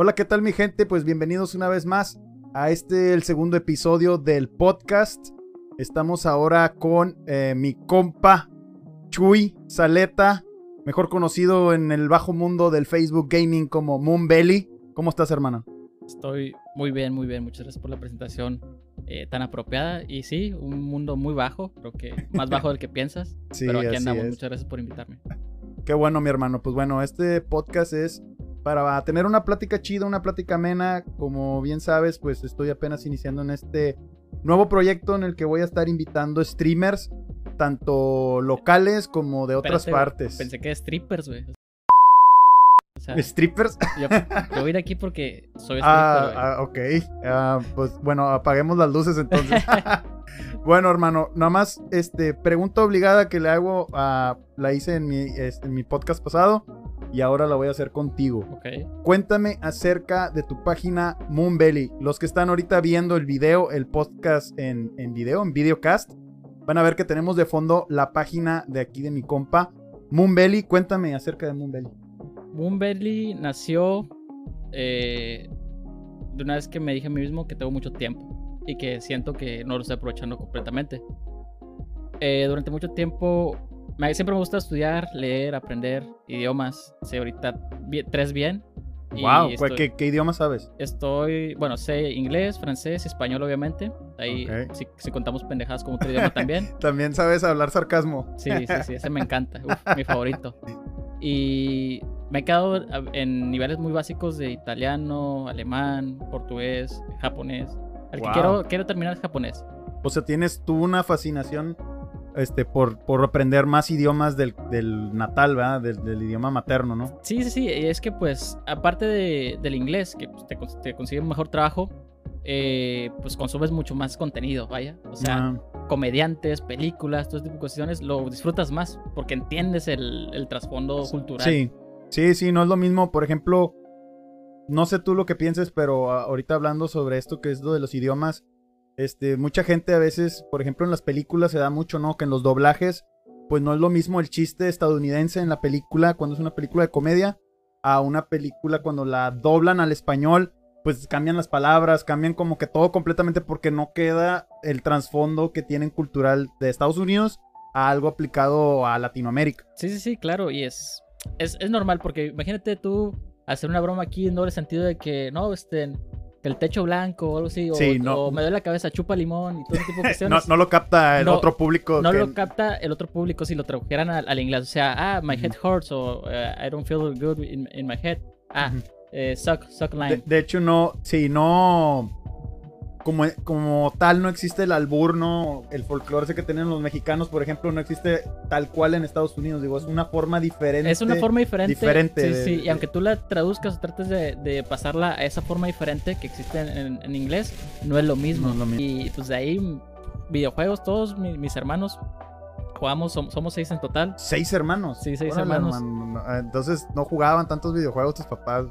Hola, ¿qué tal mi gente? Pues bienvenidos una vez más a este, el segundo episodio del podcast. Estamos ahora con eh, mi compa Chuy Saleta, mejor conocido en el bajo mundo del Facebook Gaming como Moonbelly. ¿Cómo estás, hermano? Estoy muy bien, muy bien. Muchas gracias por la presentación eh, tan apropiada. Y sí, un mundo muy bajo, creo que más bajo del que piensas. Sí, pero aquí andamos. es. Muchas gracias por invitarme. Qué bueno, mi hermano. Pues bueno, este podcast es para tener una plática chida, una plática amena. Como bien sabes, pues estoy apenas iniciando en este nuevo proyecto en el que voy a estar invitando streamers, tanto locales como de otras Espérate, partes. Pensé que strippers, güey. O sea, ¿Strippers? yo, yo voy a ir aquí porque soy stripper, güey. Ah, ah, ok. Ah, pues bueno, apaguemos las luces entonces. bueno, hermano, nada más, este, pregunta obligada que le hago a, la hice en mi, este, en mi podcast pasado y ahora la voy a hacer contigo. Cuéntame acerca de tu página Moonbelly. Los que están ahorita viendo el video, el podcast en, en video, en videocast, van a ver que tenemos de fondo la página de aquí de mi compa Moonbelly. Cuéntame acerca de Moonbelly. Moonbelly nació eh, de una vez que me dije a mí mismo que tengo mucho tiempo y que siento que no lo estoy aprovechando completamente. Eh, durante mucho tiempo me- siempre me gusta estudiar, leer, aprender idiomas. Sé ahorita bi- tres bien. Wow, estoy, ¿qué, qué idioma sabes? estoy- bueno, sé inglés, francés, español obviamente. Ahí Ok. si, si contamos pendejadas como otro idioma también. También sabes hablar sarcasmo. Sí, sí, sí, ese me encanta. Uf, mi favorito. Y me he quedado en niveles muy básicos de italiano, alemán, portugués, japonés. El que Wow. quiero, quiero terminar es japonés. O sea, tienes tú una fascinación este, por, por aprender más idiomas del, del natal, ¿verdad? Del, del idioma materno, ¿no? Sí, sí, sí. Es que, pues, aparte de- del inglés, que pues, te, te consigue un mejor trabajo, eh, pues consumes mucho más contenido, vaya. O sea, Ah, comediantes, películas, todo este tipo de cuestiones, lo disfrutas más porque entiendes el, el trasfondo cultural. sí, sí, sí, no es lo mismo. Por ejemplo, no sé tú lo que pienses, pero ah, ahorita hablando sobre esto que es lo de los idiomas, este, mucha gente a veces, por ejemplo, en las películas se da mucho, ¿no? Que en los doblajes, pues no es lo mismo el chiste estadounidense en la película cuando es una película de comedia a una película cuando la doblan al español, pues cambian las palabras, cambian como que todo completamente porque no queda el trasfondo que tienen cultural de Estados Unidos a algo aplicado a Latinoamérica. Sí, sí, sí, claro, y es, es, es normal, porque imagínate tú hacer una broma aquí en doble sentido de que, no, este, que el techo blanco o algo así, o, Sí, no. o me duele la cabeza, chupa limón y todo ese tipo de No, cuestiones. no lo capta el No, otro público. No que- lo capta el otro público si lo tradujeran al, al inglés. O sea, ah, my head hurts o eh, I don't feel good in, in my head. Ah, eh, suck, suck de, lime. de hecho, no, sí, no. Como, como tal, no existe el albur, ¿no? El folclore ese que tienen los mexicanos, por ejemplo, no existe tal cual en Estados Unidos. Digo, es una forma diferente. Es una forma diferente. diferente Sí, de- sí. de- Y aunque tú la traduzcas o trates de, de pasarla a esa forma diferente que existe en, en- en inglés, no es lo mismo. No es lo mismo. Y pues de ahí, videojuegos, todos mi- mis, hermanos jugamos, som- somos seis en total. Seis hermanos. Sí, seis Órale, hermanos. man, no, Entonces no jugaban tantos videojuegos tus papás.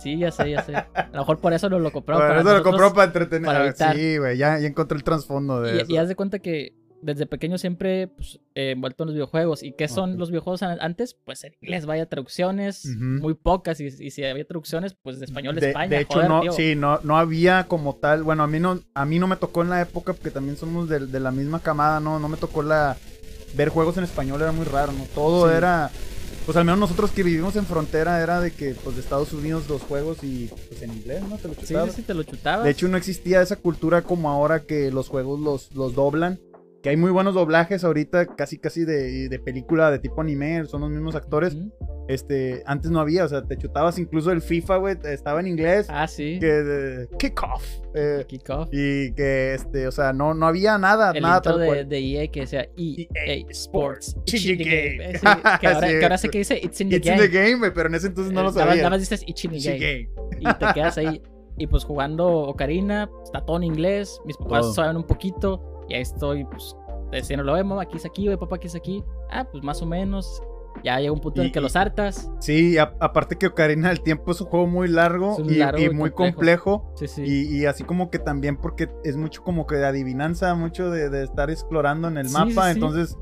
Sí, ya sé, ya sé. A lo mejor por eso lo, lo compraron. Bueno, para eso lo nosotros. compró para entretener. para Ah, evitar. Sí, güey, ya, ya encontré el trasfondo de Y, eso. y haz de cuenta que desde pequeño siempre pues, eh, envuelto en los videojuegos. ¿Y qué son Ok. los videojuegos an- antes? Pues en inglés, vaya traducciones, Ujú. muy pocas. Y, y si había traducciones, pues de español de, España. de hecho, joder, no, tío. sí, no, no había como tal. Bueno, a mí no, a mí no me tocó en la época, porque también somos de, de la misma camada, ¿no? No me tocó la. Ver juegos en español era muy raro, ¿no? Todo Sí. era. Pues al menos nosotros que vivimos en frontera era de que, pues de Estados Unidos los juegos y pues en inglés, ¿no? Te lo chutabas. sí, sí, te lo chutabas. De hecho, no existía esa cultura como ahora que los juegos los, los doblan. Que hay muy buenos doblajes ahorita, casi casi de, de película de tipo anime, son los mismos actores. Ujú. Este, antes no había, o sea, te chutabas incluso el FIFA, güey, estaba en inglés. Ah, sí. Que kickoff. eh, Kickoff. y que este, o sea, no, no había nada, El nada tal de, cual. de EA que decía EA Sports. It's It's in the game. game. Eh, sí, que, ahora, Sí. que ahora sé que dice It's in the It's game. in the game, pero en ese entonces no Eh, lo sabía. Nada más dices It's in the It's game. game. y te quedas ahí. Y pues jugando Ocarina, está todo en inglés. Mis papás Todo. saben un poquito. Y ahí estoy, pues, diciendo, lo vemos, aquí es aquí, güey, papá, aquí es aquí. Ah, pues más o menos. Ya llega un punto en el que los hartas. Sí, a- aparte que Ocarina del Tiempo es un juego muy largo, y, largo y y muy complejo. complejo. Sí, sí. Y, y así como que también porque es mucho como que de adivinanza, mucho de, de estar explorando en el Sí, mapa. Entonces,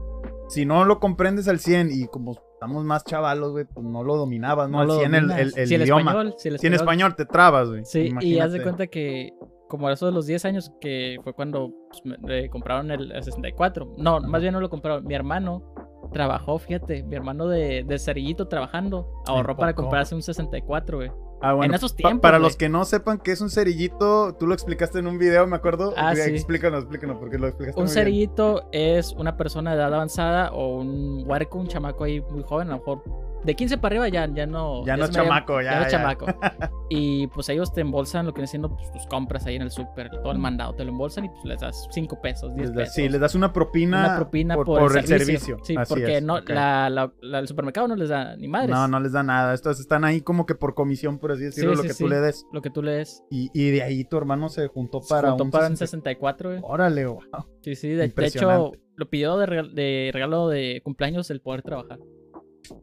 si no lo comprendes al 100 y como estamos más chavalos, güey, pues no lo dominabas, ¿no? No Al lo 100 el, el, el Si el idioma. español, si en español- te trabas, güey. Sí, y haz de imagínate. cuenta que como a eso de los 10 años que fue cuando pues, me- le compraron el, el 64. No, más bien no lo compraron. Mi hermano trabajó, fíjate, mi hermano de, de cerillito trabajando, ahorró para comprarse un 64, güey. Ah, bueno, en esos pa- tiempos, para los que no sepan qué es un cerillito, tú lo explicaste en un video, me acuerdo. Ah, sí. Explícanos, explícanos, porque lo explicaste Un muy bien. cerillito es una persona de edad avanzada o un huerco, un chamaco ahí muy joven, a lo mejor de 15 para arriba ya, ya no. Ya no es se chamaco, ya, no es ya. chamaco. y pues ellos te embolsan lo que viene siendo pues, tus compras ahí en el súper, todo el mandado, te lo embolsan y pues les das 5 pesos, 10 Les das- pesos. sí, les das una propina, una propina por, por, por el, servicio. servicio. Sí, Así porque es, no, ok. la, la- la- el supermercado no les da ni madres. No, no les da nada. Estos están ahí como que por comisión, por así decirlo, Sí, lo sí, que sí. tú le des. Lo que tú lees. Y, y de ahí tu hermano se juntó para Juntó un para un 60. 64, güey. Órale, wow. Sí, sí. De, de hecho, lo pidió de, de regalo de cumpleaños el poder trabajar.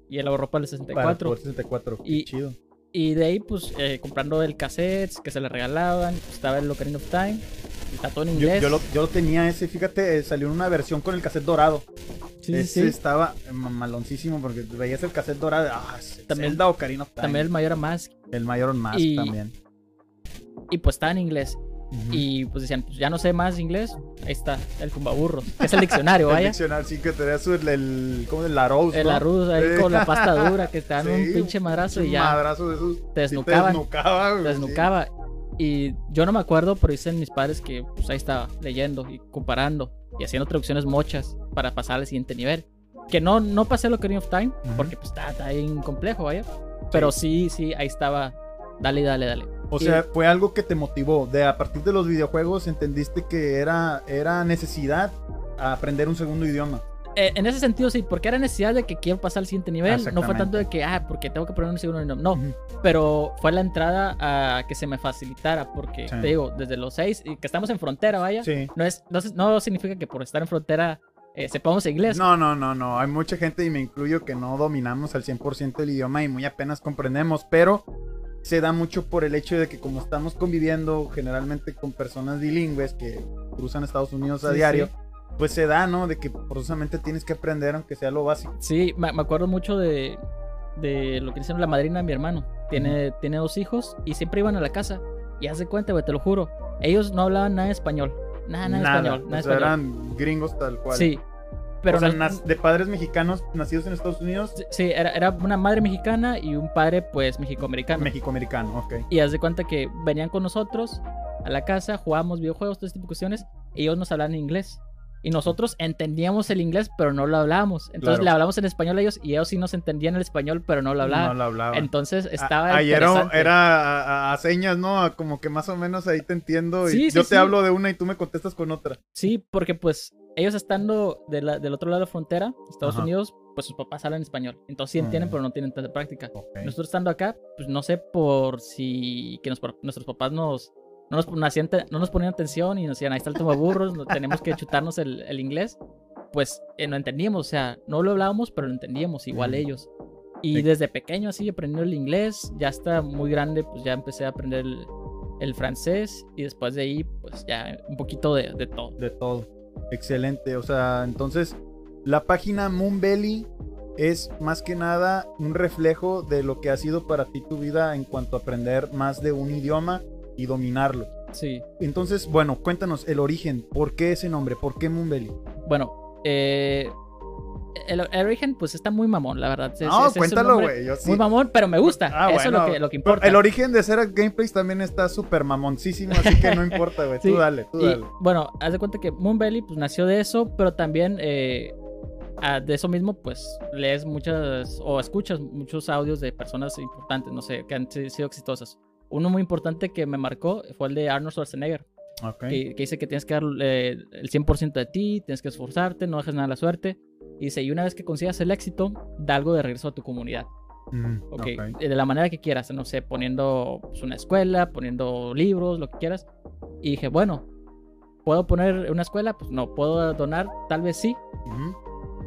Y él ahorró para el Para 64. el 64. Y- chido. Y de ahí, pues, eh, comprando el cassette que se le regalaban. estaba el Ocarina of Time. Está todo en Yo, inglés. yo lo, yo lo tenía ese, fíjate, eh, salió en una versión con el cassette dorado. Sí, ese sí. estaba mamaloncísimo porque veías el cassette dorado. Ah, También- Zelda Ocarina of Time. También el mayor más. el Mayor Mask y- también. Y pues estaba en inglés. Ujú. Y pues decían, pues ya no sé más inglés. Ahí está, el Cumbaburros. Que es el diccionario, el vaya. diccionario, sí que tenías el, el, ¿cómo? el arroz, El ¿no? arroz ahí con la pasta dura que te dan un Sí, pinche madrazo y Un ya madrazo de esos. te sí te desnucaban. desnucaba, güey, te desnucaba. Y yo no me acuerdo, pero dicen mis padres que pues ahí estaba leyendo y comparando y haciendo traducciones mochas para pasar al siguiente nivel. Que no, no pasé lo Ocarina of Time, Ujú. porque pues está, está bien complejo, vaya. Pero sí, sí, ahí estaba. Dale, dale, dale. O sea, fue algo que te motivó. De a partir de los videojuegos entendiste que era, era necesidad aprender un segundo idioma. Eh, en ese sentido, sí, porque era necesidad de que quiero pasar al siguiente nivel. No fue tanto de que, ah, porque tengo que poner un segundo nivel. No, Ujú. pero fue la entrada a que se me facilitara, porque Sí. te digo, desde los seis, y que estamos en frontera, vaya. Sí. No, es, no, no significa que por estar en frontera eh, sepamos inglés. No, no, no, no. Hay mucha gente, y me incluyo, que no dominamos al 100% el idioma y muy apenas comprendemos, pero se da mucho por el hecho de que como estamos conviviendo generalmente con personas bilingües que cruzan Estados Unidos a Sí, diario, sí. pues se da, ¿no? De que forzosamente tienes que aprender aunque sea lo básico. Sí, me, me acuerdo mucho de, de lo que hicieron la madrina de mi hermano. Tiene, tiene dos hijos y siempre iban a la casa. Y haz de cuenta, güey, te lo juro. Ellos no hablaban nada de español. Nada, nada, español. Nada o sea, español. eran gringos tal cual. Sí. Pero o sea, no- de padres mexicanos nacidos en Estados Unidos, Sí, era, era una madre mexicana y un padre, pues, mexicoamericano. México-americano, ok. y haz de cuenta que venían con nosotros a la casa, jugábamos videojuegos, todo este tipo de cuestiones, y ellos nos hablaban inglés. Y nosotros entendíamos el inglés, pero no lo hablábamos. Entonces Claro. le hablamos en español a ellos y ellos sí nos entendían el español, pero no lo hablaban. No lo hablaba. Entonces estaba. Ah, ahí era, era a, a- señas, ¿no? Como que más o menos ahí te entiendo. Y Sí, sí, yo te sí. hablo de una y tú me contestas con otra. Sí, porque pues ellos estando de la- del otro lado de la frontera, Estados Ajá. Unidos, pues sus papás hablan español. Entonces sí entienden, Mm. pero no tienen tanta práctica. Ok. Nosotros estando acá, pues no sé por si que nos- nuestros papás nos no nos, no hacían no nos ponían atención y nos decían, ahí está el tomaburros, tenemos que chutarnos el, el inglés. Pues eh, no entendíamos, o sea, no lo hablábamos, pero lo entendíamos igual Ujú. ellos. Y Sí. desde pequeño así aprendiendo el inglés, ya hasta muy grande, pues ya empecé a aprender el, el francés y después de ahí, pues ya un poquito de, de todo. De todo. Excelente. O sea, entonces, la página Moonbelly es más que nada un reflejo de lo que ha sido para ti tu vida en cuanto a aprender más de un idioma y dominarlo. Sí. Entonces, bueno, cuéntanos el origen. ¿Por qué ese nombre? ¿Por qué Moonbelly? Bueno, eh, el, origen pues está muy mamón, la verdad. Es- No, es- cuéntalo, güey. Sí. Muy mamón, pero me gusta. Ah, Eso es lo que, lo que importa. El origen de Sera Gameplays también está súper mamoncísimo, así que no importa, güey. Sí, Tú dale, tú Y, dale. bueno, haz de cuenta que Moonbelly pues nació de eso, pero también eh, de eso mismo pues lees muchas o escuchas muchos audios de personas importantes, no sé, que han si- sido exitosas. Uno muy importante que me marcó fue el de Arnold Schwarzenegger, Ok. que, que dice que tienes que dar eh, el 100% de ti, tienes que esforzarte, no dejes nada a la suerte. Y dice, y una vez que consigas el éxito, da algo de regreso a tu comunidad. Mm, Ok, ok. eh, de la manera que quieras, no sé, poniendo pues, una escuela, poniendo libros, lo que quieras. Y dije, bueno, ¿puedo poner una escuela? Pues no, ¿puedo donar? Tal vez sí.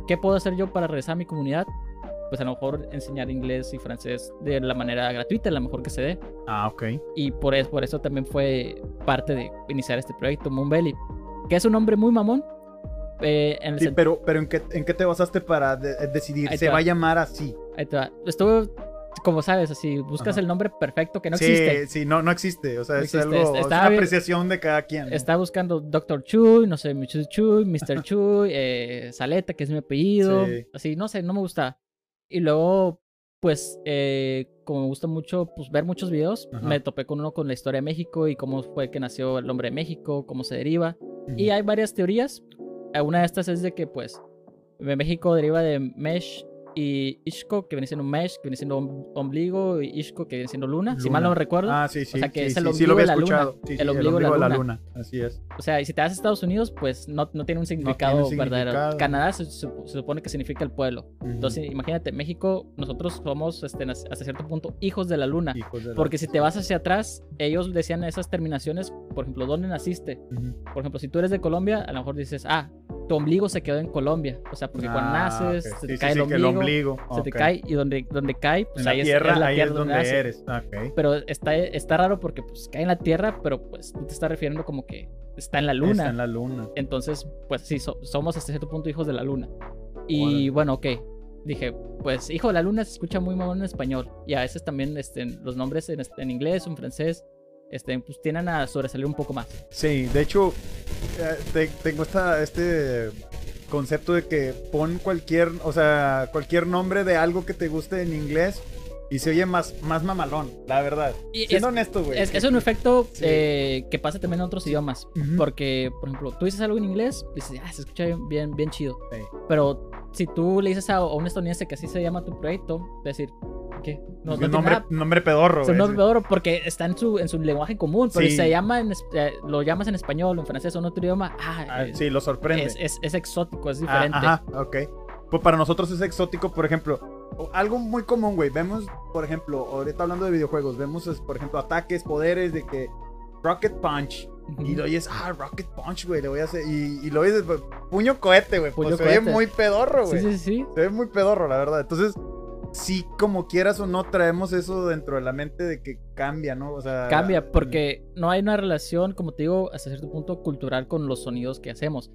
¿Qué puedo hacer yo para regresar a mi comunidad? Pues a lo mejor enseñar inglés y francés de la manera gratuita, la mejor que se dé. Ah, ok. Y por eso, por eso también fue parte de iniciar este proyecto, Moonbelly. Que es un nombre muy mamón, Eh, en el Sí, pero, pero ¿en, qué, ¿en qué te basaste para de- decidir? Ahí Se va va. a llamar así. Ahí te va. Estuve, como sabes, así, buscas Ajá. el nombre perfecto que no sí, existe. sí, no, no existe. O sea, No es existe. algo, Est- es una apreciación de cada quien. Estaba buscando Dr. Chuy, no sé, Michu Chuy, Mr. Chuy, eh, Saleta, que es mi apellido. Sí. Así, no sé, no me gusta. Y luego, pues, eh, como me gusta mucho pues, ver muchos videos, Ajá. me topé con uno con la historia de México y cómo fue que nació el hombre de México, cómo se deriva. Y hay varias teorías. Una de estas es de que, pues, México deriva de Mesh y Ishko, que viene siendo Mesh, que viene siendo om- ombligo, y Ishko, que viene siendo luna, si mal no Luna. recuerdo. Ah, sí, sí. sea, que sí, es el ombligo de la luna. El ombligo de la luna. luna. Así es. O sea, y si te vas a Estados Unidos, pues no, no tiene un significado un verdadero. significado. Canadá se, se- supone que significa el pueblo. Ujú. Entonces, imagínate, México, nosotros somos este, hasta cierto punto hijos de la luna. Hijos de la- Porque si te vas hacia atrás, ellos decían esas terminaciones, por ejemplo, ¿dónde naciste? Ujú. Por ejemplo, si tú eres de Colombia, a lo mejor dices, ah, tu ombligo se quedó en Colombia. O sea, porque cuando Ah, naces, ok. se te sí, cae sí, el que ombligo, se te ok. cae, y donde, donde cae, pues En la ahí, es- tierra, es, la ahí tierra es donde naces. eres. Ok. Pero está, está raro porque pues cae en la tierra, pero pues tú te estás refiriendo como que está en la luna. Está en la luna. Entonces, pues sí, so- somos hasta cierto punto hijos de la luna. Y bueno, ok. Dije, pues hijo de la luna se escucha muy mamón en español. Y a veces también este, los nombres en, en inglés o en francés este, pues tienden a sobresalir un poco más. Sí, de hecho, eh, te- tengo esta, este concepto de que pon cualquier, o sea, cualquier nombre de algo que te guste en inglés y se oye más, más mamalón, la verdad. Y Siendo es- honesto, güey. Es, es un efecto Sí. eh, que pasa también en otros idiomas. Ujú. Porque, por ejemplo, tú dices algo en inglés, dices, ah, se escucha bien, bien, bien chido. Sí. Pero si tú le dices a, a un estadounidense que así se llama tu proyecto, decir, ¿qué? No, no un nombre, nada. nombre pedorro, Es un nombre peor porque está en su, en su lenguaje común, pero Sí. si se llama en, eh, lo llamas en español en francés o en otro idioma, ah, Ah, eh, sí, lo sorprende. es, es- es exótico, es Ah, diferente. Ajá, ok. Pues para nosotros es exótico, por ejemplo, algo muy común, güey. Vemos, por ejemplo, ahorita hablando de videojuegos, vemos, por ejemplo, ataques, poderes de que Rocket Punch. Y lo oyes, ah, Rocket Punch, güey, le voy a hacer. Y, y lo oyes, pues, puño cohete, güey. Pues se cohete. muy pedorro, Sí, güey. sí, sí. Se ve muy pedorro, la verdad. Entonces, sí, como quieras o no, traemos eso dentro de la mente de que cambia, ¿no? O sea. Cambia porque no hay una relación, como te digo, hasta cierto punto cultural con los sonidos que hacemos.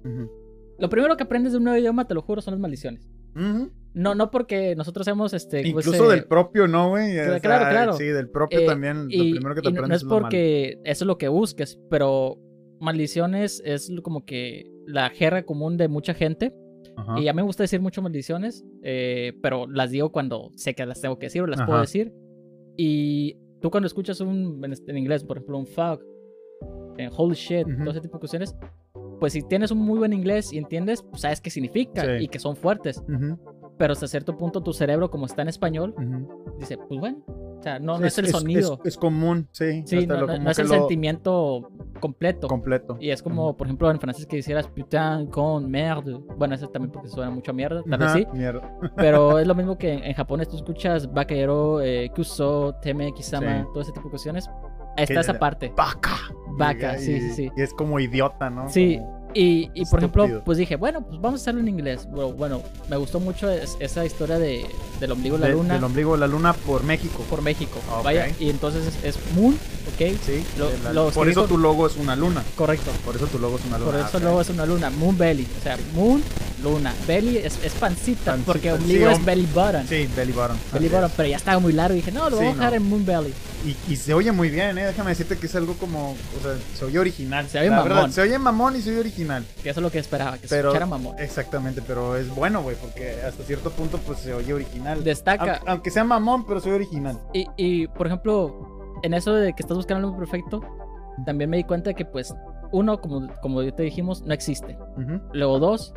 Lo primero que aprendes de un nuevo idioma, te lo juro, son las maldiciones. Ujú. No, no porque nosotros hemos este. ¿cómo Incluso se- del propio, ¿no, güey? Claro, sea, claro. Sí, del propio Eh, también. y, lo primero que te aprendes no es porque eso es lo que busques, pero maldiciones es como que la jerga común de mucha gente. Ajá. Y ya me gusta decir mucho maldiciones, eh, pero las digo cuando sé que las tengo que decir o las puedo Ajá. decir. Y tú cuando escuchas un, en, este- en inglés, por ejemplo, un fuck, en holy shit, Ujú. todo ese tipo de cuestiones, pues si tienes un muy buen inglés y entiendes, pues sabes qué significa Sí. y que son fuertes. Ujú, Pero hasta cierto punto tu cerebro, como está en español, ujú. dice, pues bueno, o sea, no, no es, el es- sonido. Es, común, sí. sí, no, lo- no- es el lo sentimiento completo. completo. Y es como, por ejemplo, en francés que dijeras putain, con, merde. Bueno, eso también porque suena mucho a mierda, tal vez Ajá, sí. mierda. Pero es lo mismo que en, en japonés tú escuchas Bakero, eh, Kuso, Teme, Kisama, Sí. todo ese tipo de cuestiones. Está esa parte. Vaca. Vaca, Y- sí, sí, sí. Y es como idiota, ¿no? Sí, Como- Y, y por ejemplo, pues dije, bueno, pues vamos a hacerlo en inglés. Bueno, bueno, me gustó mucho es- esa historia de, del ombligo de la luna Del ombligo de la luna por México. por México. Ok. Vaya, y entonces es, es Moon, ¿ok? Sí. Lo- la- lo por eso tu logo es una luna. Correcto. Por eso tu logo es una luna. Por Ah, eso ok. luego es una luna, Moon Belly. O sea, Moon, luna. Belly es, es pancita, Pancita, porque sí, ombligo es hom- belly button. Sí, belly button. Belly button, es. pero ya estaba muy largo y dije, no, lo Sí, voy a dejar en Moon Belly. Y, y se oye muy bien, ¿eh? Déjame decirte que es algo como. O sea, se oye original. Se oye La mamón. verdad, se oye mamón y se oye original. Que eso es lo que esperaba, que se Pero, escuchara mamón. Exactamente, pero es bueno, güey, porque hasta cierto punto, pues se oye original. Destaca. Aunque, aunque sea mamón, pero se oye original. Y, y, por ejemplo, en eso de que estás buscando el nombre perfecto, también me di cuenta de que, pues, uno, como, como ya te dijimos, no existe. Luego, dos,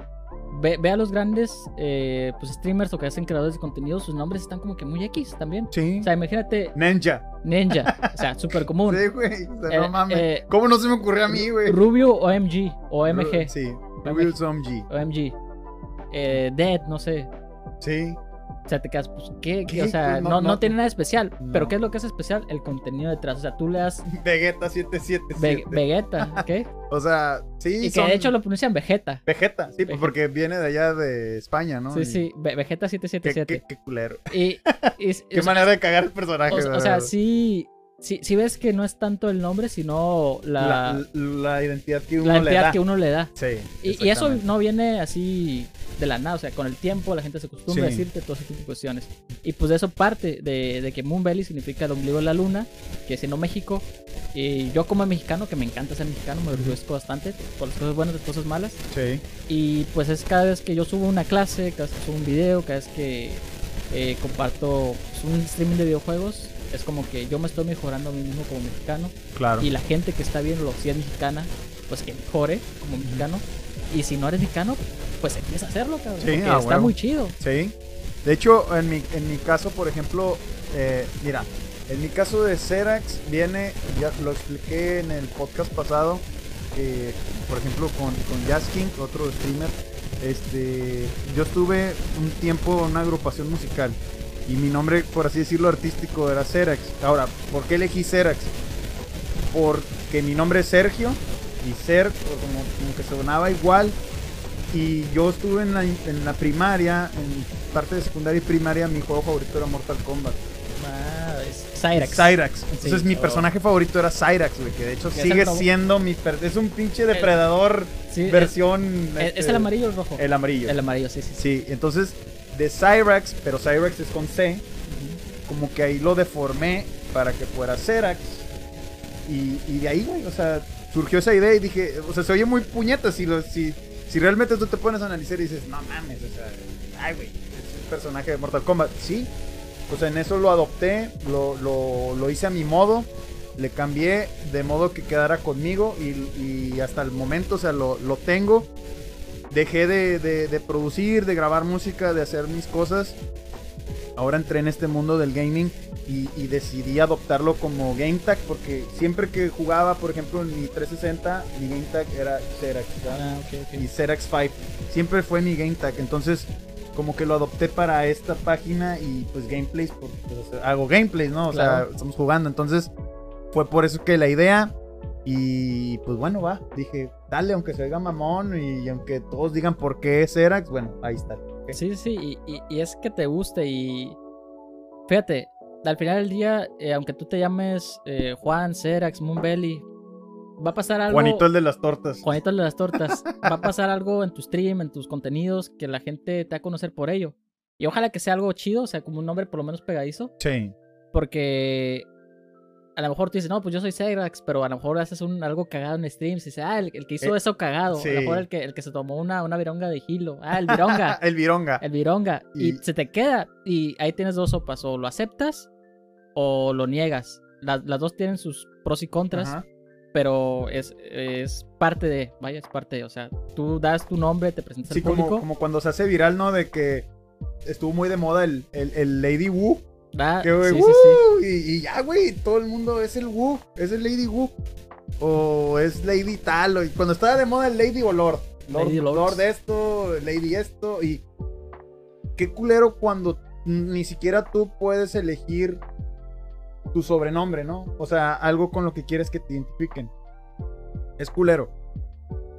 ve, ve a los grandes pues, pues, streamers o que hacen creadores de contenido, sus nombres están como que muy X también. Sí. O sea, imagínate Ninja. Ninja, o sea, súper común. Sí, güey. O sea, Eh, no mames. eh, ¿Cómo no se me ocurrió a mí, güey? Rubio o MG o MG. Sí. Rubius OMG. O MG. Eh, Dead, no sé. Sí. O sea, te quedas, pues, ¿qué? ¿Qué? O sea, no- no, no, tiene nada especial. Pero. ¿qué es lo que es especial? El contenido detrás. O sea, tú le das Vegeta 777. Ve- Vegeta, ¿ok? O sea, sí. Y que de hecho lo pronuncian Vegeta. Vegeta, sí, pues Vegeta. porque viene de allá de España, ¿no? Sí, Y- sí, Ve- Vegeta Qué, 777. qué, qué culero. Y, y- Qué sea, manera de cagar el personaje, o, o sea, sí, si, si ves que no es tanto el nombre, sino la, La, la identidad que uno la le da. que uno le da. Sí. Y, y eso no viene así de la nada, o sea, con el tiempo la gente se acostumbra a decirte todo ese tipo de cuestiones. Y pues de eso parte, de, de que Moon Belly significa el ombligo de la luna, que siendo México, y yo como mexicano, que me encanta ser mexicano, me orgullezco bastante, por las cosas buenas y las cosas malas, Sí. y pues es cada vez que yo subo una clase, cada vez que subo un video, cada vez que eh, comparto pues, un streaming de videojuegos, es como que yo me estoy mejorando a mí mismo como mexicano Claro. y la gente que está viendo si es mexicana, pues que mejore como mexicano. Y si no eres mexicano, pues empieza a hacerlo, cabrón. Sí, porque a está muy chido. Sí. De hecho, en mi, en mi caso, por ejemplo, eh, mira, en mi caso de Xerax viene, ya lo expliqué en el podcast pasado, que, por ejemplo, con, con Jazz King, otro streamer, este, yo estuve un tiempo en una agrupación musical y mi nombre, por así decirlo, artístico era Xerax. Ahora, ¿por qué elegí Xerax? Porque mi nombre es Sergio y Ser, como, como que sonaba igual y yo estuve en la, en la primaria, en parte de secundaria y primaria, mi juego favorito era Mortal Kombat. Ah, es Cyrax. Cyrax. Entonces Sí. mi Oh. personaje favorito era Cyrax, güey, que de hecho sigue el siendo mi... es un pinche depredador Sí, es- versión... ¿Es, este, es el amarillo o el rojo? El amarillo. El amarillo, sí, sí. sí. Sí, entonces de Cyrax, pero Cyrax es con C, como que ahí lo deformé para que fuera Xerax. Y, y de ahí, güey, o sea, surgió esa idea y dije, o sea, se oye muy puñeta si, lo, si, si realmente tú te pones a analizar y dices, no mames, o sea, ay, güey, es un personaje de Mortal Kombat. Sí, o sea, en eso lo adopté, lo, lo, lo hice a mi modo, le cambié de modo que quedara conmigo y, y hasta el momento, o sea, lo, lo tengo. Dejé de, de- de producir, de grabar música, de hacer mis cosas. Ahora entré en este mundo del gaming y, y decidí adoptarlo como game tag porque siempre que jugaba, por ejemplo, en mi 360, mi game tag era Xerax. ¿verdad? Ah, ok, ok. y Xerax 5. Siempre fue mi game tag. Entonces, como que lo adopté para esta página y pues gameplays. pues, hago gameplays, ¿no? O Claro. sea, estamos jugando. Entonces, fue por eso que la idea. Y pues bueno, va. Dije, dale, aunque se oiga mamón y aunque todos digan por qué es Xerax, bueno, ahí está. ¿ok? Sí, sí, y, y- y es que te guste y... Fíjate, al final del día, eh, aunque tú te llames eh, Juan, Cerax, Moonbelly, va a pasar algo... Juanito el de las tortas. Juanito el de las tortas, va a pasar algo en tu stream, en tus contenidos, que la gente te va a conocer por ello. Y ojalá que sea algo chido, o sea, como un nombre por lo menos pegadizo, Sí. porque a lo mejor tú dices, no, pues yo soy Cyrax, pero a lo mejor haces un, algo cagado en streams y dices, ah, el, el que hizo Eh, eso cagado, a lo mejor el que, el que se tomó una, una vironga de Hilo, ah, el vironga, el Vironga. el vironga, y... Y- se te queda, y ahí tienes dos sopas, o lo aceptas o lo niegas. Las, las dos tienen sus pros y contras, Ajá. pero es, es parte de, vaya, es parte de, o sea, tú das tu nombre, te presentas Sí, al público, como, como cuando se hace viral, ¿no? De que estuvo muy de moda el, el, el Lady Wu. Que, güey, sí, sí, "Woo", sí. Y, y ya, güey, todo el mundo es el Wu, es el Lady Wu. O es Lady tal. O, y cuando estaba de moda el Lady o Lord. Lord, Lady. Lord esto, Lady esto. Y qué culero cuando ni siquiera tú puedes elegir tu sobrenombre, ¿no? O sea, algo con lo que quieres que te identifiquen. Es culero.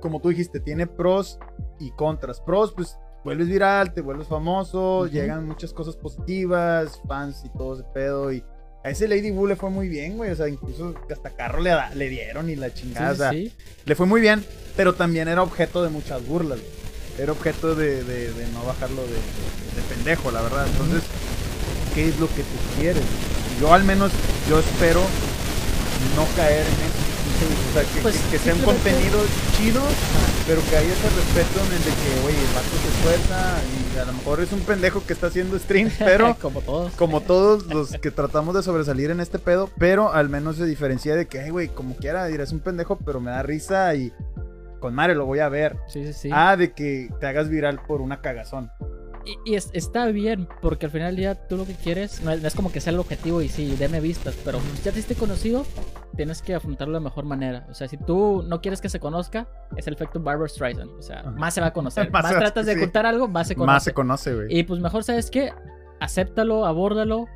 Como tú dijiste, tiene pros y contras. Pros, pues vuelves viral, te vuelves famoso, llegan muchas cosas positivas, fans y todo ese pedo. Y a ese Lady Wu le fue muy bien, güey. O sea, incluso hasta carro le, da- le dieron y la chingada. sí, o sea, sí. le fue muy bien, pero también era objeto de muchas burlas. güey. Era objeto de, de- de no bajarlo de, de- de pendejo, la verdad. Entonces, ¿qué es lo que tú quieres? Yo al menos, yo espero no caer en eso. O sea, que, Pues, que- que sea un simplemente- contenido chido, pero que haya ese respeto en el de que, oye, el vato se esfuerza y a lo mejor es un pendejo que está haciendo streams, pero como todos. como todos los que tratamos de sobresalir en este pedo, pero al menos se diferencia de que, güey, como quiera, dirás un pendejo, pero me da risa y con madre lo voy a ver. Sí, sí, sí. Ah, de que te hagas viral por una cagazón. Y, y es- está bien, porque al final del día tú lo que quieres no es, no es como que sea el objetivo y sí, deme vistas, pero ya te hiciste conocido, tienes que afrontarlo de mejor manera. O sea, si tú no quieres que se conozca, es el efecto Barbara Streisand. O sea, Ajá. más se va a conocer. Más más tratas de sí. ocultar algo, más se conoce. Más se conoce, güey. Y pues mejor, ¿sabes qué? Acéptalo, abórdalo.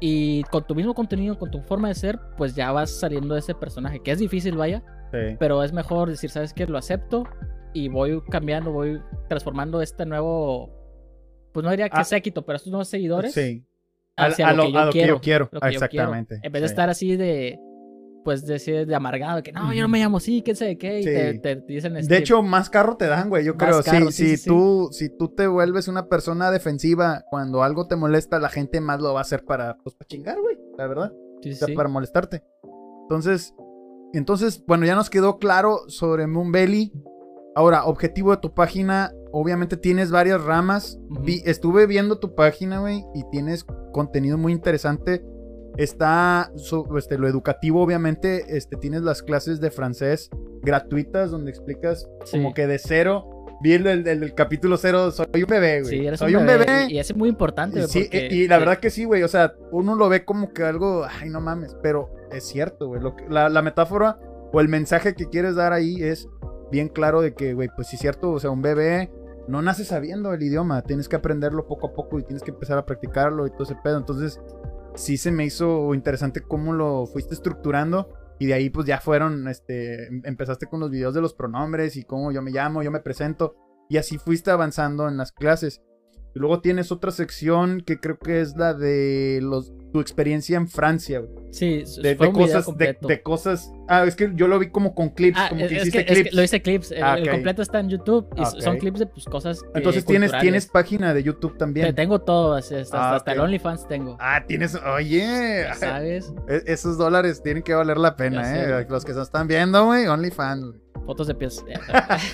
Y con tu mismo contenido, con tu forma de ser, pues ya vas saliendo de ese personaje, que es difícil, vaya. Sí. Pero es mejor decir, ¿sabes qué? Lo acepto y voy cambiando, voy transformando este nuevo. Pues no diría que Ah. séquito, pero estos nuevos seguidores Sí. hacia a lo, que yo quiero. quiero. lo que yo quiero. Exactamente. En vez de sí. estar así de, pues, de, de amargado, que no, yo no me llamo así, qué sé de qué, y Sí. te, te dicen De este, hecho, más carro te dan, güey, yo Más creo. carro, sí, sí, si, sí, sí. Tú, si tú te vuelves una persona defensiva, cuando algo te molesta, la gente más lo va a hacer para, pues, para chingar, güey, la verdad. sí, O sea, sí. para molestarte. Entonces, entonces, bueno, ya nos quedó claro sobre Moonbelly. Ahora, objetivo de tu página, obviamente tienes varias ramas. Vi- estuve viendo tu página, güey, y tienes contenido muy interesante. Está so- este, lo educativo, obviamente. Este, tienes las clases de francés gratuitas donde explicas Sí. como que de cero. Vi el del capítulo cero, soy un bebé, güey. Sí, eres soy un bebé. bebé. Y, y eso es muy importante. Sí, porque- y, y la sí, verdad que sí, güey. O sea, uno lo ve como que algo, ay, no mames, pero es cierto, güey. La, la metáfora o el mensaje que quieres dar ahí es bien claro de que, güey, pues sí es cierto, o sea, un bebé no nace sabiendo el idioma, tienes que aprenderlo poco a poco y tienes que empezar a practicarlo y todo ese pedo. Entonces, sí se me hizo interesante cómo lo fuiste estructurando. Y de ahí, pues ya fueron, este, em- empezaste con los videos de los pronombres y cómo yo me llamo, yo me presento. Y así fuiste avanzando en las clases. Luego tienes otra sección que creo que es la de tu experiencia en Francia, güey. Sí, De, fue de un video cosas, de, cosas. Ah, es que yo lo vi como con clips, Ah, como es, que es hiciste que, es que clips. lo hice clips. El, Ah, el completo está en YouTube y Ah, son clips de pues, cosas. eh, Entonces tienes, culturales. tienes página de YouTube Te- también. Tengo todo, hasta, hasta, Ah, hasta el. OnlyFans tengo. Ah, tienes. Oye. Ya ¿Sabes? e- Esos dólares tienen que valer la pena, Ya ¿eh? Los que se están viendo, güey, OnlyFans. Fotos de pies.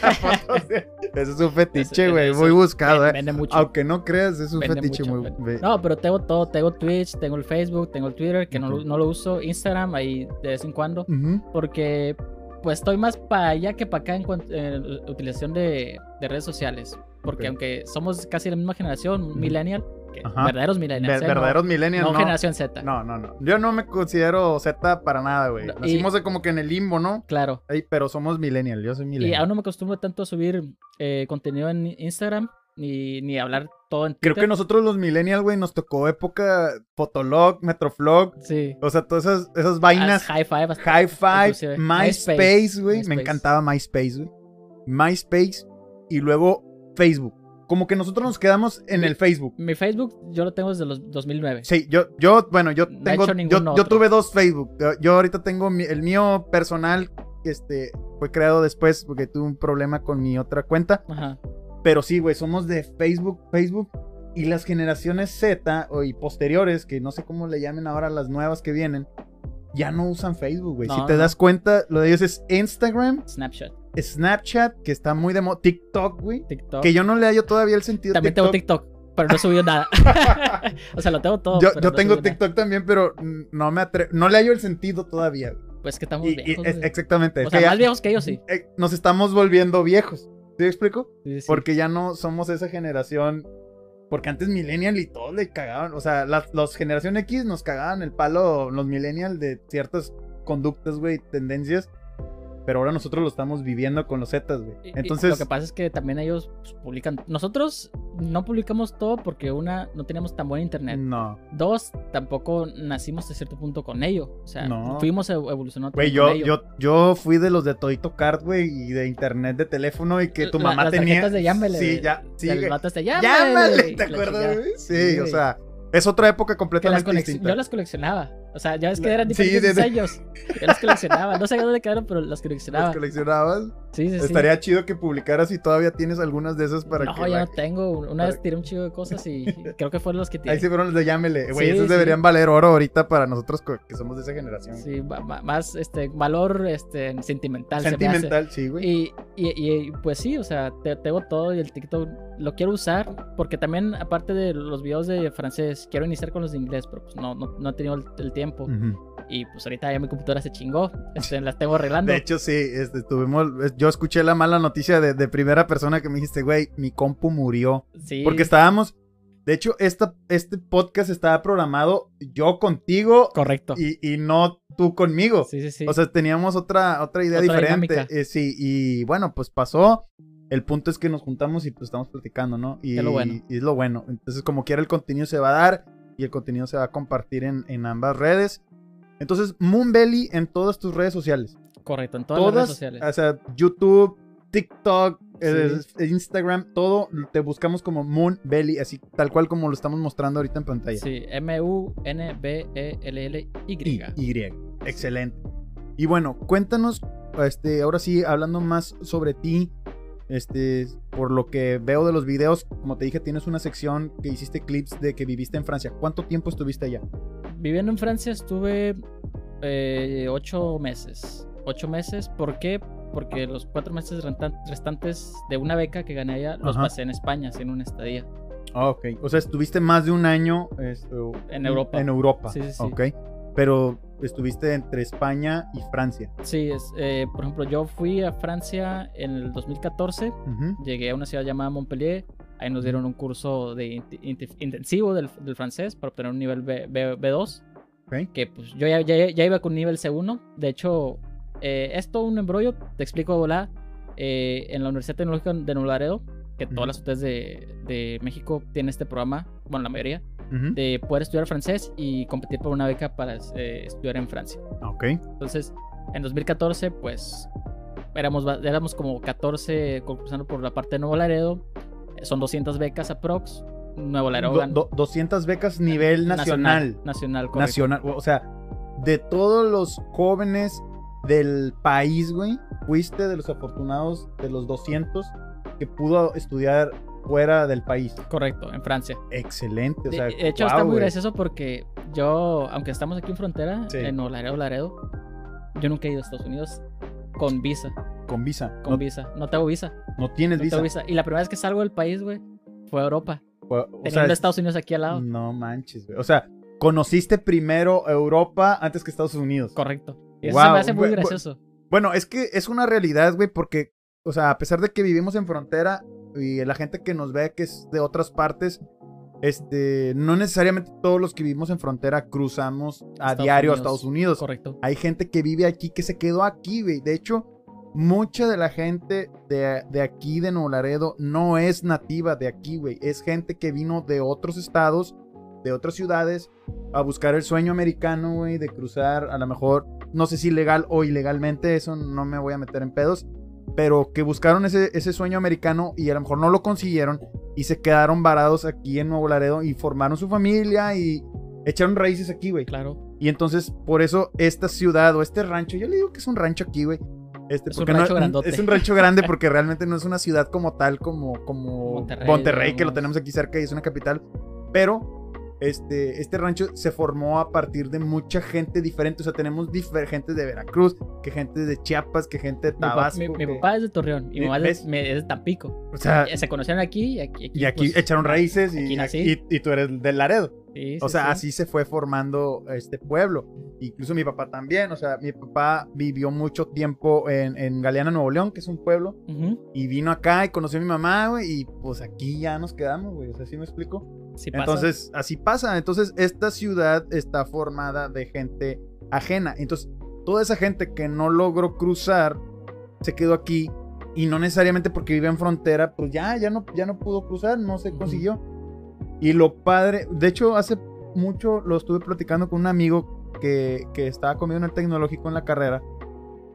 Ese es un fetiche, güey, muy buscado, Vende- ¿eh? Vende mucho. Aunque no creas, es un Vende fetiche mucho, muy. No, pero tengo todo. Tengo Twitch, tengo el Facebook, tengo el Twitter, que no lo uso. Instagram, ahí de vez en cuando. Porque pues estoy más para allá que para acá en la utilización de, de redes sociales. Porque aunque somos casi la misma generación, millennial, que verdaderos millennials. Ver- ¿eh? No- verdaderos millennials, no, no. generación Z. No, no, no. Yo no me considero Z para nada, güey. Y- Nacimos como que en el limbo, ¿no? Claro. Ey, pero somos millennial, yo soy Y millennial. aún no me acostumbro tanto a subir eh, contenido en Instagram ni, ni hablar todo en Creo que nosotros los millennial, güey, nos tocó época Fotolog, Metroflog, Sí. o sea, todas esas, esas vainas. High five. hasta- High Five. MySpace, güey. Me encantaba MySpace, güey. MySpace y luego Facebook. Como que nosotros nos quedamos en el Facebook. Mi Facebook yo lo tengo desde los 2009. Sí, yo, yo, bueno, yo No tengo, yo, yo tuve dos Facebook. Yo- Yo ahorita tengo mi- el mío personal, este, fue creado después porque tuve un problema con mi otra cuenta. Ajá. Pero sí, güey, somos de Facebook, Facebook. Y las generaciones Z o, y posteriores, que no sé cómo le llamen ahora las nuevas que vienen, ya no usan Facebook, güey. si te no. das cuenta, lo de ellos es Instagram, Snapchat. Snapchat, que está muy de moda, TikTok, güey. TikTok. Que yo no le hallo todavía el sentido También tengo TikTok, pero no he subido nada. o sea, lo tengo todo. Yo, no tengo nada. TikTok también, pero no me atre- no le hallo el sentido todavía. güey. Pues que estamos Y- viejos. exactamente. o sea, más viejos que ellos, sí. eh, nos estamos volviendo viejos. ¿Sí explico? Sí, sí. Porque ya no somos esa generación. Porque antes Millennial y todos le cagaban. O sea, las los generación X nos cagaban el palo, los Millennial, de ciertas conductas, güey, tendencias. Pero ahora nosotros lo estamos viviendo con los Zetas, güey. Y Entonces, lo que pasa es que también ellos pues, publican. Nosotros no publicamos todo porque una, no teníamos tan buen internet. no. Dos, tampoco nacimos a cierto punto con ello. O sea, No. fuimos ev- evolucionando Güey, yo, ello. yo, yo fui de los de Todito Card, güey, y de internet de teléfono y que tu La- mamá las tenía. de llámele. Sí, ya. Sí, güey. vato este, llámale. ¿te acuerdas, güey? Sí, o güey. sea, es otra época las completamente colec- distinta. Yo las coleccionaba. O sea, ya ves que eran sí, diferentes de- de- diseños. Yo las coleccionaba. No sé dónde quedaron, pero las coleccionaba. ¿Las coleccionabas? Sí, sí, sí. Estaría chido que publicaras si todavía tienes algunas de esas para no, que. ya la- no tengo. Una para- vez tiré un chico de cosas y creo que fueron los que tiré. Ahí sí fueron los de llámele. Güey, Sí, esos sí. deberían valer oro ahorita para nosotros que somos de esa generación. Sí, más este valor este sentimental. Sentimental, sí, güey. Y, y, y, pues sí, o sea, te- tengo todo y el TikTok lo quiero usar porque también aparte de los videos de francés, quiero iniciar con los de inglés, pero pues no, no, no he tenido el, el tiempo. Ujú. Y pues ahorita ya mi computadora se chingó, este, las tengo arreglando. De hecho, sí, este, tuvimos, es- yo escuché la mala noticia de, de primera persona que me dijiste, güey, mi compu murió. sí, Porque estábamos, de hecho, esta, este podcast estaba programado yo contigo correcto. y, y no tú conmigo. Sí, sí, sí. O sea, teníamos otra, otra idea Otra diferente. Eh, sí, y bueno, pues pasó. El punto es que nos juntamos y pues estamos platicando, ¿no? Y, Es lo bueno. y es lo bueno. Entonces, como quiera, el contenido se va a dar y el contenido se va a compartir en, en ambas redes. Entonces, Moonbelly en todas tus redes sociales. Correcto, en todas, las redes sociales. o sea, YouTube, TikTok, eh, Sí. Instagram, todo te buscamos como Moon Belly, así tal cual como lo estamos mostrando ahorita en pantalla. Sí, M-U-N-B-E-L-L-Y. Y. Excelente. Y bueno, cuéntanos, este, ahora sí, hablando más sobre ti, este, por lo que veo de los videos, como te dije, tienes una sección que hiciste clips de que viviste en Francia. ¿Cuánto tiempo estuviste allá? Viviendo en Francia estuve eh, ocho meses. Ocho meses, ¿por qué? Porque los cuatro meses restantes de una beca que gané allá los Ajá. pasé en España, haciendo una estadía. Ah, ok. O sea, estuviste más de un año esto, En Europa. En Europa. Sí, sí, sí. Ok. Pero estuviste entre España y Francia. Sí, es, eh, por ejemplo, yo fui a Francia en el 2014, Ujú. llegué a una ciudad llamada Montpellier, ahí nos dieron un curso de int- int- intensivo del, del francés para obtener un nivel B, 2 Ok. que pues yo ya, ya- ya iba con nivel C1, de hecho, eh, es todo un embrollo, te explico de volada, eh, en la Universidad Tecnológica de Nuevo Laredo, que Ujú. todas las UTES de, de México tienen este programa, bueno, la mayoría, Ujú. de poder estudiar francés y competir por una beca para eh, estudiar en Francia. Ok. Entonces, en 2014, pues éramos, éramos como 14 concursando por la parte de Nuevo Laredo. Eh, Son 200 becas aprox. Nuevo Laredo Do- do- 200 becas nivel nacional. Nacional, correcto. Nacional. O sea, de todos los jóvenes del país, güey, fuiste de los afortunados de los 200 que pudo estudiar fuera del país. Correcto, en Francia. Excelente. O De, sea, de hecho, guau, está muy gracioso porque yo, aunque estamos aquí en frontera, Sí. en Nuevo Laredo, yo nunca he ido a Estados Unidos con visa. Con visa. Con no, visa. No tengo visa. no tienes No visa. tengo visa. Y la primera vez que salgo del país, güey, fue a Europa. O, o Teniendo sea, Estados Unidos aquí al lado. no manches, güey. O sea, conociste primero Europa antes que Estados Unidos. Correcto. Eso se me hace muy gracioso. Bueno, es que es una realidad, güey, porque, o sea, a pesar de que vivimos en frontera y la gente que nos ve que es de otras partes, este, no necesariamente todos los que vivimos en frontera cruzamos a Estados diario a. Estados Unidos. Correcto. Hay gente que vive aquí que se quedó aquí, güey. De hecho, mucha de la gente de, de aquí, de Nuevo Laredo, no es nativa de aquí, güey. Es gente que vino de otros estados, de otras ciudades, a buscar el sueño americano, güey, de cruzar, a lo mejor, no sé si legal o ilegalmente, eso no me voy a meter en pedos, pero que buscaron ese, ese sueño americano y a lo mejor no lo consiguieron y se quedaron varados aquí en Nuevo Laredo y formaron su familia y echaron raíces aquí, güey. Claro. Y entonces, por eso, esta ciudad o este rancho, yo le digo que es un rancho aquí, güey. Este, Es un porque no- rancho grandote. Es un rancho grande porque realmente no es una ciudad como tal, como, como Monterrey, Monterrey, que lo tenemos aquí cerca y es una capital. Pero este, este rancho se formó a partir de mucha gente diferente. O sea, tenemos gente de Veracruz, que gente de Chiapas, que gente de Mi, Tabasco. mi- mi que- papá es de Torreón y mi Eh, mamá es de, es de Tampico. o sea, Eh, Se conocieron aquí y aquí. y aquí pues, echaron raíces y, aquí y, y tú eres del Laredo. sí, O sí, sea, sí. así se fue formando este pueblo. Incluso mi papá también. O sea, mi papá vivió mucho tiempo en, en Galeana, Nuevo León, que es un pueblo. Ujú, Y vino acá y conoció a mi mamá, güey. Y pues aquí ya nos quedamos, güey. O sea, ¿sí me explico? Sí pasa. Entonces, así pasa. Entonces, esta ciudad está formada de gente ajena. Entonces, toda esa gente que no logró cruzar se quedó aquí. Y no necesariamente porque vive en frontera, pues ya, ya no, ya no pudo cruzar, no se consiguió. Y lo padre, de hecho, hace mucho lo estuve platicando con un amigo que, que estaba conmigo en el tecnológico en la carrera,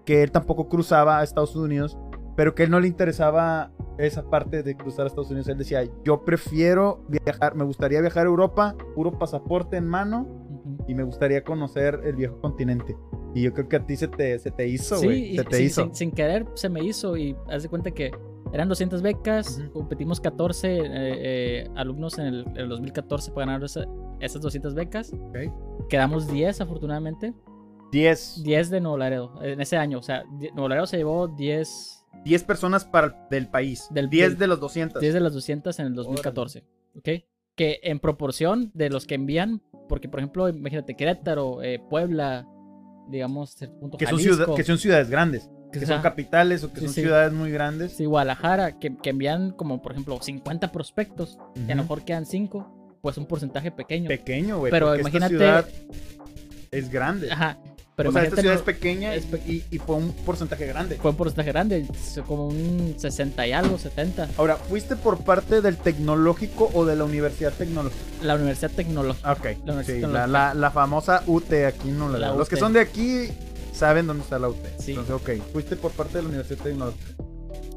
que él tampoco cruzaba a Estados Unidos, pero que él no le interesaba esa parte de cruzar a Estados Unidos. Él decía, yo prefiero viajar, me gustaría viajar a Europa, puro pasaporte en mano, Ujú. y me gustaría conocer el viejo continente. Y yo creo que a ti se te, se te hizo, Sí, güey. y se te sin, hizo. sin- sin querer se me hizo y haz de cuenta que eran 200 becas, Ujú. competimos 14 eh, eh, alumnos en el, el 2014 para ganar esa- esas 200 becas. Ok. Quedamos 10 afortunadamente, 10, 10 de Nuevo Laredo en ese año, o sea, Nuevo Laredo se llevó 10, 10 personas para el- del país. Del- 10 del- de los 200. 10 de las 200 en el 2014, ¿ok? Que en proporción de los que envían, porque por ejemplo, imagínate Querétaro, eh, Puebla, digamos, punto, que, son Jalisco, ciudad- que son ciudades grandes. Que son sea, capitales o que sí, son sí. ciudades muy grandes. Sí, Guadalajara, que, que envían como, por ejemplo, 50 prospectos, y a lo mejor quedan 5, pues un porcentaje pequeño. Pequeño, güey. Pero porque esta imagínate- ciudad es grande. Ajá. Pero o sea, esta ciudad es pequeña es pe- y, y fue un porcentaje grande. fue un porcentaje grande, como un 60 y algo, 70. Ahora, ¿fuiste por parte del tecnológico o de la universidad tecnológica? La Universidad Tecnológica. Ok. La universidad sí, tecnológica. la, la- la famosa UT aquí no la, La Los que son de aquí saben dónde está la UT. Sí. Entonces, ok. Fuiste por parte de la universidad tecnológica.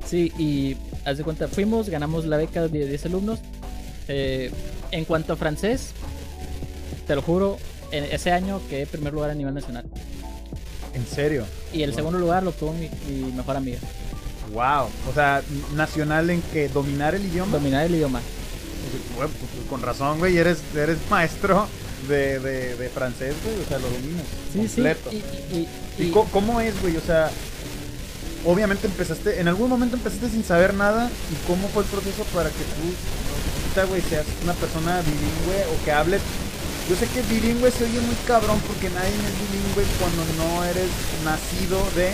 Sí, y haz de cuenta, fuimos, ganamos la beca de 10 alumnos. Eh, en cuanto a francés, te lo juro, en ese año quedé primer lugar a nivel nacional. ¿En serio? Y el Wow. segundo lugar lo tuvo mi, mi mejor amiga. Wow. O sea, nacional en que dominar el idioma. Dominar el idioma. Pues, pues, con razón, güey, eres, eres maestro de, de, de francés, güey, o sea, lo dominas. Sí, completo. sí. Y, y- y- ¿Y, y- co- cómo es, güey? O sea, obviamente empezaste, en algún momento empezaste sin saber nada. ¿Y cómo fue el proceso para que tú, güey, seas una persona bilingüe o que hables? Yo sé que bilingüe se oye muy cabrón porque nadie es bilingüe cuando no eres nacido de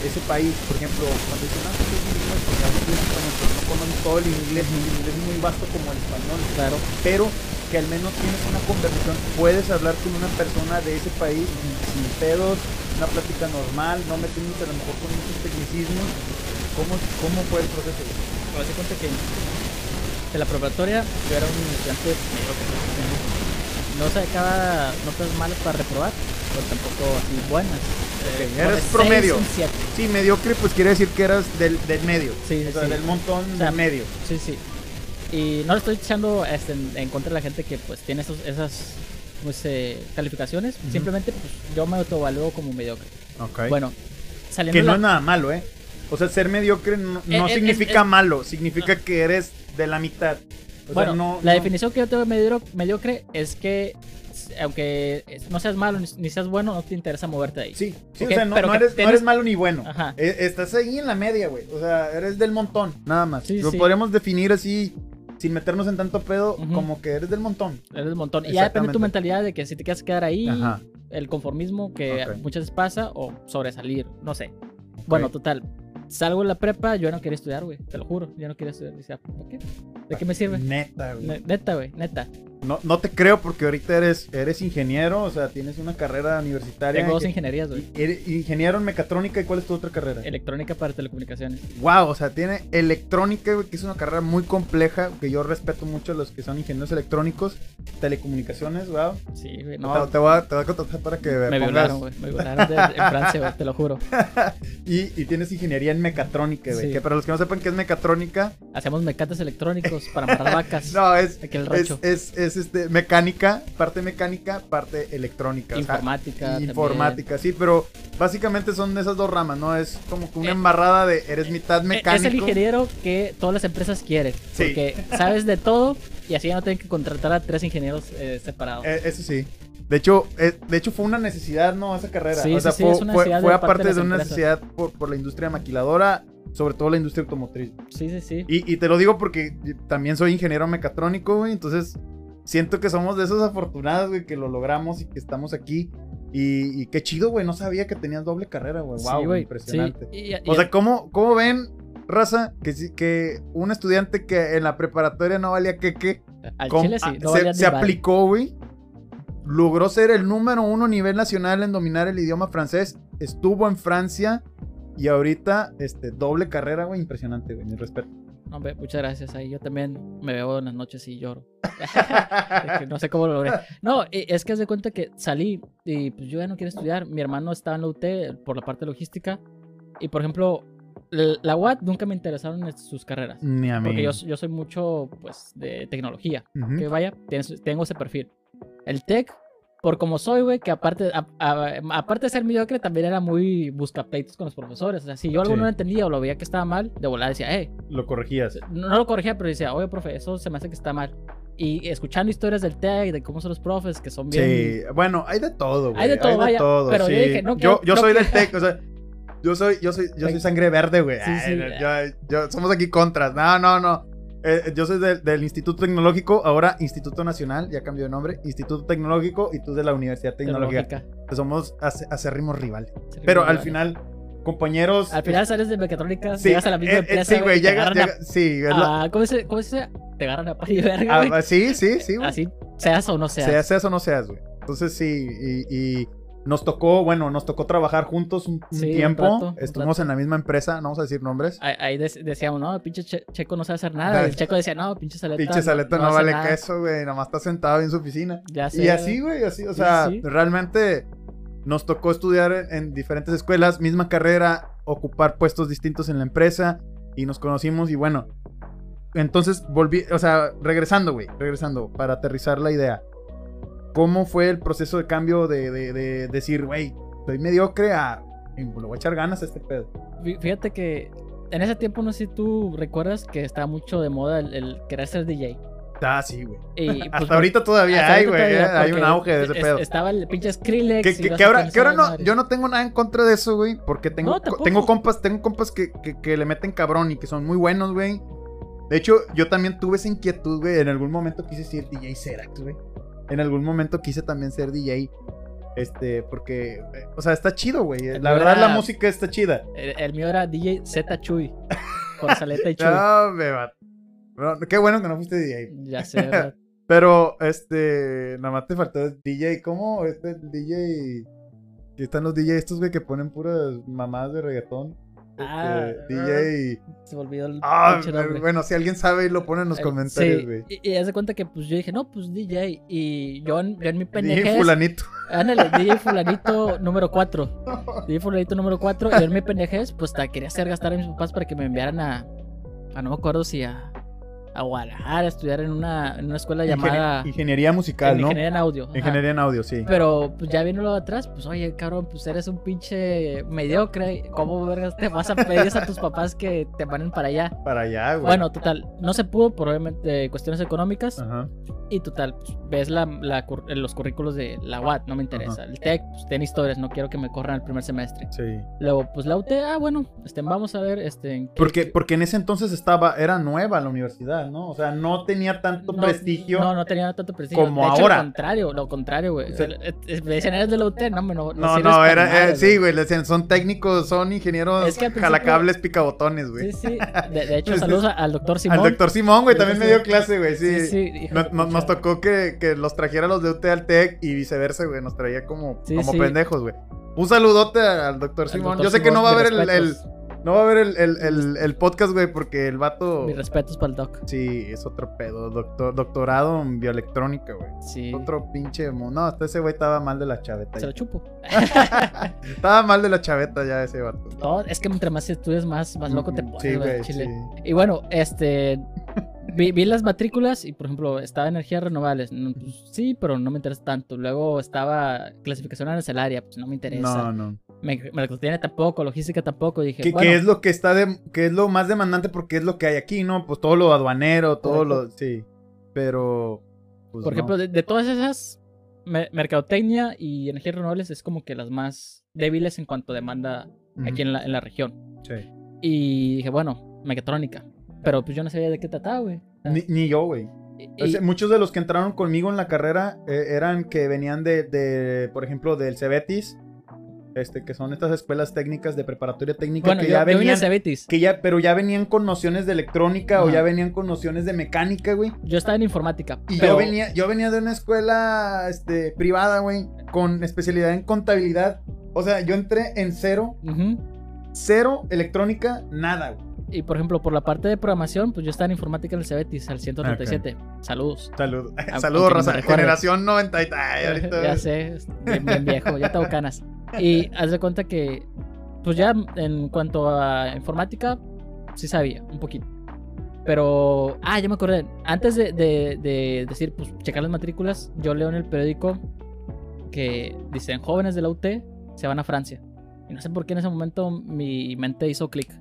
ese país. Por ejemplo, cuando dicen, ah, soy bilingüe, porque hablo y español, pero no conoces todo el inglés, el inglés es muy vasto como el español claro. pero que al menos tienes una conversación, puedes hablar con una persona de ese país sin pedos, una plática normal, no metiéndote a lo mejor con muchos tecnicismos. ¿Cómo, cómo fue el proceso? Me doy cuenta que de la preparatoria yo era un estudiante. No sacaba notas malas para reprobar, pero tampoco así buenas. Eh, Ok, como eres promedio. Sí, mediocre, pues quiere decir que eras del, del medio. Sí, sí, o sea, sí. del montón O sea, del medio. Sí, sí. Y no le estoy echando este, en, en contra de la gente que pues tiene esos, esas pues, eh, calificaciones. Ujú. Simplemente pues, yo me autoevalúo como mediocre. Ok. Bueno, saliendo que no la- es nada malo, ¿eh? O sea, ser mediocre no, no Eh, eh, significa eh, malo, significa que eres de la mitad. O bueno, sea, no, la no- definición que yo tengo de mediocre, es que aunque no seas malo ni, seas bueno, no te interesa moverte de ahí. Sí, sí, Ok, o sea, no, pero no eres, no eres malo ni bueno. Ajá. Eh, Estás ahí en la media, güey. O sea, eres del montón, nada más. Sí, Lo sí. podríamos definir así, sin meternos en tanto pedo, Ujú. como que eres del montón. Eres un montón. Y ya depende de tu mentalidad de que si te quieres quedar ahí, Ajá. el conformismo que Ok. muchas veces pasa o sobresalir, no sé. Bueno, Ok. total. Salgo de la prepa, yo no quería estudiar, güey. Te lo juro, yo no quería estudiar. Decía, ¿por qué? ¿De qué me sirve? Neta, güey. Ne- Neta, güey, neta. No, no te creo porque ahorita eres, eres ingeniero, o sea, tienes una carrera universitaria. Tengo dos ingenierías, güey. eres ingeniero en mecatrónica y cuál es tu otra carrera? Electrónica para telecomunicaciones. Wow, o sea, tiene electrónica, güey, que es una carrera muy compleja, que yo respeto mucho a los que son ingenieros electrónicos, telecomunicaciones, wow. Sí, güey. te, No, te voy a, te voy a contratar para que me violaron, güey. Me violaron de- en Francia, güey, te lo juro. Y, y tienes ingeniería en mecatrónica, güey. Sí. Que para los que no sepan qué es mecatrónica, Hacemos mecates electrónicos para amarrar vacas. no, es, Aquí el es, rancho. es, es, este, mecánica, parte mecánica, parte electrónica. o sea, Informática. también. informática, sí, pero básicamente son esas dos ramas, ¿no? Es como que una Eh, embarrada de eres mitad E- mecánico. Es el ingeniero que todas las empresas quieren. Sí. Porque sabes de todo y así ya no tienen que contratar a tres ingenieros eh, separados. Eh, eso sí. De hecho, eh, de hecho fue una necesidad, ¿no? Esa carrera. Sí, o sea, sí, sí, fue, fue- de aparte de una necesidad por, por la industria maquiladora, sobre todo la industria automotriz. Sí, sí, sí. Y, y te lo digo porque también soy ingeniero mecatrónico, güey. Entonces, siento que somos de esos afortunados, güey, que lo logramos y que estamos aquí. Y, y qué chido, güey. No sabía que tenías doble carrera, güey. Sí, Wow, güey, impresionante. sí. Y- y- O sea, ¿cómo, ¿cómo ven, raza, que, que un estudiante que en la preparatoria no valía queque, al com- chile sí. ah, no se, valía aplicó, güey? Logró ser el número uno a nivel nacional en dominar el idioma francés. Estuvo en Francia. Y ahorita, este, doble carrera, güey. Impresionante, güey. Mi respeto. No, hombre, muchas gracias. Ahí yo también me veo en las noches y lloro. Es que no sé cómo lo logré. No, eh, es que haz de cuenta que salí y pues yo ya no quiero estudiar. Mi hermano estaba en la UT por la parte logística. Y por ejemplo, la UAT nunca me interesaron en sus carreras. Ni a mí. Porque yo, yo soy mucho, pues, de tecnología. Ujú. Que vaya, tengo ese perfil. El tech, por como soy, güey, que aparte, a- a- aparte de ser mediocre, también era muy buscapleitos con los profesores. O sea, si yo algo Sí. no entendía o lo veía que estaba mal, de volada decía, eh, Lo corregías. no, no lo corregía, pero decía, oye, profe, eso se me hace que está mal. Y escuchando historias del tech, de cómo son los profes, que son bien... Sí, bueno, hay de todo, güey. Hay de todo, vaya, pero yo sí. dije, no yo, yo no soy del tech, o sea, yo soy, yo soy, yo soy Tec- sangre verde, güey. Sí, sí. yo- yo- somos aquí contras. No, no, no. Eh, yo soy del, del Instituto Tecnológico, ahora Instituto Nacional, ya cambió de nombre, Instituto Tecnológico, y tú de la Universidad Tecnológica. tecnológica. Somos acérrimos rivales. Pero al final, compañeros. Al final sales de mecatrónica, sí, llegas a la misma eh, eh, empresa, sí, güey, te llega, a- sí, la- Ah, ¿cómo, se, ¿Cómo se? Te agarran a par y verga, ah, sí, sí, sí, güey. Así seas o no seas. Seas, seas o no seas, güey. Entonces sí, y, y nos tocó, bueno, nos tocó trabajar juntos un, un Sí, un tiempo. rato, un Estuvimos en la misma empresa, no vamos a decir nombres. Ahí, ahí dec- decíamos, no, pinche Che- Checo no sabe hacer nada. El Checo decía, no, pinche Saleta. Pinche Saleta no, hace vale nada". queso, güey. Nomás está sentado en su oficina. Ya sé. Y así, güey, así, o Sí, sea, sí. realmente nos tocó estudiar en diferentes escuelas, misma carrera, ocupar puestos distintos en la empresa. Y nos conocimos y bueno. Entonces volví, o sea, regresando, güey, regresando, para aterrizar la idea. ¿Cómo fue el proceso de cambio de, de- de decir, güey, soy mediocre a... Le voy a echar ganas a este pedo. Fí- Fíjate que en ese tiempo, no sé si tú recuerdas que estaba mucho de moda el, el querer ser DJ. Ah, sí, güey. Pues, Hasta ahorita todavía hasta hay, güey. eh, Hay un auge de ese es- pedo. Estaba el pinche Skrillex. Que, ahora, que ahora no, madre. yo no tengo nada en contra de eso, güey. Porque tengo, No, tengo compas, tengo compas que, que- le meten cabrón y que son muy buenos, güey. De hecho, yo también tuve esa inquietud, güey. En algún momento quise ser DJ Serax, güey. En algún momento quise también ser DJ. Este, porque, eh, o sea, está chido, güey. La verdad, era- la música está chida. El, el mío era DJ Z Chuy. Por Saleta y Chuy. No, me va. No, qué bueno que no fuiste DJ. Ya sé, ¿verdad? Pero, este, nada más te faltó DJ. ¿Cómo? Este DJ. Aquí están los DJ estos, güey, que ponen puras mamadas de reggaetón. Ah, Este, DJ. Se me olvidó el Ah, nombre. bueno, si alguien sabe, lo pone en los Eh, comentarios, sí, güey. Y, y haz de cuenta que pues yo dije, no, pues DJ. Y yo en, yo en mi DJ pendejez. fulanito. Ándale, DJ Fulanito número 4. DJ Fulanito número 4. Y yo en mi pendejez, pues ta- quería hacer gastar a mis papás para que me enviaran a. a no me acuerdo si a. a Guadalajara a estudiar en una, en una escuela llamada. Ingenie- Ingeniería musical, en ¿no? Ingeniería en audio. ajá. Ingeniería en audio, sí. Pero pues ya viene lo de atrás, pues oye, cabrón, pues eres un pinche mediocre. ¿Cómo vergas te vas a pedir a tus papás que te manden para allá? Para allá, güey. Bueno, total, no se pudo por obviamente cuestiones económicas. Ajá. Y total, pues, ves la, la los currículos de la UAT, no me interesa. El TEC, pues tiene historias, no quiero que me corran el primer semestre. Sí. Luego, pues la UT, ah, bueno, este, vamos a ver, este, en qué- Porque, porque en ese entonces estaba, era nueva la universidad, ¿no? O sea, no tenía tanto no, prestigio. No, no tenía tanto prestigio. como de hecho, ahora. Lo contrario, lo contrario, güey. O sea- me decían, eres de la UT, no, me- no, No, no, para era, nada, eh, sí, güey, le decían, son técnicos, son ingenieros, Es que jalacables, picabotones, güey. Sí, sí. De, de hecho, saludos al doctor Simón. Al doctor Simón, güey, también me dio clase, güey, sí. Sí, sí. No- no- nos tocó que, que los trajera los de UT al TEC y viceversa, güey, nos traía como, Sí, como sí. pendejos, güey. Un saludote al doctor Simón. Yo sé que no va a ver el, no va a ver el, el- el- podcast, güey, porque el vato Mis respetos para el doc. sí es otro pedo, doctor, doctorado en bioelectrónica, güey. Sí. Otro pinche No, hasta ese güey estaba mal de la chaveta. Se lo chupo. Estaba mal de la chaveta ya ese vato. Todo- es que entre más estudias, más, más loco te pones, Sí, güey, güey, chile. sí. Y bueno, este. Vi, vi las matrículas y, por ejemplo, estaba energías renovables. No, pues, sí, pero no me interesa tanto. Luego estaba clasificación arancelaria, pues no me interesa. No, no. Me, mercadotecnia tampoco, logística tampoco. Dije, ¿Qué, bueno, qué es lo que está de, qué es lo más demandante porque es lo que hay aquí, ¿no? Pues todo lo aduanero, todo Correcto. lo, sí. Pero, pues, por ejemplo, de, de todas esas, me- mercadotecnia y energías renovables es como que las más débiles en cuanto a demanda Ujú. aquí en la, en la región. Sí. Y dije, bueno, mecatrónica. Pero pues yo no sabía de qué trataba, güey. Ni, ni yo, güey. O muchos de los que entraron conmigo en la carrera eh, eran que venían de, de, por ejemplo, del Cebetis, este, que son estas escuelas técnicas de preparatoria técnica bueno, que yo, ya venían, que ya, pero ya venían con nociones de electrónica o Ajá. ya venían con nociones de mecánica, güey. Yo estaba en informática. Y pero yo venía, yo venía de una escuela este, privada, güey, con especialidad en contabilidad. O sea, yo entré en cero, Ujú. cero electrónica, nada, güey. Y por ejemplo, por la parte de programación, pues yo estaba en informática en el Cebetis, al 137. Saludos. Salud. Aunque Saludos, ni me raza. recuerdes. Generación 90 y ay, ahorita- ya sé, bien, bien viejo, ya tengo canas. Y haz de cuenta que, pues ya en cuanto a informática, sí sabía, un poquito. Pero, ah, ya me acordé. Antes de, de- de decir, pues, checar las matrículas, yo leo en el periódico que dicen jóvenes de la UT se van a Francia. Y no sé por qué en ese momento mi mente hizo clic.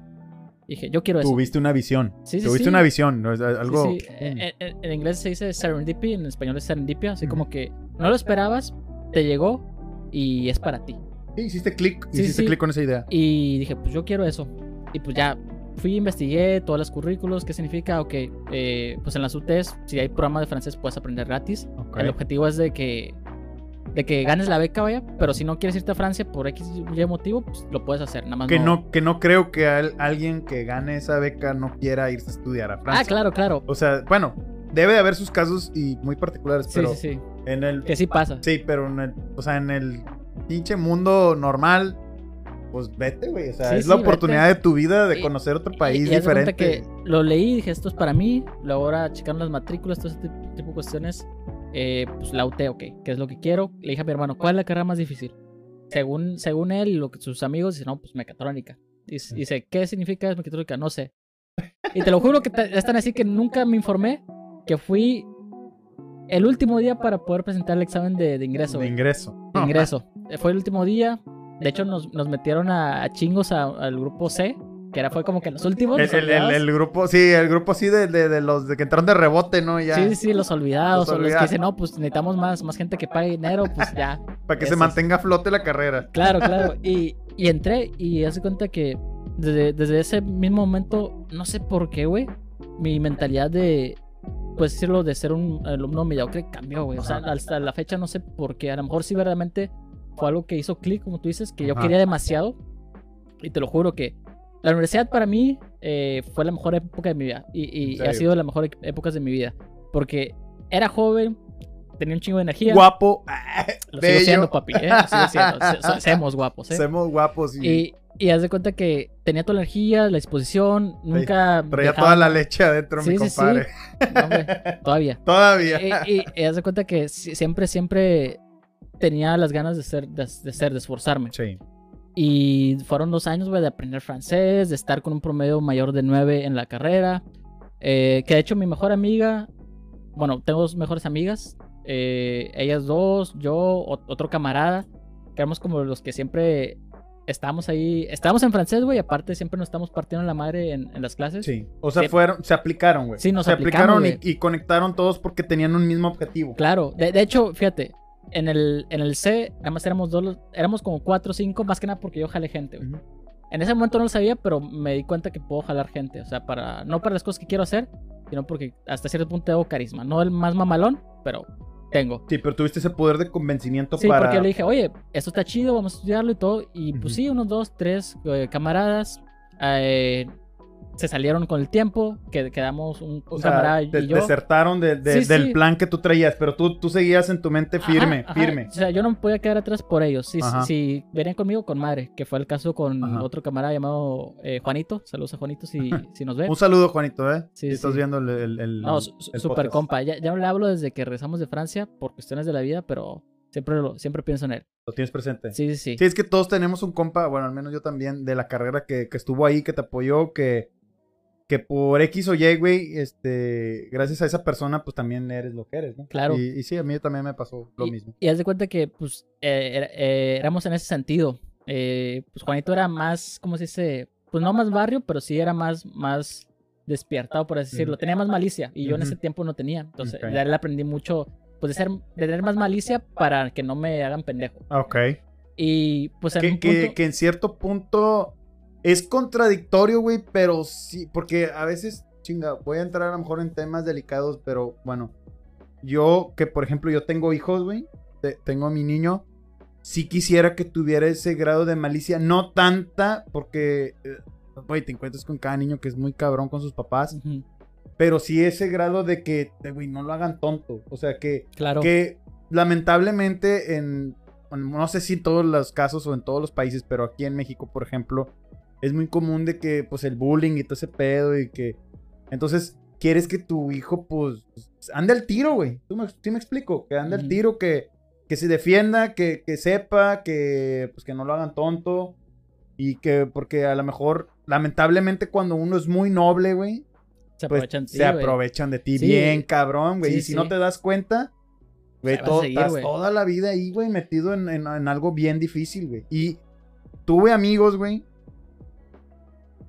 Dije, yo quiero eso. Tuviste una visión. Sí, sí, Tuviste sí. una visión. ¿no? Es Sí, Algo. sí. En, en- en inglés se dice serendipity, en español es serendipia, así Ujú. como que no lo esperabas, te llegó y es para ti. Hiciste clic. Hiciste clic con esa idea. Y dije, pues yo quiero eso. Y pues ya fui, investigué todos los currículos, qué significa, ok, eh, pues en las UTs, si hay programa de francés, puedes aprender gratis. Ok. El objetivo es de que, de que ganes la beca, vaya, pero si no quieres irte a Francia por X y motivo, pues lo puedes hacer, nada más Que no, que no creo que al- alguien que gane esa beca no quiera irse a estudiar a Francia. Ah, claro, claro. O sea, bueno, debe de haber sus casos y muy particulares, Sí, pero sí, sí. en el. Que sí pasa. Sí, pero en el. O sea, en el pinche mundo normal. Pues vete, güey. O sea, Sí, es la oportunidad vete. de tu vida de conocer otro país y diferente. que lo leí y dije, esto es para mí. Luego ahora checaron las matrículas, todo ese tipo tipo de cuestiones. Eh, pues la UT, ok, ¿qué es lo que quiero? Le dije a mi hermano, ¿cuál es la carrera más difícil? Según, según él y lo que sus amigos, dice, no, pues mecatrónica. Dice, dice, ¿qué significa mecatrónica? No sé. Y te lo juro que te- es tan así que nunca me informé que fui el último día para poder presentar el examen de, de ingreso. De ingreso. De ingreso. Fue el último día. De hecho, nos, nos metieron a, a chingos al grupo C, que era, fue como que los últimos. El, los el- el- olvidados. el grupo, sí, el grupo sí de, de- de los de que entraron de rebote, ¿no? Ya. Sí, sí, los olvidados. Los o los que olvidados. dicen, no, pues necesitamos más, más gente que pague dinero, pues ya. Para que se Esos. mantenga a flote la carrera. Claro, claro. Y, y entré y hace cuenta que desde, desde ese mismo momento, no sé por qué, güey, mi mentalidad de, pues decirlo, de ser un alumno mediocre cambió, güey. O sea, hasta la fecha no sé por qué. A lo mejor sí verdaderamente fue algo que hizo clic, como tú dices, que yo Ajá. quería demasiado. Y te lo juro que la universidad para mí eh, fue la mejor época de mi vida. Y, y ¿En ha sido la mejor épocas de mi vida. Porque era joven, tenía un chingo de energía. Guapo. Lo sigo bello. siendo, papi. ¿eh? Lo sigo siendo. Se- guapos, ¿eh? Guapos y, Y, y haz de cuenta que tenía toda la energía, la disposición, nunca. traía dejaba- toda la leche adentro, Sí, mi sí, sí. compadre. No, hombre, todavía. Todavía. Y, y- y haz de cuenta que si- siempre, siempre tenía las ganas de ser, de, de ser, de esforzarme. Sí. Y fueron dos años, güey, de aprender francés, de estar con un promedio mayor de 9 en la carrera. Eh, que de hecho mi mejor amiga, bueno, tengo dos mejores amigas. eh, ellas dos, yo, otro camarada, que éramos como los que siempre estábamos ahí. Estábamos en francés, güey, aparte siempre nos estamos partiendo la madre en, en las clases. Sí. O sea, Sí. fueron, se aplicaron, güey. Sí, nos se aplicaron y, y conectaron todos porque tenían un mismo objetivo. Claro, de, de hecho, fíjate, en el, en el C, nada más éramos dos, éramos como cuatro o cinco, más que nada porque yo jalé gente, güey. En ese momento no lo sabía, pero me di cuenta que puedo jalar gente. O sea, para no para las cosas que quiero hacer, sino porque hasta cierto punto tengo carisma. No el más mamalón, pero tengo. Sí, pero tuviste ese poder de convencimiento Sí, para. porque yo le dije, oye, esto está chido, vamos a estudiarlo y todo. Y pues Ujú. sí, unos dos, tres eh, camaradas eh, se salieron con el tiempo, que quedamos un, O un sea, camarada y yo. desertaron de- de- Sí, del sí. plan que tú traías, pero tú, tú seguías en tu mente Ajá, firme, ajá. firme. O sea, yo no me podía quedar atrás por ellos. Si, si venían conmigo, con madre, que fue el caso con Ajá. otro camarada llamado eh, Juanito. Saludos a Juanito si, si nos ve. Un saludo, Juanito, ¿eh? Sí, si estás viendo el. el- el- No, el super podcast. compa. Ya, ya no le hablo desde que regresamos de Francia por cuestiones de la vida, pero siempre, lo, siempre pienso en él. Lo tienes presente. Sí, sí, sí. Sí, es que todos tenemos un compa, bueno, al menos yo también, de la carrera que, que estuvo ahí, que te apoyó, que, que por X o Y, güey, este, gracias a esa persona, pues también eres lo que eres, ¿no? Claro. Y, y sí, a mí también me pasó lo y, mismo. Y haz de cuenta que, pues, eh, eh, éramos en ese sentido. Eh, pues Juanito era más, ¿cómo se dice? Pues no más barrio, pero sí era más, más despiertado, por así decirlo. Tenía más malicia y yo en ese tiempo no tenía. Entonces, Ok. de él aprendí mucho, pues, de, ser, de tener más malicia para que no me hagan pendejo. Ok. Y, pues, en Que, un que- punto... que en cierto punto es contradictorio, güey, pero sí, porque a veces, chinga, voy a entrar a lo mejor en temas delicados, pero bueno, yo, que por ejemplo, yo tengo hijos, güey, te- tengo a mi niño, sí quisiera que tuviera ese grado de malicia, no tanta, porque, eh, güey, te encuentras con cada niño que es muy cabrón con sus papás, Ujú, pero sí ese grado de que, güey, no lo hagan tonto, o sea, que Claro. que lamentablemente en, no sé si en todos los casos o en todos los países, pero aquí en México, por ejemplo, es muy común de que pues el bullying y todo ese pedo y que entonces quieres que tu hijo pues ande al tiro, güey. ¿Tú me, sí me explico? Que ande al tiro, que, que se defienda, que, que sepa, que pues que no lo hagan tonto y que porque a lo mejor lamentablemente cuando uno es muy noble, güey, se pues aprovechan de ti, se aprovechan de ti Sí. bien, cabrón, güey. Sí, y si no te das cuenta, güey, todo- seguir, estás güey. toda la vida ahí, güey, metido en, en- en algo bien difícil, güey. Y tuve amigos, güey,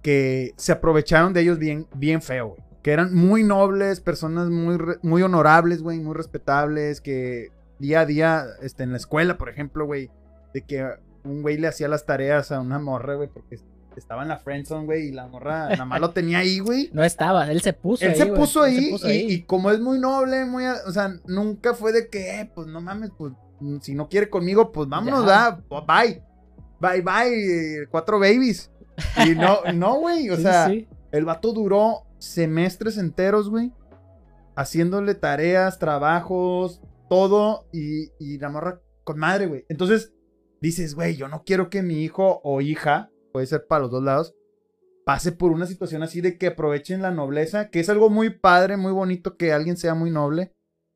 que se aprovecharon de ellos bien, bien feo, güey. Que eran muy nobles, personas muy, muy honorables, güey, muy respetables, que día a día, este, en la escuela, por ejemplo, güey, de que un güey le hacía las tareas a una morra, güey, porque estaba en la friendzone, güey, y la morra nada más lo tenía ahí, güey. No estaba, él se puso Él ahí, se puso él se ahí, puso y, ahí. y como es muy noble, muy, o sea, nunca fue de que, eh, pues no mames, pues si no quiere conmigo, pues vámonos, da, bye, bye, bye, cuatro babies. Y no, no, güey, o Sí, sea, sí. el vato duró semestres enteros, güey, haciéndole tareas, trabajos, todo, y, y la morra con madre, güey. Entonces, dices, güey, yo no quiero que mi hijo o hija, puede ser para los dos lados, pase por una situación así de que aprovechen la nobleza, que es algo muy padre, muy bonito que alguien sea muy noble,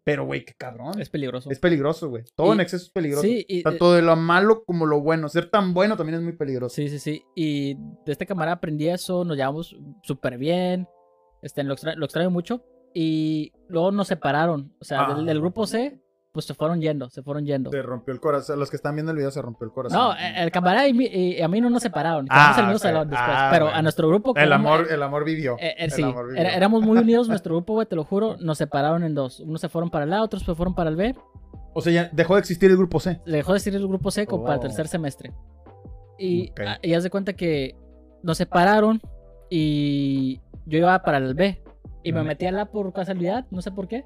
Pero, güey, qué cabrón. Es peligroso. Es peligroso, güey. Todo Y- en exceso es peligroso. Sí, y, Tanto de lo malo como lo bueno. Ser tan bueno también es muy peligroso. Sí, sí, sí. Y de este camarada aprendí eso, nos llevamos súper bien. Este, lo, extra- lo extraño mucho. Y luego nos separaron. O sea, Ah. del, del grupo C, pues se fueron yendo, se fueron yendo. Se rompió el corazón. Los que están viendo el video se rompió el corazón. No, el camarada y, mi- y a mí no nos separaron. Ah, Quedamos en el mismo ok. salón después. Ah, pero bueno. a nuestro grupo. el, amor, el amor vivió. eh, eh, sí, amor vivió. éramos muy unidos nuestro grupo, güey, te lo juro. Nos separaron en dos. Unos se fueron para el A, otros se fueron para el B. O sea, ya dejó de existir el grupo C. Le dejó de decir el grupo C como para el Oh. tercer semestre. Y, Ok. ah, y haz de cuenta que nos separaron y yo iba para el B. Y me metí al A por casualidad, no sé por qué.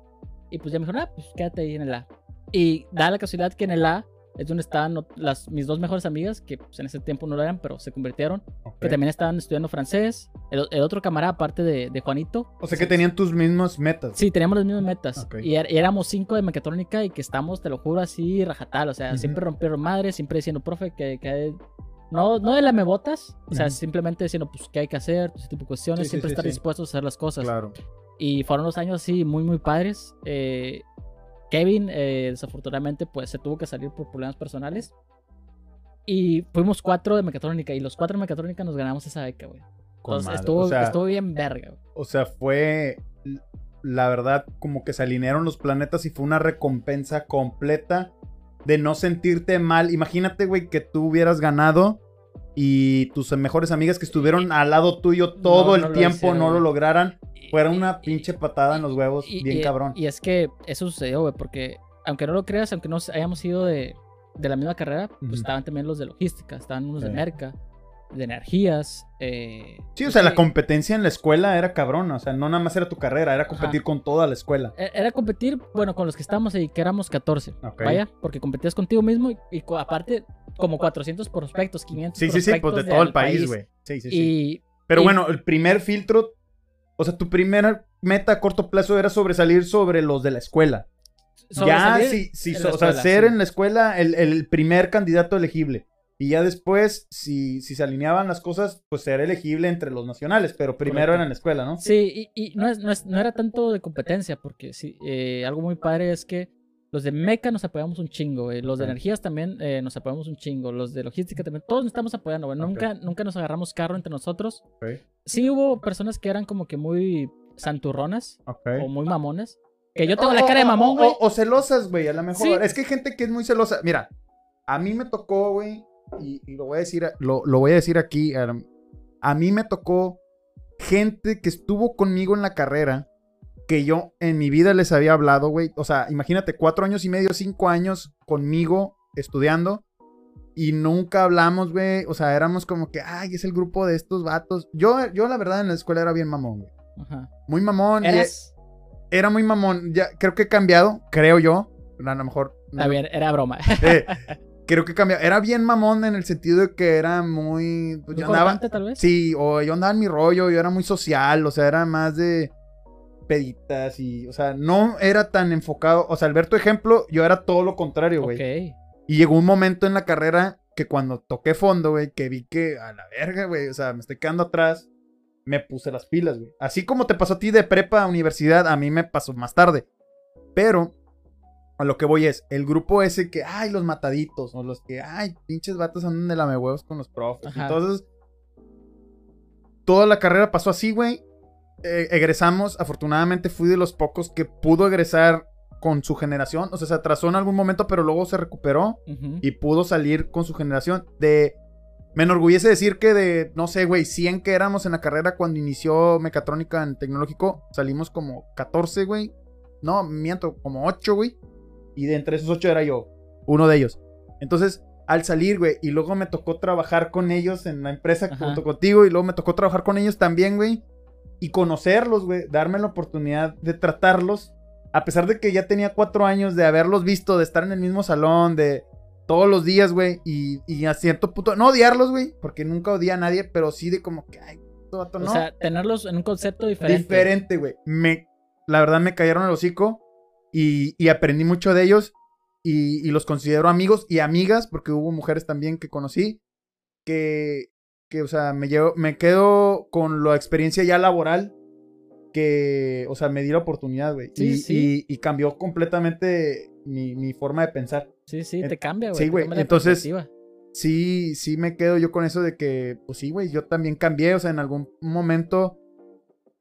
Y pues ya me dijeron, ah, pues quédate ahí en el A. Y da la casualidad que en el A es donde estaban las, mis dos mejores amigas, que pues, en ese tiempo no lo eran, pero se convirtieron, Ok. que también estaban estudiando francés. El, el otro camarada, aparte de, de Juanito. O sea que tenían tus mismas metas. Sí, teníamos las mismas metas. Ok. Y, er- éramos cinco de mecatrónica y que estamos, te lo juro, así rajatal. O sea, Ujú. siempre rompieron madres, siempre diciendo, profe, que, que no, no de la botas. O sea, simplemente diciendo, pues, qué hay que hacer, ese tipo de cuestiones. Sí, sí, siempre sí, estar sí. dispuestos a hacer las cosas. Claro. Y fueron los años así muy, muy padres. Eh, Kevin, eh, desafortunadamente, pues se tuvo que salir por problemas personales. Y fuimos cuatro de mecatrónica. Y los cuatro de mecatrónica nos ganamos esa beca, güey. Entonces estuvo, o, sea, estuvo bien verga, güey. o sea, fue. La verdad, como que se alinearon los planetas y fue una recompensa completa de no sentirte mal. Imagínate, güey, que tú hubieras ganado y tus mejores amigas que estuvieron al lado tuyo todo No, el no tiempo hicieron, no lo lograran. Fuera una pinche patada en los huevos, y- bien y- cabrón. Y es que eso sucedió, güey, porque aunque no lo creas, aunque no hayamos sido de, de la misma carrera, pues estaban también los de logística, estaban unos de merca, de energías. eh, Sí, o pues sea, la competencia en la escuela era cabrón. O sea, no nada más era tu carrera, era competir con toda la escuela. e- Era competir, bueno, con los que estábamos ahí, que éramos 14. Ok. Vaya, porque competías contigo mismo y, aparte como 400 prospectos, 500 Sí, sí, sí, pues de todo el país, güey. Sí, sí, sí. Y Pero bueno, el primer filtro, o sea, tu primera meta a corto plazo era sobresalir sobre los de la escuela. Ya, so- la o sea, ser sí. en la escuela el, el primer candidato elegible. Y ya después, si, si se alineaban las cosas, pues ser elegible entre los nacionales, pero primero Correcto. era en la escuela, ¿no? Sí, y, y no, es, no, es- no era tanto de competencia, porque sí, eh, algo muy padre es que los de meca nos apoyamos un chingo, güey. Los de Ok. energías también eh, nos apoyamos un chingo. Los de logística también. Todos nos estamos apoyando, güey. Ok. Nunca, nunca nos agarramos carro entre nosotros. Ok, Sí hubo personas que eran como que muy santurronas ok. o muy mamones. Que yo tengo O- la cara de mamón, güey. O, o celosas, güey, a lo mejor. Sí. Es que hay gente que es muy celosa. Mira, a mí me tocó, güey, y, y lo voy a decir, lo, lo voy a decir aquí. A, a mí me tocó gente que estuvo conmigo en la carrera que yo en mi vida les había hablado, güey. O sea, imagínate, cuatro años y medio, cinco años conmigo estudiando. Y nunca hablamos, güey. O sea, éramos como que, ay, es el grupo de estos vatos. Yo, yo la verdad, en la escuela era bien mamón, güey. Ajá. Muy mamón. Eras. era muy mamón. Ya, creo que he cambiado, creo yo. A lo mejor. no- Está bien, era broma. eh, creo que he cambiado. Era bien mamón en el sentido de que era muy. pues, yo andaba. tal vez. Sí, o yo andaba en mi rollo, yo era muy social, o sea, era más de peditas y, o sea, no era tan enfocado. O sea, al ver tu ejemplo, yo era todo lo contrario, güey. Ok. Y llegó un momento en la carrera que cuando toqué fondo, güey, que vi que a la verga, güey, o sea, me estoy quedando atrás, me puse las pilas, güey. Así como te pasó a ti de prepa a universidad, a mí me pasó más tarde. Pero a lo que voy es, el grupo ese que, ay, los mataditos, o los que, ay, pinches vatos andan de lamehuevos con los profes. Ajá. Entonces, toda la carrera pasó así, güey. Eh, egresamos, afortunadamente fui de los pocos que pudo egresar con su generación. O sea, se atrasó en algún momento, pero luego se recuperó y pudo salir con su generación. De. Me enorgullece decir que de, no sé, güey, 100 que éramos en la carrera cuando inició mecatrónica en tecnológico, salimos como 14, güey. No, miento, como 8, güey. Y de entre esos 8 era yo, uno de ellos. Entonces, al salir, güey, y luego me tocó trabajar con ellos en la empresa Ajá. junto contigo, y luego me tocó trabajar con ellos también, güey. Y conocerlos, güey, darme la oportunidad de tratarlos. A pesar de que ya tenía cuatro años de haberlos visto, de estar en el mismo salón, de todos los días, güey. Y, y a cierto punto, no odiarlos, güey, porque nunca odié a nadie, pero sí de como que, ay, este vato O no. sea, tenerlos en un concepto diferente. Diferente, güey. Me, la verdad me cayeron el hocico y, y aprendí mucho de ellos y, y los considero amigos y amigas, porque hubo mujeres también que conocí que, que o sea, me, llevo, me quedo con la experiencia ya laboral que, o sea, me di la oportunidad, güey. Sí, y, sí. y- y cambió completamente mi, mi forma de pensar. Sí, sí, te cambia, güey. sí, güey, entonces-. Sí, sí me quedo yo con eso de que, pues sí, güey, yo también cambié, o sea, en algún momento,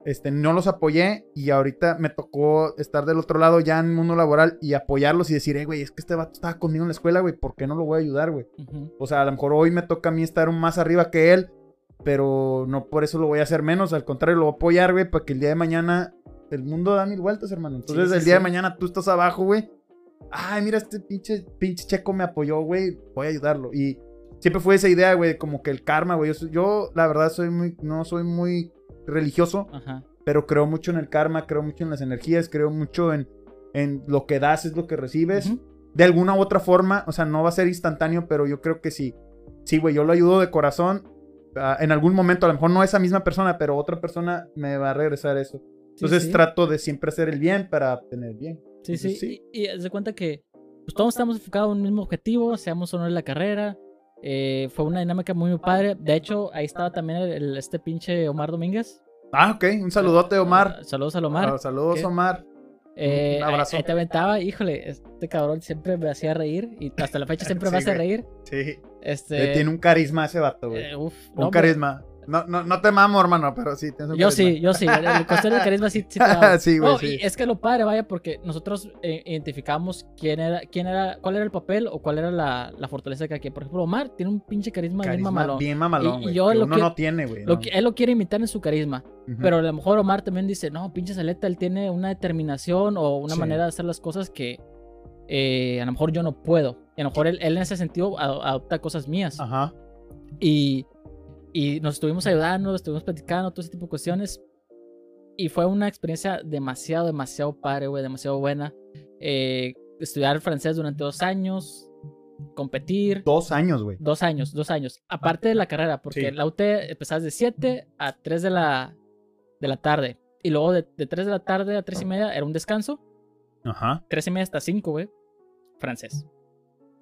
este, no los apoyé y ahorita me tocó estar del otro lado ya en el mundo laboral y apoyarlos y decir, eh, güey, es que este vato estaba conmigo en la escuela, güey, ¿por qué no lo voy a ayudar, güey? O sea, a lo mejor hoy me toca a mí estar más arriba que él, pero no por eso lo voy a hacer menos, al contrario, lo voy a apoyar, güey, para que el día de mañana el mundo da mil vueltas, hermano. Entonces, Sí, sí, el día de mañana tú estás abajo, güey. Ay, mira, este pinche, pinche checo me apoyó, güey, voy a ayudarlo. Y siempre fue esa idea, güey, como que el karma, güey. Yo, yo, la verdad, soy muy, no soy muy religioso, Ajá. pero creo mucho en el karma, creo mucho en las energías, creo mucho en, en lo que das es lo que recibes de alguna u otra forma, o sea, no va a ser instantáneo, pero yo creo que sí. Sí, güey, yo lo ayudo de corazón. ah, en algún momento, a lo mejor no esa misma persona, pero otra persona me va a regresar eso. Entonces sí. trato de siempre hacer el bien para obtener bien. Sí, sí. Entonces, sí. Y, y de cuenta que pues, todos estamos enfocados en un mismo objetivo, seamos o no en la carrera. Eh, fue una dinámica muy, muy padre. De hecho, ahí estaba también el- el- este pinche Omar Domínguez. Ah, ok, un saludote, Omar. Ah, Saludos al Omar. Ah, saludos, ¿Qué? Omar. Eh, un abrazo. Ahí te aventaba, híjole, este cabrón siempre me hacía reír y hasta la fecha siempre me hace güey. reír. Sí. Este, tiene un carisma ese vato, güey. eh, uf, un no, carisma. No, no, no te mamo, hermano, pero sí, Yo carisma. sí, yo sí. El, el cuestión del carisma sí, sí te. Sí, güey, No, sí. y es que lo padre, vaya, porque nosotros eh, identificamos quién era, quién era, cuál era el papel o cuál era la, la fortaleza de cada quien. Por ejemplo, Omar tiene un pinche carisma, bien Carisma mamalón. bien mamalón, Y- y yo que lo uno no tiene, güey. No. él lo quiere imitar en su carisma. Ujú. Pero a lo mejor Omar también dice, no, pinche Saleta, él tiene una determinación o una Sí. manera de hacer las cosas que eh, a lo mejor yo no puedo. Y a lo mejor él, él en ese sentido ado- adopta cosas mías. Ajá. Y, y nos estuvimos ayudando, estuvimos platicando, todo ese tipo de cuestiones. Y fue una experiencia demasiado, demasiado padre, güey, demasiado buena. Eh, estudiar francés durante dos años, competir. Dos años, güey. Dos años, dos años. Aparte de la carrera, porque Sí. la UT empezabas de 7 a 3 de la, de la tarde. Y luego de, de 3 de la tarde a 3 y media era un descanso. Ajá. 3 y media hasta 5, güey. Francés.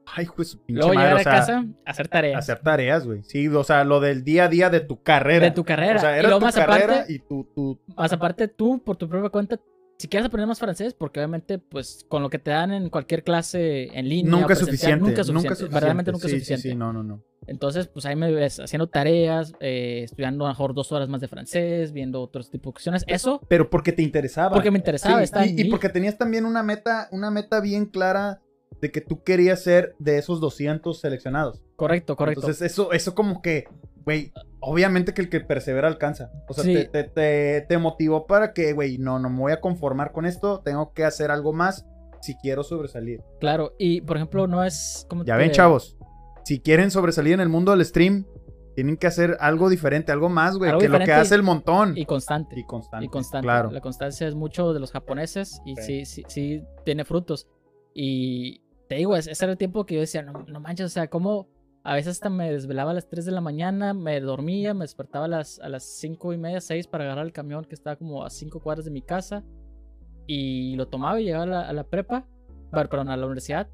Ay, pues su pinche Luego madre, llegar o sea, casa, hacer tareas. hacer tareas, güey. Sí, o sea, lo del día a día de tu carrera. De tu carrera. O sea, y era luego tu más carrera aparte, y tu, tu... más aparte tú, por tu propia cuenta, si quieres aprender más francés, porque obviamente, pues, con lo que te dan en cualquier clase en línea. Nunca es suficiente. Nunca es suficiente. Nunca es suficiente. Verdaderamente nunca Sí, es sí, suficiente. Sí, no, no, no. Entonces, pues ahí me ves haciendo tareas, eh, estudiando a lo mejor dos horas más de francés, viendo otros tipos de cuestiones. Eso Pero porque te interesaba. porque me interesaba. Sí, y, y porque tenías también una meta, una meta bien clara de que tú querías ser de esos 200 seleccionados. Correcto, correcto. Entonces, eso, eso como que, güey, obviamente que el que persevera alcanza. O sea, Sí. te, te, te, te motivó para que, güey, no, no me voy a conformar con esto, tengo que hacer algo más si quiero sobresalir. claro. Y, por ejemplo, no es... como Ya ven, chavos, si quieren sobresalir en el mundo del stream, tienen que hacer algo diferente, algo más, güey, que lo que hace el montón. Y constante. Y constante. Y constante. Claro. La constancia es mucho de los japoneses y sí, Sí. sí, sí tiene frutos. Y te digo, es- ese era el tiempo que yo decía, no, no manches, o sea, como a veces hasta me desvelaba a las 3 de la mañana, me dormía, me despertaba a las, a las 5 y media, 6 para agarrar el camión que estaba como a 5 cuadras de mi casa y lo tomaba y llegaba a la, a la prepa, per- perdón, a la universidad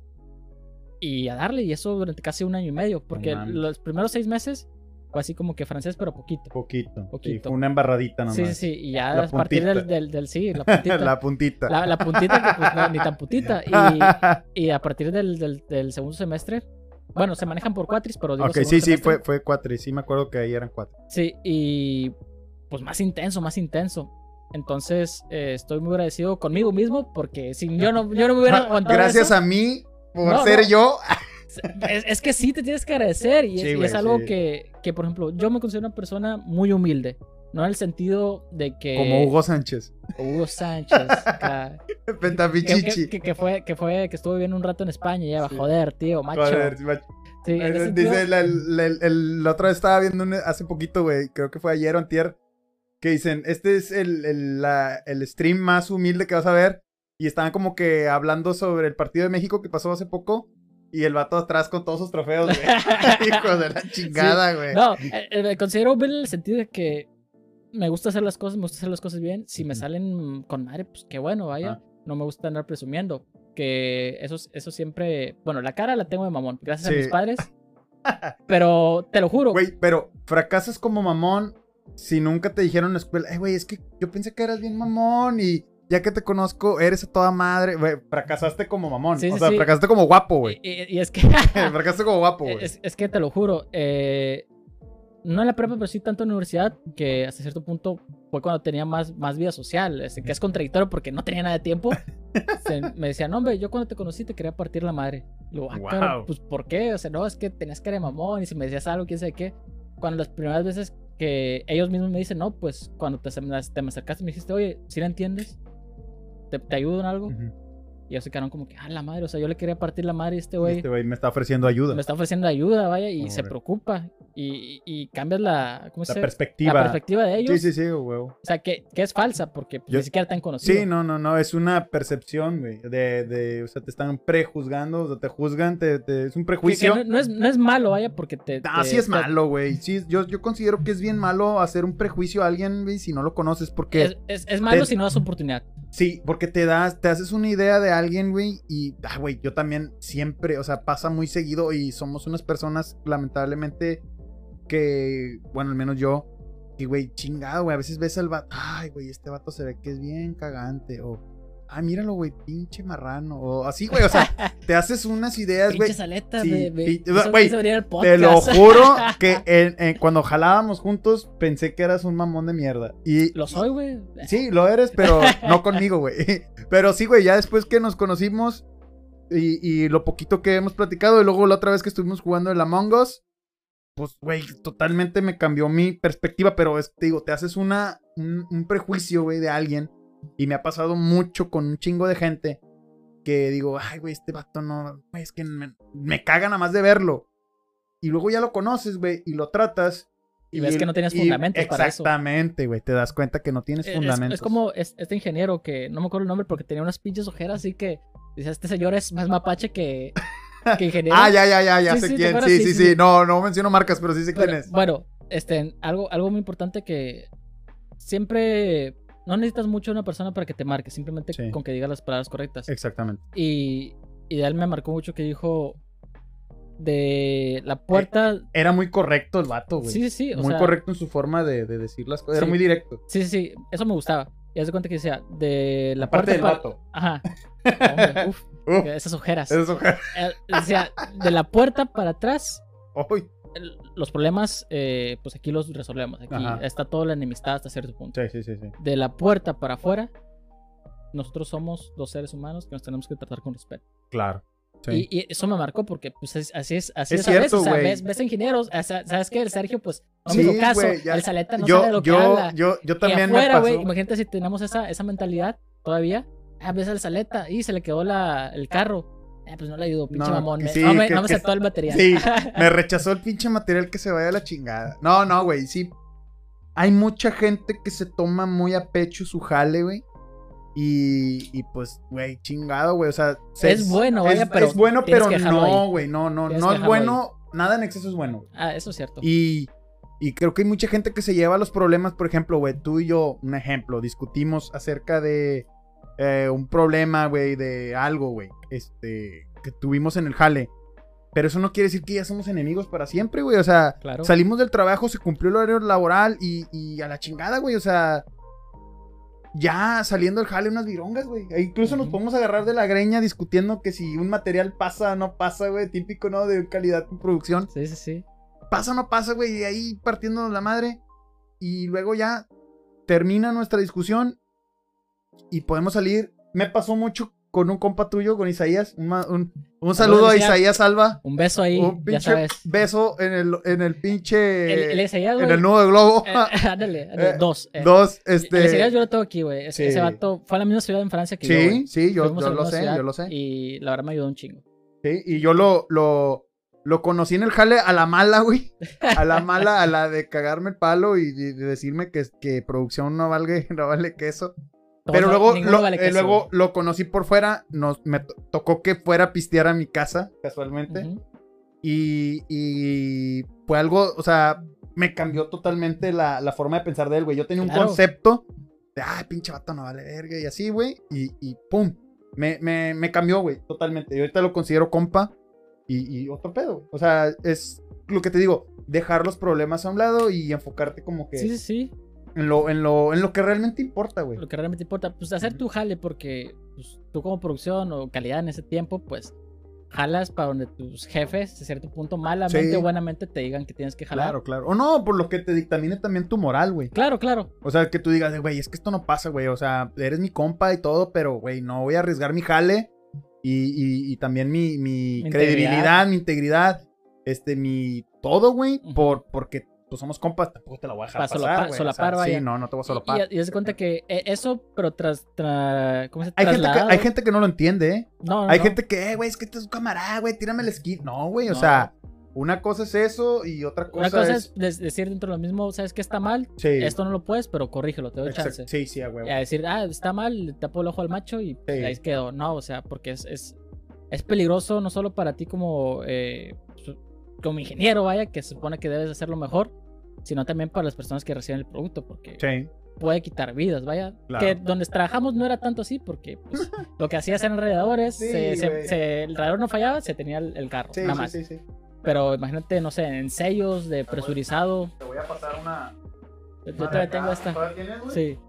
y a darle, y eso durante casi un año y medio, porque mames. los primeros 6 meses así como que francés, pero poquito. Poquito. Sí, Poquito. fue una embarradita nomás. Sí, sí, sí, y ya La a partir del, puntita. del, del- sí, la puntita. la puntita. La, la puntita que pues no, ni tan putita. Y, y a partir del, del, del segundo semestre, bueno, se manejan por cuatris, pero digo ok, sí, sí, semestre. fue, fue cuatro. Y sí me acuerdo que ahí eran cuatro. Sí, y pues más intenso, más intenso. Entonces, eh, estoy muy agradecido conmigo mismo porque si yo no, yo no me hubiera aguantado Gracias eso, a mí por No, ser no. yo. Es, es que sí te tienes que agradecer y es, y algo sí. que, que, por ejemplo, yo me considero una persona muy humilde. No en el sentido de que... Como Hugo Sánchez. Hugo Sánchez. que, Pentapichichi. que- que fue, que fue, que estuvo viviendo un rato en España y ya va, Sí. joder, tío, macho. Joder, sí, macho. Eh, sentido- Dice, la, el- el- el- la otra vez estaba viendo un- hace poquito, güey, creo que fue ayer o antier, que dicen, este es el, el, la- el stream más humilde que vas a ver, y estaban como que hablando sobre el partido de México que pasó hace poco, y el vato atrás con todos sus trofeos, güey. Hijo de la chingada, güey. No, eh, eh, me considero humilde en el sentido de que me gusta hacer las cosas, me gusta hacer las cosas bien. Si me salen con madre, pues qué bueno, vaya. No me gusta andar presumiendo. Que eso, eso siempre. Bueno, la cara la tengo de mamón, gracias a mis padres. Pero te lo juro. Güey, pero fracasas como mamón si nunca te dijeron en la escuela, eh, güey, es que yo pensé que eras bien mamón y ya que te conozco, eres a toda madre. Güey, fracasaste como mamón. Sí, o sí, sea, sí. fracasaste como guapo, güey. Y, y- es que. fracasaste como guapo, güey. es, es que te lo juro. eh, no en la prepa, pero sí tanto en la universidad, que hasta cierto punto fue cuando tenía más, más vida social. este, que es contradictorio porque no tenía nada de tiempo. Se- me decían, no, hombre, yo cuando te conocí te quería partir la madre. Y luego, ah, Wow. cabrón, pues ¿por qué? O sea, no, es que tenías cara de mamón y si me decías algo, quién sabe qué. Cuando las primeras veces que ellos mismos me dicen, no, pues cuando te, te me acercaste me dijiste, oye, ¿sí la entiendes? ¿Te, te ayudo en algo? Y ellos se quedaron como que, ah, la madre, o sea, yo le quería partir la madre a este güey. Este güey me está ofreciendo ayuda. Me está ofreciendo ayuda, vaya, y se preocupa. Y, y- cambias la, ¿cómo se La perspectiva. La perspectiva de ellos. Sí, sí, sí, güey. O sea, que, que es falsa porque pues, Yo- ni siquiera te han conocido. Sí, no, no, no, es una percepción, güey, de, de, o sea, te están prejuzgando, o sea, te juzgan, te, te- es un Que- que prejuicio. no, no es, no es malo, vaya, porque te. Ah, te- sí es te- malo, güey, sí, yo, yo considero que es bien malo hacer un prejuicio a alguien, güey, si no lo conoces, porque, Es, es- es malo si no das oportunidad. sí, porque te das, te haces una idea de alguien, güey, y, ah, güey, yo también siempre, o sea, pasa muy seguido y somos unas personas, lamentablemente, que, bueno, al menos yo, y, güey, chingado, güey, a veces ves al vato, ay, güey, este vato se ve que es bien cagante, o, ay, míralo, güey, pinche marrano, o así, güey, o sea, te haces unas ideas, güey. Pinches aletas, güey, Te lo juro que en- en- cuando jalábamos juntos pensé que eras un mamón de mierda. Y Lo soy, güey. sí, lo eres, pero no conmigo, güey. Pero sí, güey, ya después que nos conocimos y, y lo poquito que hemos platicado, y luego la otra vez que estuvimos jugando el Among Us, pues, güey, totalmente me cambió mi perspectiva. Pero es, te digo, te haces una, un, un prejuicio, güey, de alguien. Y me ha pasado mucho con un chingo de gente que digo, ay, güey, este vato no, güey, es que me, me caga nada más de verlo. Y luego ya lo conoces, güey, y lo tratas. Y ves que no tienes y- fundamentos para eso. Exactamente, güey, te das cuenta que no tienes Es- fundamentos. Es, como es- este ingeniero que no me acuerdo el nombre porque tenía unas pinches ojeras, así que dice, este señor es más mapache que, que ingeniero. Ah, ya, ya, ya, ya Sí, sé sí, ¿te quién. Sí, Sí, sí, sí. No, no menciono marcas, pero sí sé quién Bueno, es. bueno, este, algo, algo muy importante que siempre no necesitas mucho de una persona para que te marque, simplemente Sí. con que diga las palabras correctas. Exactamente. Y, y de él me marcó mucho que dijo de la puerta. Era muy correcto el vato, güey. sí, sí, sí. o muy sea, correcto en su forma de, de decir las cosas. Era muy directo. Sí, sí, sí. Eso me gustaba. Y haz de cuenta que decía, de la Aparte puerta del para- vato. Ajá. Hombre, uf, Uf, esas ojeras. eso. Eh, decía, de la puerta para atrás, Uy. el- los problemas, eh, pues aquí los resolvemos. Aquí Ajá. está toda la enemistad hasta cierto punto. Sí, sí, sí, sí. De la puerta para afuera, nosotros somos dos seres humanos que nos tenemos que tratar con respeto. Claro. Sí. Y, y eso me marcó porque pues es- así es, así Es es, a veces, cierto, o sea, ves, ves ingenieros, o sea, sabes que el Sergio pues no Sí, me hizo caso, ya- el Saleta no yo, sabe lo que yo, habla. yo, yo y también afuera, me güey, imagínate si tenemos esa, esa mentalidad todavía, ah, ves al Saleta y se le quedó la, el carro, eh, pues no le ayudó, pinche No, mamón, sí, no me, que- no me que- aceptó el material. Sí, me rechazó el pinche material que se vaya a la chingada. No, no, güey, sí. Hay mucha gente que se toma muy a pecho su jale, güey. Y, y pues, güey, chingado, güey. O sea, se- Es bueno, vaya, es, pero es bueno, pero no, ahí. güey. No, no, Tienes no es bueno. Nada en exceso es bueno. Ah, eso es cierto. Y, y creo que hay mucha gente que se lleva los problemas. Por ejemplo, güey, tú y yo, un ejemplo, discutimos acerca de eh, un problema, güey, de algo, güey, este, que tuvimos en el jale. Pero eso no quiere decir que ya somos enemigos para siempre, güey. O sea, Claro. salimos del trabajo, se cumplió el horario laboral y, y a la chingada, güey. O sea, ya saliendo del jale unas virongas, güey. E incluso nos Ujú. podemos agarrar de la greña discutiendo que si un material pasa o no pasa, güey. Típico, ¿no? De calidad en producción Sí, sí, sí. pasa o no pasa, güey, y ahí partiéndonos la madre. Y luego ya termina nuestra discusión y podemos salir. Me pasó mucho con un compa tuyo, con Isaías. Un, un- un saludo a Isaías. Alba. Un beso ahí, Un ya sabes. beso en el, en el pinche. El, el Isaías, en el nudo de globo. eh, ándale, ándale, Eh, dos. eh. Dos, El este. Isaías yo lo tengo aquí, güey. Sí. ese vato fue a la misma ciudad en Francia que yo, Sí, sí, yo, yo lo sé, ciudad yo lo sé. Y la verdad me ayudó un chingo. Sí, y yo lo, lo, lo conocí en el jale a la mala, güey. A la mala, a la de cagarme el palo y de, de decirme que, que producción no no vale queso. Pero luego, lo, vale eh, luego lo conocí por fuera. Nos, me to- tocó que fuera a pistear a mi casa, casualmente. Ujú. y, y fue algo, o sea, me cambió totalmente la, la forma de pensar de él, güey. Yo tenía un Claro. concepto de, ay, pinche vato no vale verga, y así, güey. Y, y pum, me, me, me cambió, güey, totalmente. Y ahorita lo considero compa y, y otro pedo. O sea, es lo que te digo, dejar los problemas a un lado y enfocarte como que Sí, sí, sí. En, lo, en, lo, en lo que realmente importa, güey. Lo que realmente importa, pues hacer tu jale, porque pues, tú como producción o calidad en ese tiempo, pues jalas para donde tus jefes, de cierto punto, malamente Sí. o buenamente te digan que tienes que jalar. Claro, claro. O no, por lo que te dictamine también tu moral, güey. Claro, claro. O sea, que tú digas, güey, es que esto no pasa, güey. O sea, eres mi compa y todo, pero, güey, no voy a arriesgar mi jale y, y- y también mi, mi Mi credibilidad, integridad. mi integridad, este, mi todo, güey, Ujú. por, porque pues somos compas, tampoco te la voy a dejar Pa' pasar, güey. o sea, vaya. Sí, no, no te voy a Y, solapar. y, y haz de cuenta que eh, eso, pero tras, tra- ¿cómo se hay, gente que, hay gente que no lo entiende, ¿eh? No, no, Hay no. gente que, eh, güey, es que este es un camarada, güey, tírame el esquí. No, güey, o sea, una cosa es eso y otra cosa, Una cosa es... decir dentro de lo mismo, ¿sabes qué está mal? Sí, Esto no lo puedes, pero corrígelo, te doy exacto. chance. Sí, sí, a huevo. Y a decir, ah, está mal, le tapo el ojo al macho y pues, Sí. ahí quedó. No, o sea, porque es, es, es peligroso no solo para ti como, eh, su- como ingeniero, vaya, que se supone que debes hacerlo mejor, sino también para las personas que reciben el producto, porque Sí, puede quitar vidas, vaya. Claro. Que donde trabajamos no era tanto así, porque pues, lo que hacías eran radiadores, Sí, se- se- se- el radiador no fallaba, se tenía el, el carro, sí, nada sí, más. sí, sí. Pero imagínate, no sé, en sellos de presurizado. Te voy a pasar una... Yo todavía tengo esta. ¿Todavía tienes, güey? Sí.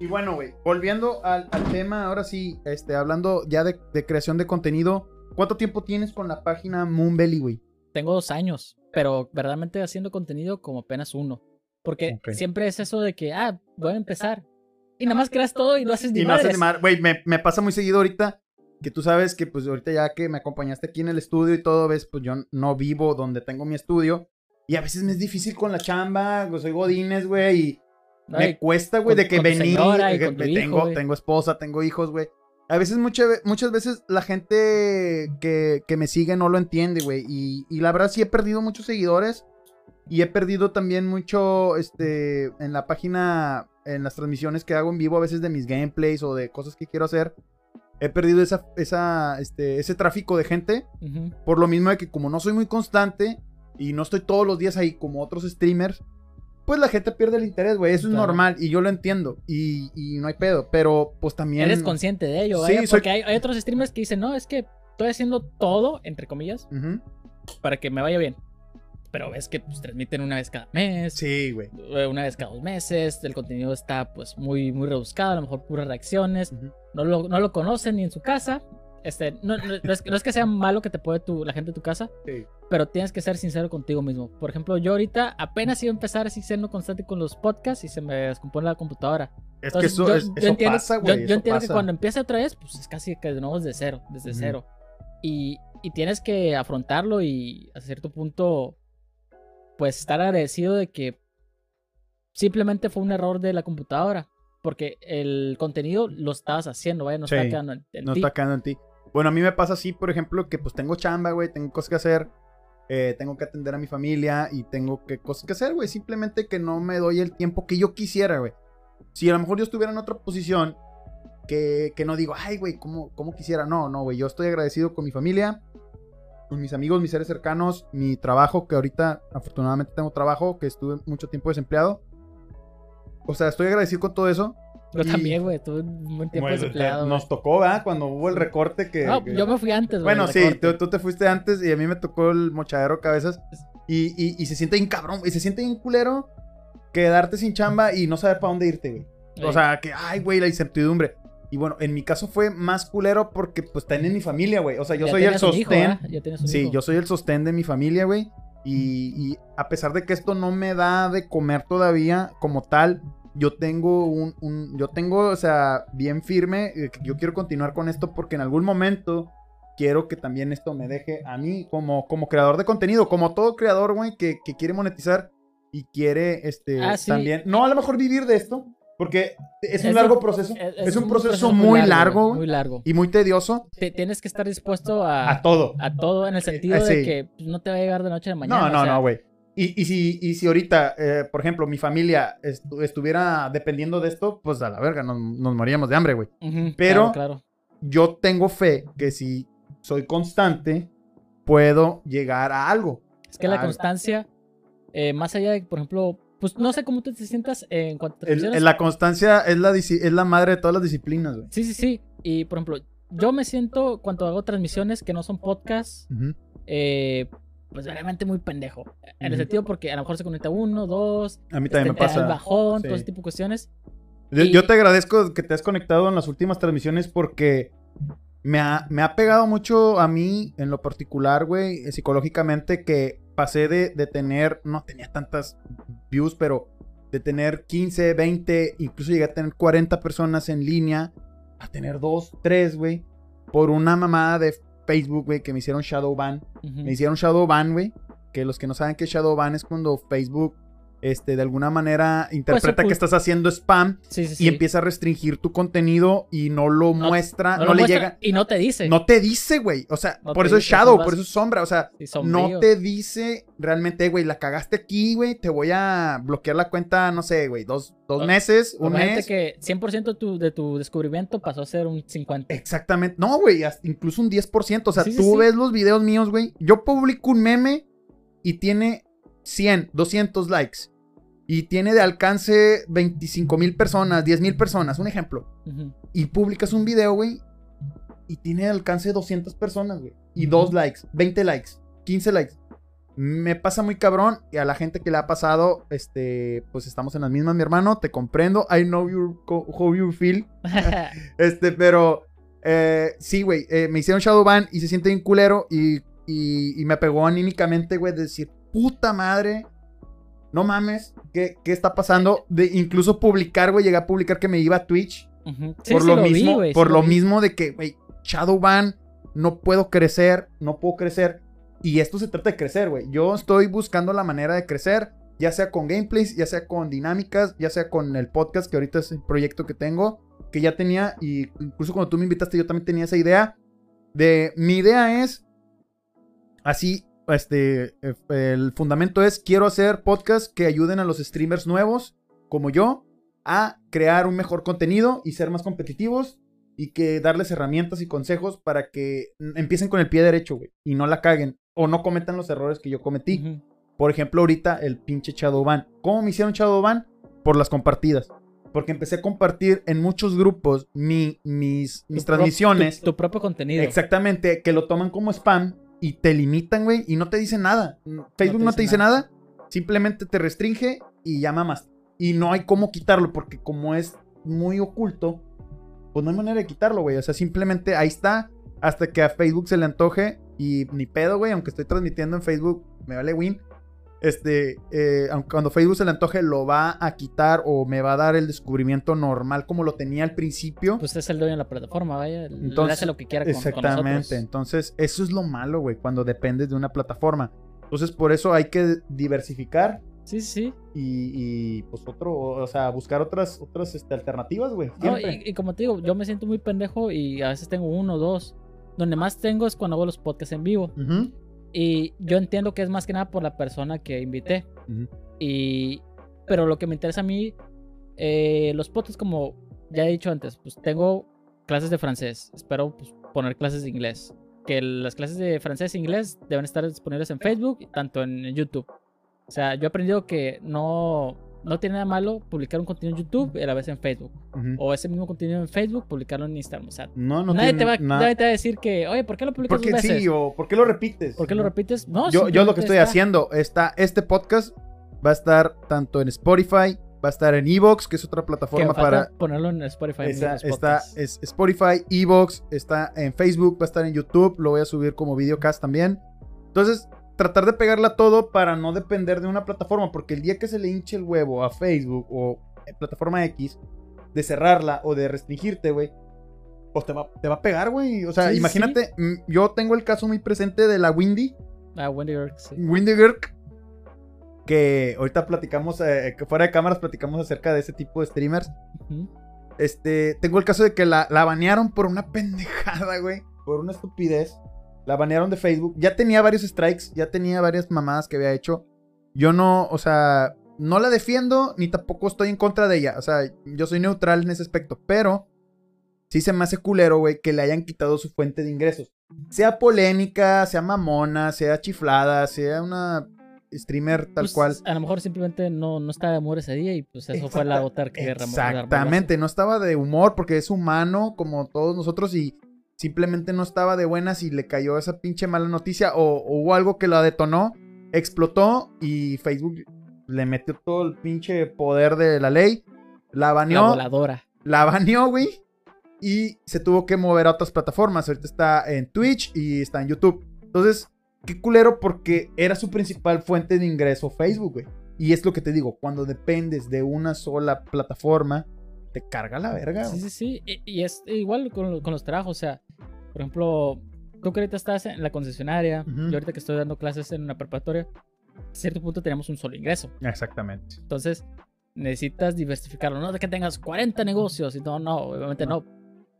Y bueno, güey, volviendo al, al tema, ahora sí, este, hablando ya de, de creación de contenido, ¿cuánto tiempo tienes con la página Moonbelly, güey? Tengo dos años, pero verdaderamente haciendo contenido como apenas uno. Porque siempre es eso de que, ah, voy a empezar. Y nada más creas todo y no haces ni Y más madres. animar, güey, me, me pasa muy seguido ahorita que tú sabes que pues ahorita ya que me acompañaste aquí en el estudio y todo, ves, pues yo no vivo donde tengo mi estudio y a veces me es difícil con la chamba, pues soy godines, güey, y No, me y cuesta, güey, de que venir, señora que hijo, tengo, tengo esposa, tengo hijos, güey. A veces, mucha muchas veces la gente que, que me sigue no lo entiende, güey. Y, y la verdad sí he perdido muchos seguidores. Y he perdido también mucho, este, en la página, en las transmisiones que hago en vivo, a veces de mis gameplays o de cosas que quiero hacer. He perdido esa, esa, este, ese tráfico de gente. Por lo mismo de que como no soy muy constante y no estoy todos los días ahí como otros streamers, pues la gente pierde el interés, güey. Eso es Claro. normal y yo lo entiendo y, y no hay pedo. Pero pues también... Eres consciente de ello, Sí, vaya, soy- porque hay, hay otros streamers que dicen, no, es que estoy haciendo todo, entre comillas, Ujú. para que me vaya bien. Pero ves que pues, transmiten una vez cada mes, Sí, güey. eh, una vez cada dos meses, el contenido está pues muy, muy rebuscado, a lo mejor puras reacciones, Ujú. no lo, no lo conocen ni en su casa. Este, no, no- no es, no es que sea malo que te puede tu, la gente de tu casa, Sí. pero tienes que ser sincero contigo mismo. Por ejemplo, yo ahorita apenas iba a empezar así siendo constante con los podcasts y se me descompone la computadora. Es Entonces, que eso, yo- es- yo eso entiendo- pasa, güey. Yo, eso entiendo que cuando empiece otra vez, pues es casi que de nuevo desde cero, desde cero. Y, y tienes que afrontarlo y a cierto punto, pues estar agradecido de que simplemente fue un error de la computadora. Porque el contenido lo estabas haciendo, vaya, no Sí, estaba quedando en, en No ti. está quedando en ti. Bueno, a mí me pasa así, por ejemplo, que pues tengo chamba, güey, tengo cosas que hacer, eh, tengo que atender a mi familia y tengo que cosas que hacer, güey. Simplemente que no me doy el tiempo que yo quisiera, güey. Si a lo mejor yo estuviera en otra posición, que, que no digo, ay, güey, ¿cómo, ¿cómo quisiera? No, no, güey, yo estoy agradecido con mi familia, con mis amigos, mis seres cercanos, mi trabajo, que ahorita afortunadamente tengo trabajo, que estuve mucho tiempo desempleado. O sea, estoy agradecido con todo eso. Yo y- también, güey, tuve un buen tiempo güey. nos tocó, ¿verdad? Cuando hubo el recorte que... No, que- yo me fui antes, güey. Bueno, sí, tú, tú te fuiste antes y a mí me tocó el mochadero cabezas. Y, y, y se siente bien cabrón, y se siente bien culero quedarte sin chamba y no saber para dónde irte, güey. O Ey. sea, que, ay, güey, la incertidumbre. Y bueno, en mi caso fue más culero porque pues está en mi familia, güey. O sea, yo Ya soy el un hijo, sostén. ¿verdad? Ya Sí, hijo. yo soy el sostén de mi familia, güey. Y, y a pesar de que esto no me da de comer todavía como tal, yo tengo un, un- yo tengo, o sea, bien firme, eh, yo quiero continuar con esto porque en algún momento quiero que también esto me deje a mí como, como creador de contenido, como todo creador, güey, que, que quiere monetizar y quiere, este, Ah, sí. también, no a lo mejor vivir de esto, porque es un Es largo un- proceso, Es, es, un proceso, muy largo, güey, Muy largo. y muy tedioso Te- tienes que estar dispuesto a, a todo. a todo en el sentido eh, de sí. que pues, no te va a llegar de noche a mañana. No, o no, sea, no, güey. Y, y, si, y si ahorita, eh, por ejemplo, mi familia estu- estuviera dependiendo de esto, pues a la verga, nos, nos moríamos de hambre, güey. Pero- Claro, claro. Yo tengo fe que si soy constante, puedo llegar a algo. Es que la constancia, eh, más allá de, por ejemplo, pues no sé cómo tú te sientas en cuanto a El- la constancia es la, es la madre de todas las disciplinas, güey. Sí, sí, sí. Y por ejemplo, yo me siento cuando hago transmisiones que no son podcasts, eh, pues realmente muy pendejo. En el Ujú. sentido porque a lo mejor se conecta uno, dos, A mí también este, me da el pasa. bajón, todo Sí. ese tipo de cuestiones. Yo, Y- yo te agradezco que te has conectado en las últimas transmisiones porque me ha, me ha pegado mucho a mí, en lo particular, güey, psicológicamente, que pasé de, de tener, no tenía tantas views, pero de tener 15, 20, incluso llegué a tener 40 personas en línea, a tener 2, 3, güey, por una mamada de Facebook, güey, que me hicieron shadow ban. Me hicieron shadow ban, güey. Que los que no saben qué es shadow ban es cuando Facebook, este, de alguna manera interpreta ocult- que estás haciendo spam Sí, sí, sí. y empieza a restringir tu contenido y no lo No- muestra, no, No lo le muestra llega, Y no te dice. no te dice, güey. O sea, No por eso es shadow, por eso es sombra. O sea, no te dice realmente, güey, la cagaste aquí, güey, te voy a bloquear la cuenta, no sé, güey, dos, dos O- meses, un mes. que 100% de tu, de tu descubrimiento pasó a ser un 50%. Exactamente. No, güey, incluso un 10%. O sea, tú ves los videos míos, güey. Yo publico un meme y tiene 100, 200 likes. Y tiene de alcance 25 mil personas, 10 mil personas, un ejemplo. Ujú. Y publicas un video, güey. Y tiene de alcance 200 personas, güey. Y Ujú. 2 likes, 20 likes, 15 likes. Me pasa muy cabrón. Y a la gente que le ha pasado, este, pues estamos en las mismas, mi hermano. Te comprendo. I know you, how you feel. Este, pero eh, sí, güey, eh, me hicieron Shadowban y se siente bien culero y, y, y me pegó anímicamente, güey, de decir, puta madre, no mames, ¿qué, qué está pasando? De incluso publicar, güey, llegué a publicar que me iba a Twitch. Sí, por sí lo vi, mismo, sí por lo vi. mismo de que, güey, Shadowban, no puedo crecer, no puedo crecer. Y esto se trata de crecer, güey. Yo estoy buscando la manera de crecer, ya sea con gameplays, ya sea con dinámicas, ya sea con el podcast, que ahorita es el proyecto que tengo, que ya tenía, y incluso cuando tú me invitaste, yo también tenía esa idea. De mi idea es así. Este, eh, el fundamento es, quiero hacer podcasts que ayuden a los streamers nuevos, como yo, a crear un mejor contenido y ser más competitivos y que darles herramientas y consejos para que empiecen con el pie derecho, güey, y no la caguen o no cometan los errores que yo cometí. Por ejemplo, ahorita el pinche Shadowban. ¿Cómo me hicieron Shadowban? Por las compartidas. Porque empecé a compartir en muchos grupos mi- mis, mis Tu pro- transmisiones. Tu, tu propio contenido. Exactamente, que lo toman como spam y te limitan, güey, y no te dicen nada. Facebook no te dice, nada. simplemente te restringe y ya mamas. Y no hay cómo quitarlo, porque como es muy oculto, pues no hay manera de quitarlo, güey. O sea, simplemente ahí está, hasta que a Facebook se le antoje, y ni pedo, güey, aunque estoy transmitiendo en Facebook, me vale win. Este, eh, cuando Facebook se le antoje, lo va a quitar o me va a dar el descubrimiento normal como lo tenía al principio. Pues es el dueño de la plataforma, vaya. Entonces, hace lo que quiera con, con Exactamente. nosotros. Entonces, eso es lo malo, güey, cuando dependes de una plataforma. Entonces, por eso hay que diversificar Sí, sí. y, y, pues otro, o sea, buscar otras, otras este, alternativas, güey. No, y, y como te digo, yo me siento muy pendejo y a veces tengo uno o dos. Donde más tengo es cuando hago los podcasts en vivo. Ujú, Y yo entiendo que es más que nada por la persona que invité. ujú. Y, pero lo que me interesa a mí, eh, los podcasts como ya he dicho antes, pues tengo clases de francés. Espero pues, poner clases de inglés. Que las clases de francés e inglés deben estar disponibles en Facebook y tanto en YouTube. O sea, yo he aprendido que no, no tiene nada malo publicar un contenido en YouTube y a la vez en Facebook. Ujú. O ese mismo contenido en Facebook, publicarlo en Instagram. O sea, No, no nadie, tiene te va, nada- nadie te va a decir que, oye, ¿por qué lo publicas ¿Por dos veces? sí o por qué lo repites? ¿Por qué lo repites? No, Yo, yo lo que estoy está. haciendo está este podcast va a estar tanto en Spotify, va a estar en Evox, que es otra plataforma para ponerlo en Spotify. en Está, es Spotify, Evox, está en Facebook, va a estar en YouTube, lo voy a subir como videocast también. Entonces, tratar de pegarla todo para no depender de una plataforma, porque el día que se le hinche el huevo a Facebook o en plataforma X, de cerrarla o de restringirte, güey, pues te va, te va a pegar, güey. O sea, Sí, imagínate, mm, yo tengo el caso muy presente de la Windy, Ah, Wendy York, sí. Windy Girl, que ahorita platicamos, eh, que fuera de cámaras platicamos acerca de ese tipo de streamers. Este, tengo el caso de que la, la banearon por una pendejada, güey. Por una estupidez. La banearon de Facebook. Ya tenía varios strikes, ya tenía varias mamadas que había hecho. Yo no, o sea, no la defiendo ni tampoco estoy en contra de ella. O sea, yo soy neutral en ese aspecto. Pero sí se me hace culero, güey, que le hayan quitado su fuente de ingresos. Sea polémica, sea mamona, sea chiflada, sea una streamer tal Pues, cual. A lo mejor simplemente no, no estaba de humor ese día y pues eso fue la gota que derramó. derramó. Exactamente, no estaba de humor porque es humano como todos nosotros y simplemente no estaba de buenas y le cayó esa pinche mala noticia o, o hubo algo que la detonó, explotó y Facebook le metió todo el pinche poder de la ley, la La baneó, voladora. la baneó, güey, y se tuvo que mover a otras plataformas. Ahorita está en Twitch y está en YouTube. Entonces, qué culero porque era su principal fuente de ingreso Facebook, güey. Y es lo que te digo, cuando dependes de una sola plataforma, te carga la verga. Sí, güey. sí, sí. Y, y es igual con, con los trabajos. O sea, por ejemplo, tú que ahorita estás en la concesionaria, Ujú. yo ahorita que estoy dando clases en una preparatoria, a cierto punto tenemos un solo ingreso. Exactamente. Entonces, necesitas diversificarlo. No de que tengas 40 negocios. Y no, no, obviamente no.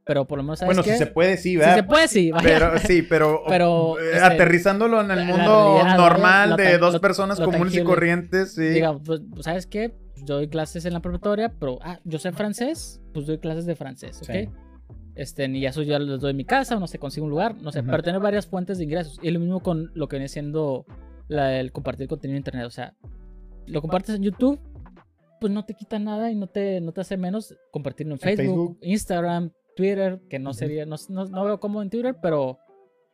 Pero por lo menos sabes Bueno, que si se puede, sí, si ¿verdad? se puede, sí. vaya. Pero sí, pero, Pero, este, aterrizándolo en el la- la mundo realidad, normal de dos lo- personas lo comunes y tangible. corrientes, sí. Digamos, pues, ¿sabes qué? Yo doy clases en la preparatoria, pero ah, yo sé francés, pues doy clases de francés, ¿ok? Sí. Este, y eso ya los doy en mi casa, o no sé, consigo un lugar, no sé, Ujú. pero tener varias fuentes de ingresos. Y lo mismo con lo que viene siendo la- el compartir contenido en internet. O sea, lo compartes en YouTube, pues no te quita nada y no te, no te hace menos compartirlo en Facebook, Facebook. Instagram, Twitter, que no sería, no, no, no veo cómo en Twitter, pero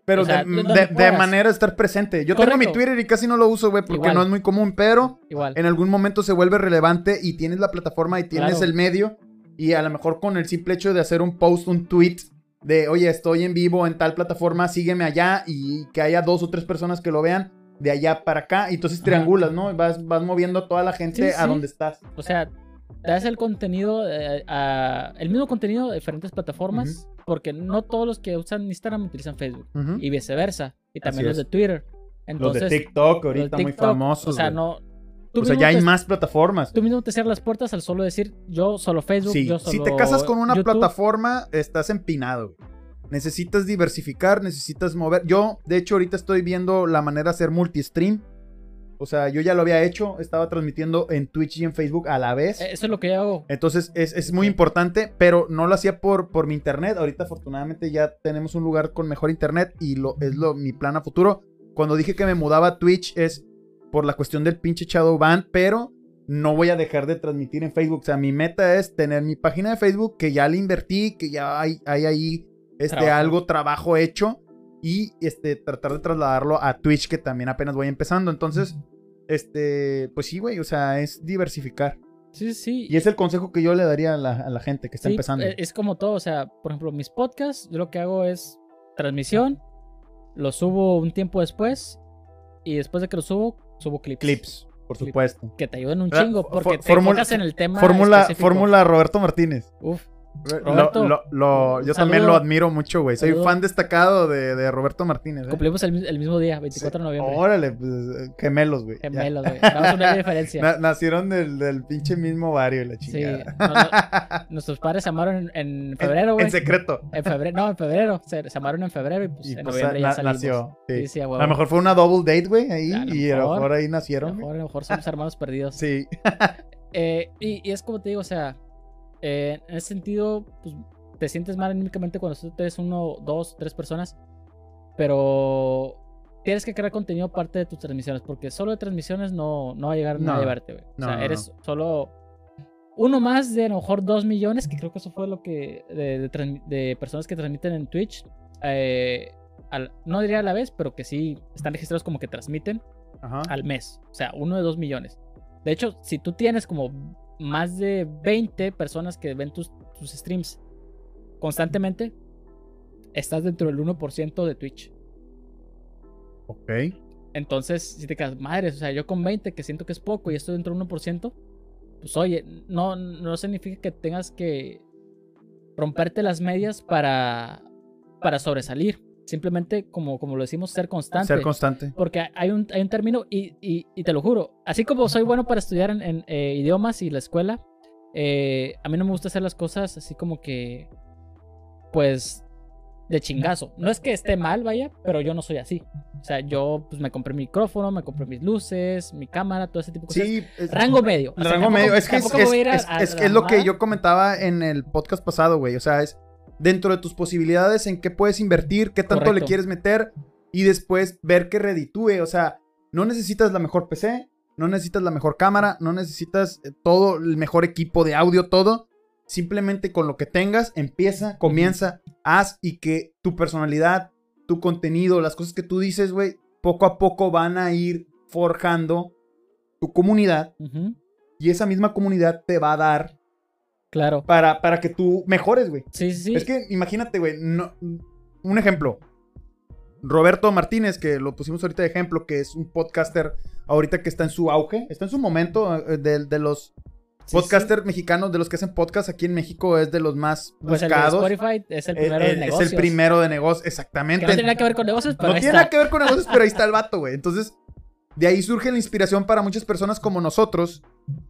Pero O sea, de, manera de estar presente. Yo tengo mi. Twitter y casi no lo uso, güey, porque Igual. no es muy común, pero igual. en algún momento se vuelve relevante y tienes la plataforma y tienes Claro. el medio. Y a lo mejor con el simple hecho de hacer un post, un tweet de, oye, estoy en vivo en tal plataforma, sígueme allá y que haya dos o tres personas que lo vean de allá para acá. Y entonces Ajá. triangulas, ¿no? Y vas, vas moviendo a toda la gente Sí, a sí. donde estás. O sea, das el contenido, eh, a- el mismo contenido de diferentes plataformas, porque no todos los que usan Instagram utilizan Facebook y viceversa, y también Así los es. de Twitter. Los Entonces, de TikTok los de ahorita muy TikTok, famosos. O sea, no. Tú o sea, mismo ya hay te- más plataformas. Tú mismo te cierras las puertas al solo decir yo solo Facebook, Sí, yo solo si te casas con una YouTube. plataforma, estás empinado. Necesitas diversificar, necesitas mover. Yo, de hecho, ahorita estoy viendo la manera de hacer multistream. O sea, yo ya lo había hecho, estaba transmitiendo en Twitch y en Facebook a la vez. Eh, Eso es lo que yo hago. Entonces es, es muy importante, pero no lo hacía por, por mi internet. Ahorita afortunadamente ya tenemos un lugar con mejor internet y lo, es lo, mi plan a futuro. Cuando dije que me mudaba a Twitch es por la cuestión del pinche Shadowban, pero no voy a dejar de transmitir en Facebook. O sea, mi meta es tener mi página de Facebook que ya le invertí, que ya hay, hay ahí este, Trabajo. algo, trabajo hecho y este, tratar de trasladarlo a Twitch que también apenas voy empezando. Entonces, este, pues sí, güey, o sea, es diversificar. Sí, sí. Y es el consejo que yo le daría a la, a la gente que está Sí, empezando. eh, Es como todo, o sea, por ejemplo, mis podcasts, yo lo que hago es transmisión, lo subo un tiempo después y después de que lo subo, subo clips. Clips, por supuesto. Que te ayuden un chingo porque fo- te fórmula- enfocas en el tema Fórmula, específico. fórmula Roberto Martínez. Uf, Roberto, lo- lo- yo también saludo. lo admiro mucho, güey. Soy Saludo. fan destacado de, de Roberto Martínez. ¿eh? cumplimos el, mi- el mismo día, 24 de noviembre. Órale, pues, gemelos, güey. Gemelos, güey. Damos una diferencia. Na- nacieron del, del pinche mismo barrio y la Sí, chingada. no, no, nuestros padres se amaron en, en febrero, güey. en secreto. En febrero, no, en febrero. Se, se amaron en febrero y pues Y en pues, noviembre na- ya salimos. nació. Sí. Sí, sí, a. A lo mejor fue una double date, güey, ahí. A lo y a lo mejor. mejor ahí A nacieron. lo güey. mejor, a lo mejor somos hermanos perdidos. Sí. Eh, y, y es como te digo, o sea, eh, en ese sentido, pues te sientes mal anímicamente cuando tú eres uno, dos, tres personas, pero tienes que crear contenido aparte de tus transmisiones, porque solo de transmisiones no, no va a llegar No. a verte, güey. No, o sea, eres solo uno más de a lo mejor dos millones, que creo que eso fue lo que, de, de de personas que transmiten en Twitch, eh, al- no diría a la vez, pero que sí están registrados como que transmiten Ajá. al mes. O sea, uno de dos millones. De hecho, si tú tienes como más de 20 personas que ven tus, tus streams constantemente, estás dentro del 1% de Twitch. Ok. Entonces, si te quedas, madres, o sea, yo con 20 que siento que es poco y estoy dentro del 1%, pues oye, no, no significa que tengas que romperte las medias para, para sobresalir. Simplemente, como, como lo decimos, ser constante. Ser constante. Porque hay un, hay un término, y, y- y te lo juro, así como soy bueno para estudiar en, en, eh, idiomas y la escuela, eh, a mí no me gusta hacer las cosas así como que, pues, de chingazo. No es que esté mal, vaya, pero yo no soy así. O sea, yo pues me compré mi micrófono, me compré mis luces, mi cámara, todo ese tipo de cosas. Sí. es- Rango medio. O sea, Rango tampoco- medio. Es que es, es- a a- es- a lo que yo comentaba en el podcast pasado, güey. O sea, es dentro de tus posibilidades en qué puedes invertir, qué tanto le quieres meter y después ver que reditúe. O sea, no necesitas la mejor PC, no necesitas la mejor cámara, no necesitas eh, todo el mejor equipo de audio, todo. Simplemente con lo que tengas, empieza, comienza. haz y que tu personalidad, tu contenido, las cosas que tú dices, güey, poco a poco van a ir forjando tu comunidad y esa misma comunidad te va a dar Claro. para, para que tú mejores, güey. Sí, sí, sí. Es que imagínate, güey, no- un ejemplo. Roberto Martínez, que lo pusimos ahorita de ejemplo, que es un podcaster ahorita que está en su auge, está en su momento eh, de, de los Sí, podcasters mexicanos, de los que hacen podcast aquí en México, es de los más sí. Pues el de buscados. Spotify es el Eh, primero eh, de negocios. es el primero de negocios, exactamente. Que no tiene nada que ver con negocios, pero No ahí tiene está. nada que ver con negocios, pero ahí está el vato, güey. Entonces, de ahí surge la inspiración para muchas personas como nosotros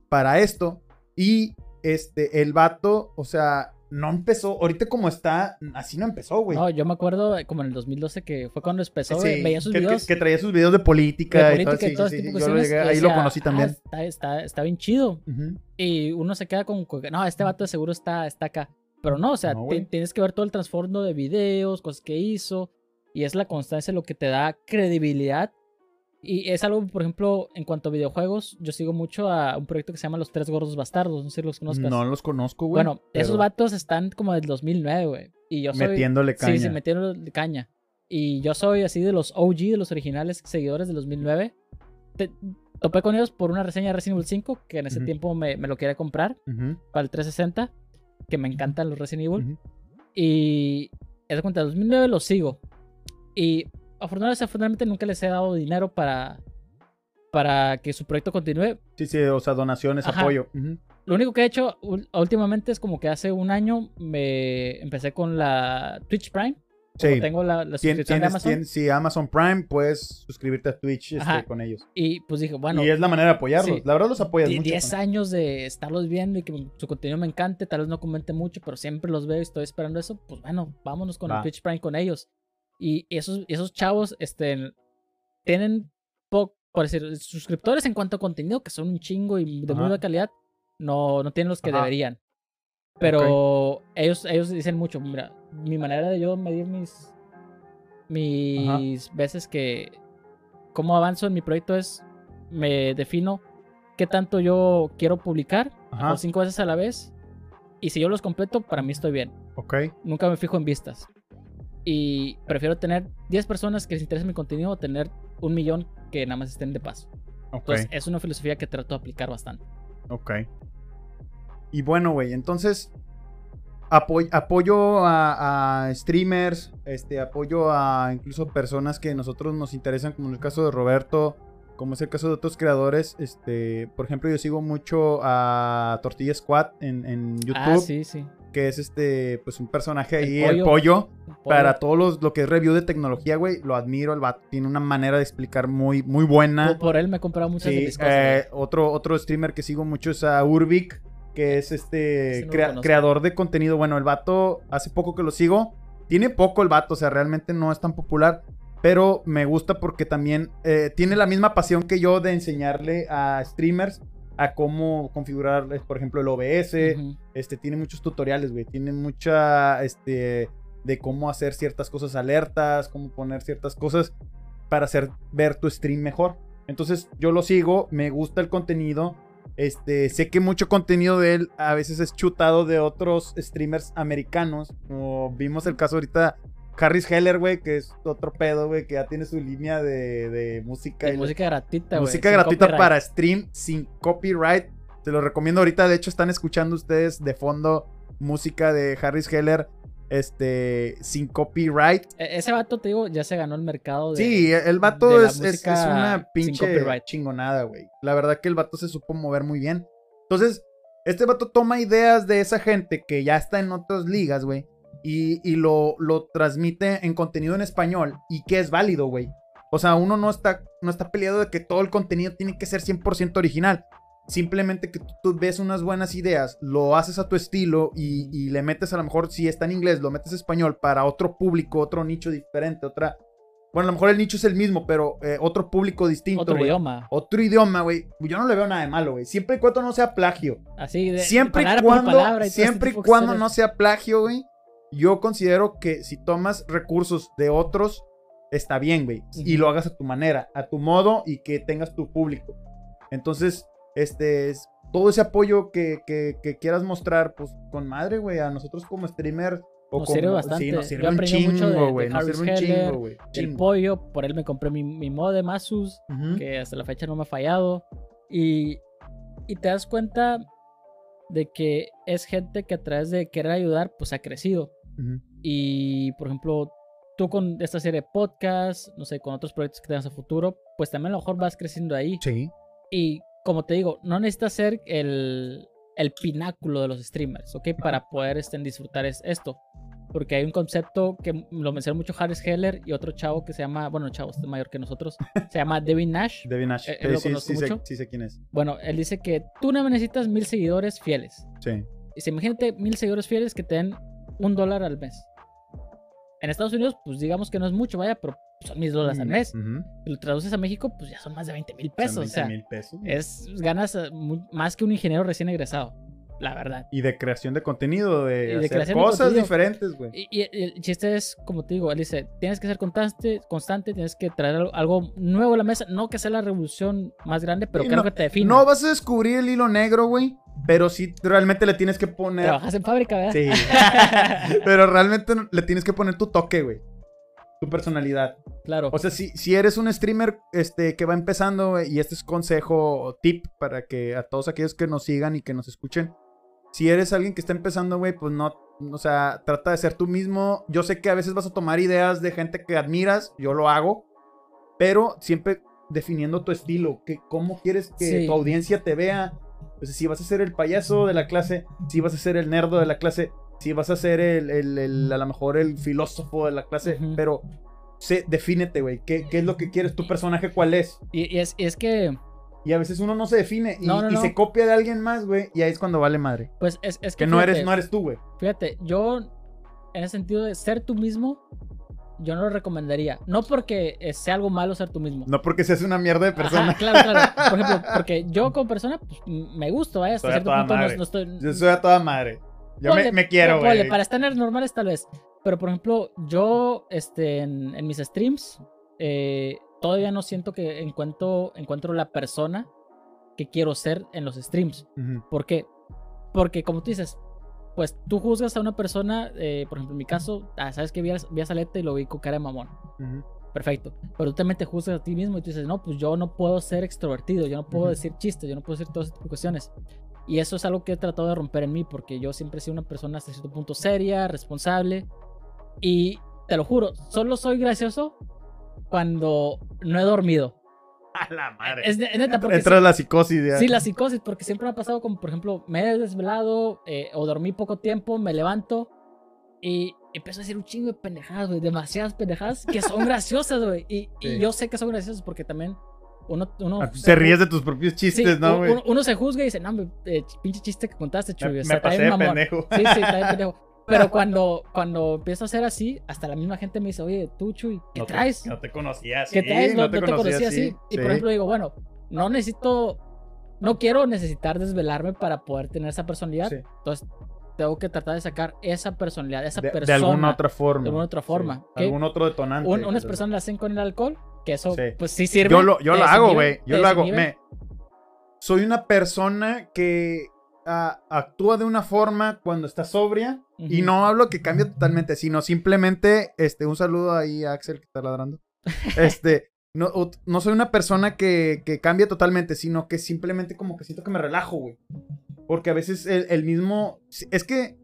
para esto. Y este, el vato, o sea, no empezó, ahorita como está, así no empezó, güey. No, yo me acuerdo eh, como en el 2012 que fue cuando empezó, Sí, güey, veía sus que, que- videos que traía sus videos de política, de y todo, política y sí, todo sí, sí, tipo yo lo ahí lo conocí "Ah, también. está, está, está bien chido. Ujú. Y uno se queda con, que, no, este vato de seguro está, está acá. Pero no, o sea, No, tienes que ver todo el trasfondo de videos, cosas que hizo. Y es la constancia lo que te da credibilidad. Y es algo, por ejemplo, en cuanto a videojuegos, yo sigo mucho a un proyecto que se llama Los Tres Gordos Bastardos. No sé si los conozcas. No los conozco, güey. bueno, esos vatos están como del 2009, güey. Y yo soy... Metiéndole caña. Sí, sí, metiéndole caña. Y yo soy así de los OG, de los originales seguidores del 2009. Te- topé con ellos por una reseña de Resident Evil 5, que en ese tiempo me, me lo quería comprar para el 360, que me encantan los Resident Evil. ujú. Y es de cuenta, en 2009 los sigo. Y afortunadamente, nunca les he dado dinero para, para que su proyecto continúe. Sí, sí, o sea, donaciones, Ajá. apoyo. Lo único que he hecho últimamente es como que hace un año me empecé con la Twitch Prime. Como Sí. tengo la, la suscripción de tienes- Amazon. tien- si Amazon Prime, puedes suscribirte a Twitch este, con ellos. Y pues dije, bueno, y es la manera de apoyarlos. sí. La verdad los apoyas mucho. 10 con- años de estarlos viendo y que su contenido me encante, tal vez no comente mucho, pero siempre los veo y estoy esperando eso, pues bueno, vámonos con Va. el Twitch Prime con ellos. Y esos, esos chavos este, tienen, po- por decir, suscriptores en cuanto a contenido, que son un chingo y de muy buena calidad, no, no tienen los que Ajá. deberían. Pero ellos, ellos dicen mucho, mira, mi manera de yo medir mis, mis veces que, cómo avanzo en mi proyecto es, me defino qué tanto yo quiero publicar, o cinco veces a la vez, y si yo los completo, para mí estoy bien. Ok. Nunca me fijo en vistas. Y prefiero tener 10 personas que les interese mi contenido o tener un millón que nada más estén de paso. Entonces, es una filosofía que trato de aplicar bastante. Ok. Y bueno, güey, entonces apoy- apoyo a, a streamers, este, apoyo a incluso personas que nosotros nos interesan, como en el caso de Roberto, como es el caso de otros creadores. Este, por ejemplo, yo sigo mucho a Tortilla Squad en, en YouTube, Ah, sí, sí. que es este, pues un personaje ahí, el pollo. Para todos los, lo que es review de tecnología, güey, lo admiro, el vato tiene una manera de explicar muy, muy buena. Por, por él me he comprado muchas de Sí, mis cosas. eh, otro, otro streamer que sigo mucho es a Urbic, que es este no crea- creador de contenido. Bueno, el vato, hace poco que lo sigo, tiene poco el vato, o sea, realmente no es tan popular, pero me gusta porque también eh, tiene la misma pasión que yo de enseñarle a streamers a cómo configurar, por ejemplo, el OBS. Este, tiene muchos tutoriales, güey. Tiene mucha, este, de cómo hacer ciertas cosas alertas, cómo poner ciertas cosas para hacer ver tu stream mejor. Entonces, yo lo sigo, me gusta el contenido. Este, sé que mucho contenido de él a veces es chutado de otros streamers americanos. Como vimos el caso ahorita, Harris Heller, güey, que es otro pedo, güey, que ya tiene su línea de, de música. Y música gratuita, güey. Música gratuita copyright. para stream sin copyright. Te lo recomiendo ahorita. De hecho, están escuchando ustedes de fondo música de Harris Heller. Este, sin copyright. E- Ese vato, te digo, ya se ganó el mercado de. Sí, el vato de la es, es- es una pinche chingonada, güey. La verdad que el vato se supo mover muy bien. Entonces, este vato toma ideas de esa gente que ya está en otras ligas, güey. Y, y lo, lo transmite en contenido en español. Y que es válido, güey. O sea, uno no está, no está peleado de que todo el contenido tiene que ser 100% original. Simplemente que tú, ves unas buenas ideas, lo haces a tu estilo y, y le metes a lo mejor, si está en inglés, lo metes español para otro público, otro nicho diferente, otra... Bueno, a lo mejor el nicho es el mismo, pero eh, otro público distinto. Otro güey. idioma. Otro idioma, güey. Yo no le veo nada de malo, güey. Siempre y cuando no sea plagio. Así de. Siempre y palabra por cuando, palabra y este siempre y cuando no sea plagio, güey. Yo considero que si tomas recursos de otros, está bien, güey. Y lo hagas a tu manera, a tu modo y que tengas tu público. Entonces, este es todo ese apoyo que, que- que quieras mostrar, pues con madre, güey. A nosotros como streamers O Nos sirve como- bastante. Sí, nos Yo sirve un mucho de- chingo, güey. Nos Harris sirve un Heller, chingo, güey. El pollo, por él me compré mi, mi modo de Masus, Ujú. que hasta la fecha no me ha fallado. Y, y te das cuenta de que es gente que a través de querer ayudar, pues ha crecido. Ujú. Y, por ejemplo, tú con esta serie de podcasts, no sé, con otros proyectos que tengas a futuro, pues también a lo mejor vas creciendo ahí. Sí. Y como te digo, no necesitas ser el, el pináculo de los streamers, ¿ok? Para poder este, disfrutar es, esto. Porque hay un concepto que lo menciona mucho Harris Heller y otro chavo que se llama, bueno, chavo, este es mayor que nosotros, se llama Devin Nash. Devin Nash. Eh, Sí, lo sí, conozco sí sé, mucho. sí sé quién es. Bueno, él dice que tú no necesitas mil seguidores fieles. Sí. Dice, imagínate mil seguidores fieles que te den un dólar al mes. En Estados Unidos, pues digamos que no es mucho, vaya, pero son mil dólares al mes. Ujú. Si lo traduces a México, pues ya son más de 20 mil pesos. O 20 sea, mil pesos. es ganas eh, más que un ingeniero recién egresado, la verdad. Y de creación de contenido, de, Y de hacer de cosas diferentes, güey. Y, y el chiste es, como te digo, él dice, tienes que ser constante, constante, tienes que traer algo, algo nuevo a la mesa, no que sea la revolución más grande, pero Sí, que no- que te defina. No vas a descubrir el hilo negro, güey. Pero sí realmente le tienes que poner. Trabajas en fábrica, ¿verdad? Sí. pero realmente le tienes que poner tu toque, güey. Tu personalidad. claro. O sea, si, si eres un streamer este, que va empezando, güey, y este es consejo o tip para que a todos aquellos que nos sigan y que nos escuchen. Si eres alguien que está empezando, güey, pues no, o sea, trata de ser tú mismo. Yo sé que a veces vas a tomar ideas de gente que admiras, yo lo hago, pero siempre definiendo tu estilo, que cómo quieres que Sí. tu audiencia te vea. Pues si vas a ser el payaso de la clase, si vas a ser el nerdo de la clase, si vas a ser el, el- el- a lo mejor el filósofo de la clase, Ujú. pero sé, defínete, güey. ¿Qué, qué es lo que quieres? ¿Tu personaje cuál es? Y, y es, es que, Y a veces uno no se define y, No, no, y no. se copia de alguien más, güey. Y ahí es cuando vale madre. pues, es, es que Que no eres, fíjate, no eres tú, güey. Fíjate, yo, en el sentido de ser tú mismo, yo no lo recomendaría. No porque eh, sea algo malo ser tú mismo. No porque seas una mierda de persona. Ajá, claro, claro. Por ejemplo, porque yo como persona, pues me gusto, ¿vaya? Hasta Soy a cierto toda punto no, madre. no estoy. Yo soy a toda madre. Yo Ponle- me, me quiero, güey. Para estándares normales, tal vez. Pero por ejemplo, yo este, en, en mis streams, eh, todavía no siento que encuentro, encuentro la persona que quiero ser en los streams. ¿Por qué? Porque como tú dices, pues tú juzgas a una persona, eh, por ejemplo, en mi caso, ah, sabes que vi a, vi a Saleta y lo vi con cara de mamón. Ujú. Perfecto. Pero tú también te juzgas a ti mismo y tú dices, no, pues yo no puedo ser extrovertido, yo no puedo Ujú. decir chistes, yo no puedo decir todas estas cuestiones. Y eso es algo que he tratado de romper en mí porque yo siempre he sido una persona hasta cierto punto seria, responsable. Y te lo juro, solo soy gracioso cuando no he dormido. A la madre. Es, neta, porque Entra la psicosis ya. Sí, la psicosis, porque siempre me ha pasado como, por ejemplo, me he desvelado eh, o dormí poco tiempo, me levanto y empiezo a decir un chingo de pendejadas, güey, demasiadas pendejadas que son graciosas, güey. Y, yo sé que son graciosas porque también uno... uno Ah, se ríes de tus propios Sí, chistes, ¿no, güey? uno, uno se juzga y dice, no, eh, pinche chiste que contaste, Chuy. Me, o sea, pasé bien de mamón". pendejo. Sí, sí, está pendejo. Pero cuando, cuando empiezo a hacer así, hasta la misma gente me dice, oye, tú, Chuy, ¿qué No te- traes? no te conocía así. ¿Qué traes? No, no te conocía así. así. Y por ejemplo digo, bueno, no necesito, no quiero necesitar desvelarme para poder tener esa personalidad. Sí. Entonces tengo que tratar de sacar esa personalidad, esa de, de persona. alguna otra forma. de alguna otra forma. Sí. Algún otro detonante. Un- unas personas lo hacen con el alcohol, que eso Sí. pues sí sirve. Yo lo, yo te lo hago, güey. Yo te lo hago. Me, soy una persona que ah, actúa de una forma cuando está sobria. Y no hablo que cambie totalmente, sino simplemente, este, un saludo ahí a Axel que está ladrando. Este, no, no soy una persona que, que cambie totalmente, sino que simplemente como que siento que me relajo, güey. Porque a veces el, el mismo, es que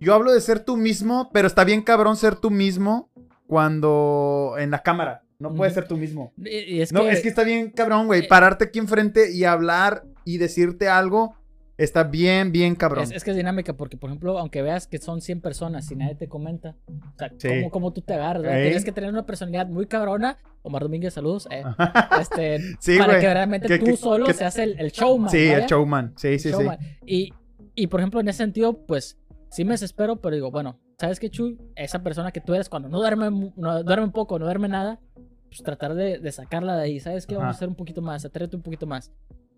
yo hablo de ser tú mismo, pero está bien cabrón ser tú mismo cuando en la cámara. No puedes ser tú mismo. Y, es no, es que está bien cabrón, güey. Eh, Pararte aquí enfrente y hablar y decirte algo está bien, bien cabrón. es, es que es dinámica, porque por ejemplo, aunque veas que son 100 personas y nadie te comenta, o sea, Sí. ¿cómo, cómo tú te agarras? Ey. Tienes que tener una personalidad muy cabrona. Omar Domínguez, saludos. eh, este, Sí, para güey. que realmente Que- tú que- solo que- seas el, el showman. Sí, ¿vaya? el showman. Sí, sí, sí. Showman. Y, y por ejemplo, en ese sentido, pues sí me desespero, pero digo, bueno, ¿sabes qué, Chuy? Esa persona que tú eres cuando no duerme, no duerme un poco, no duerme nada, pues tratar de, de sacarla de ahí. ¿Sabes qué? Vamos a Ajá. hacer un poquito más, atrévete un poquito más.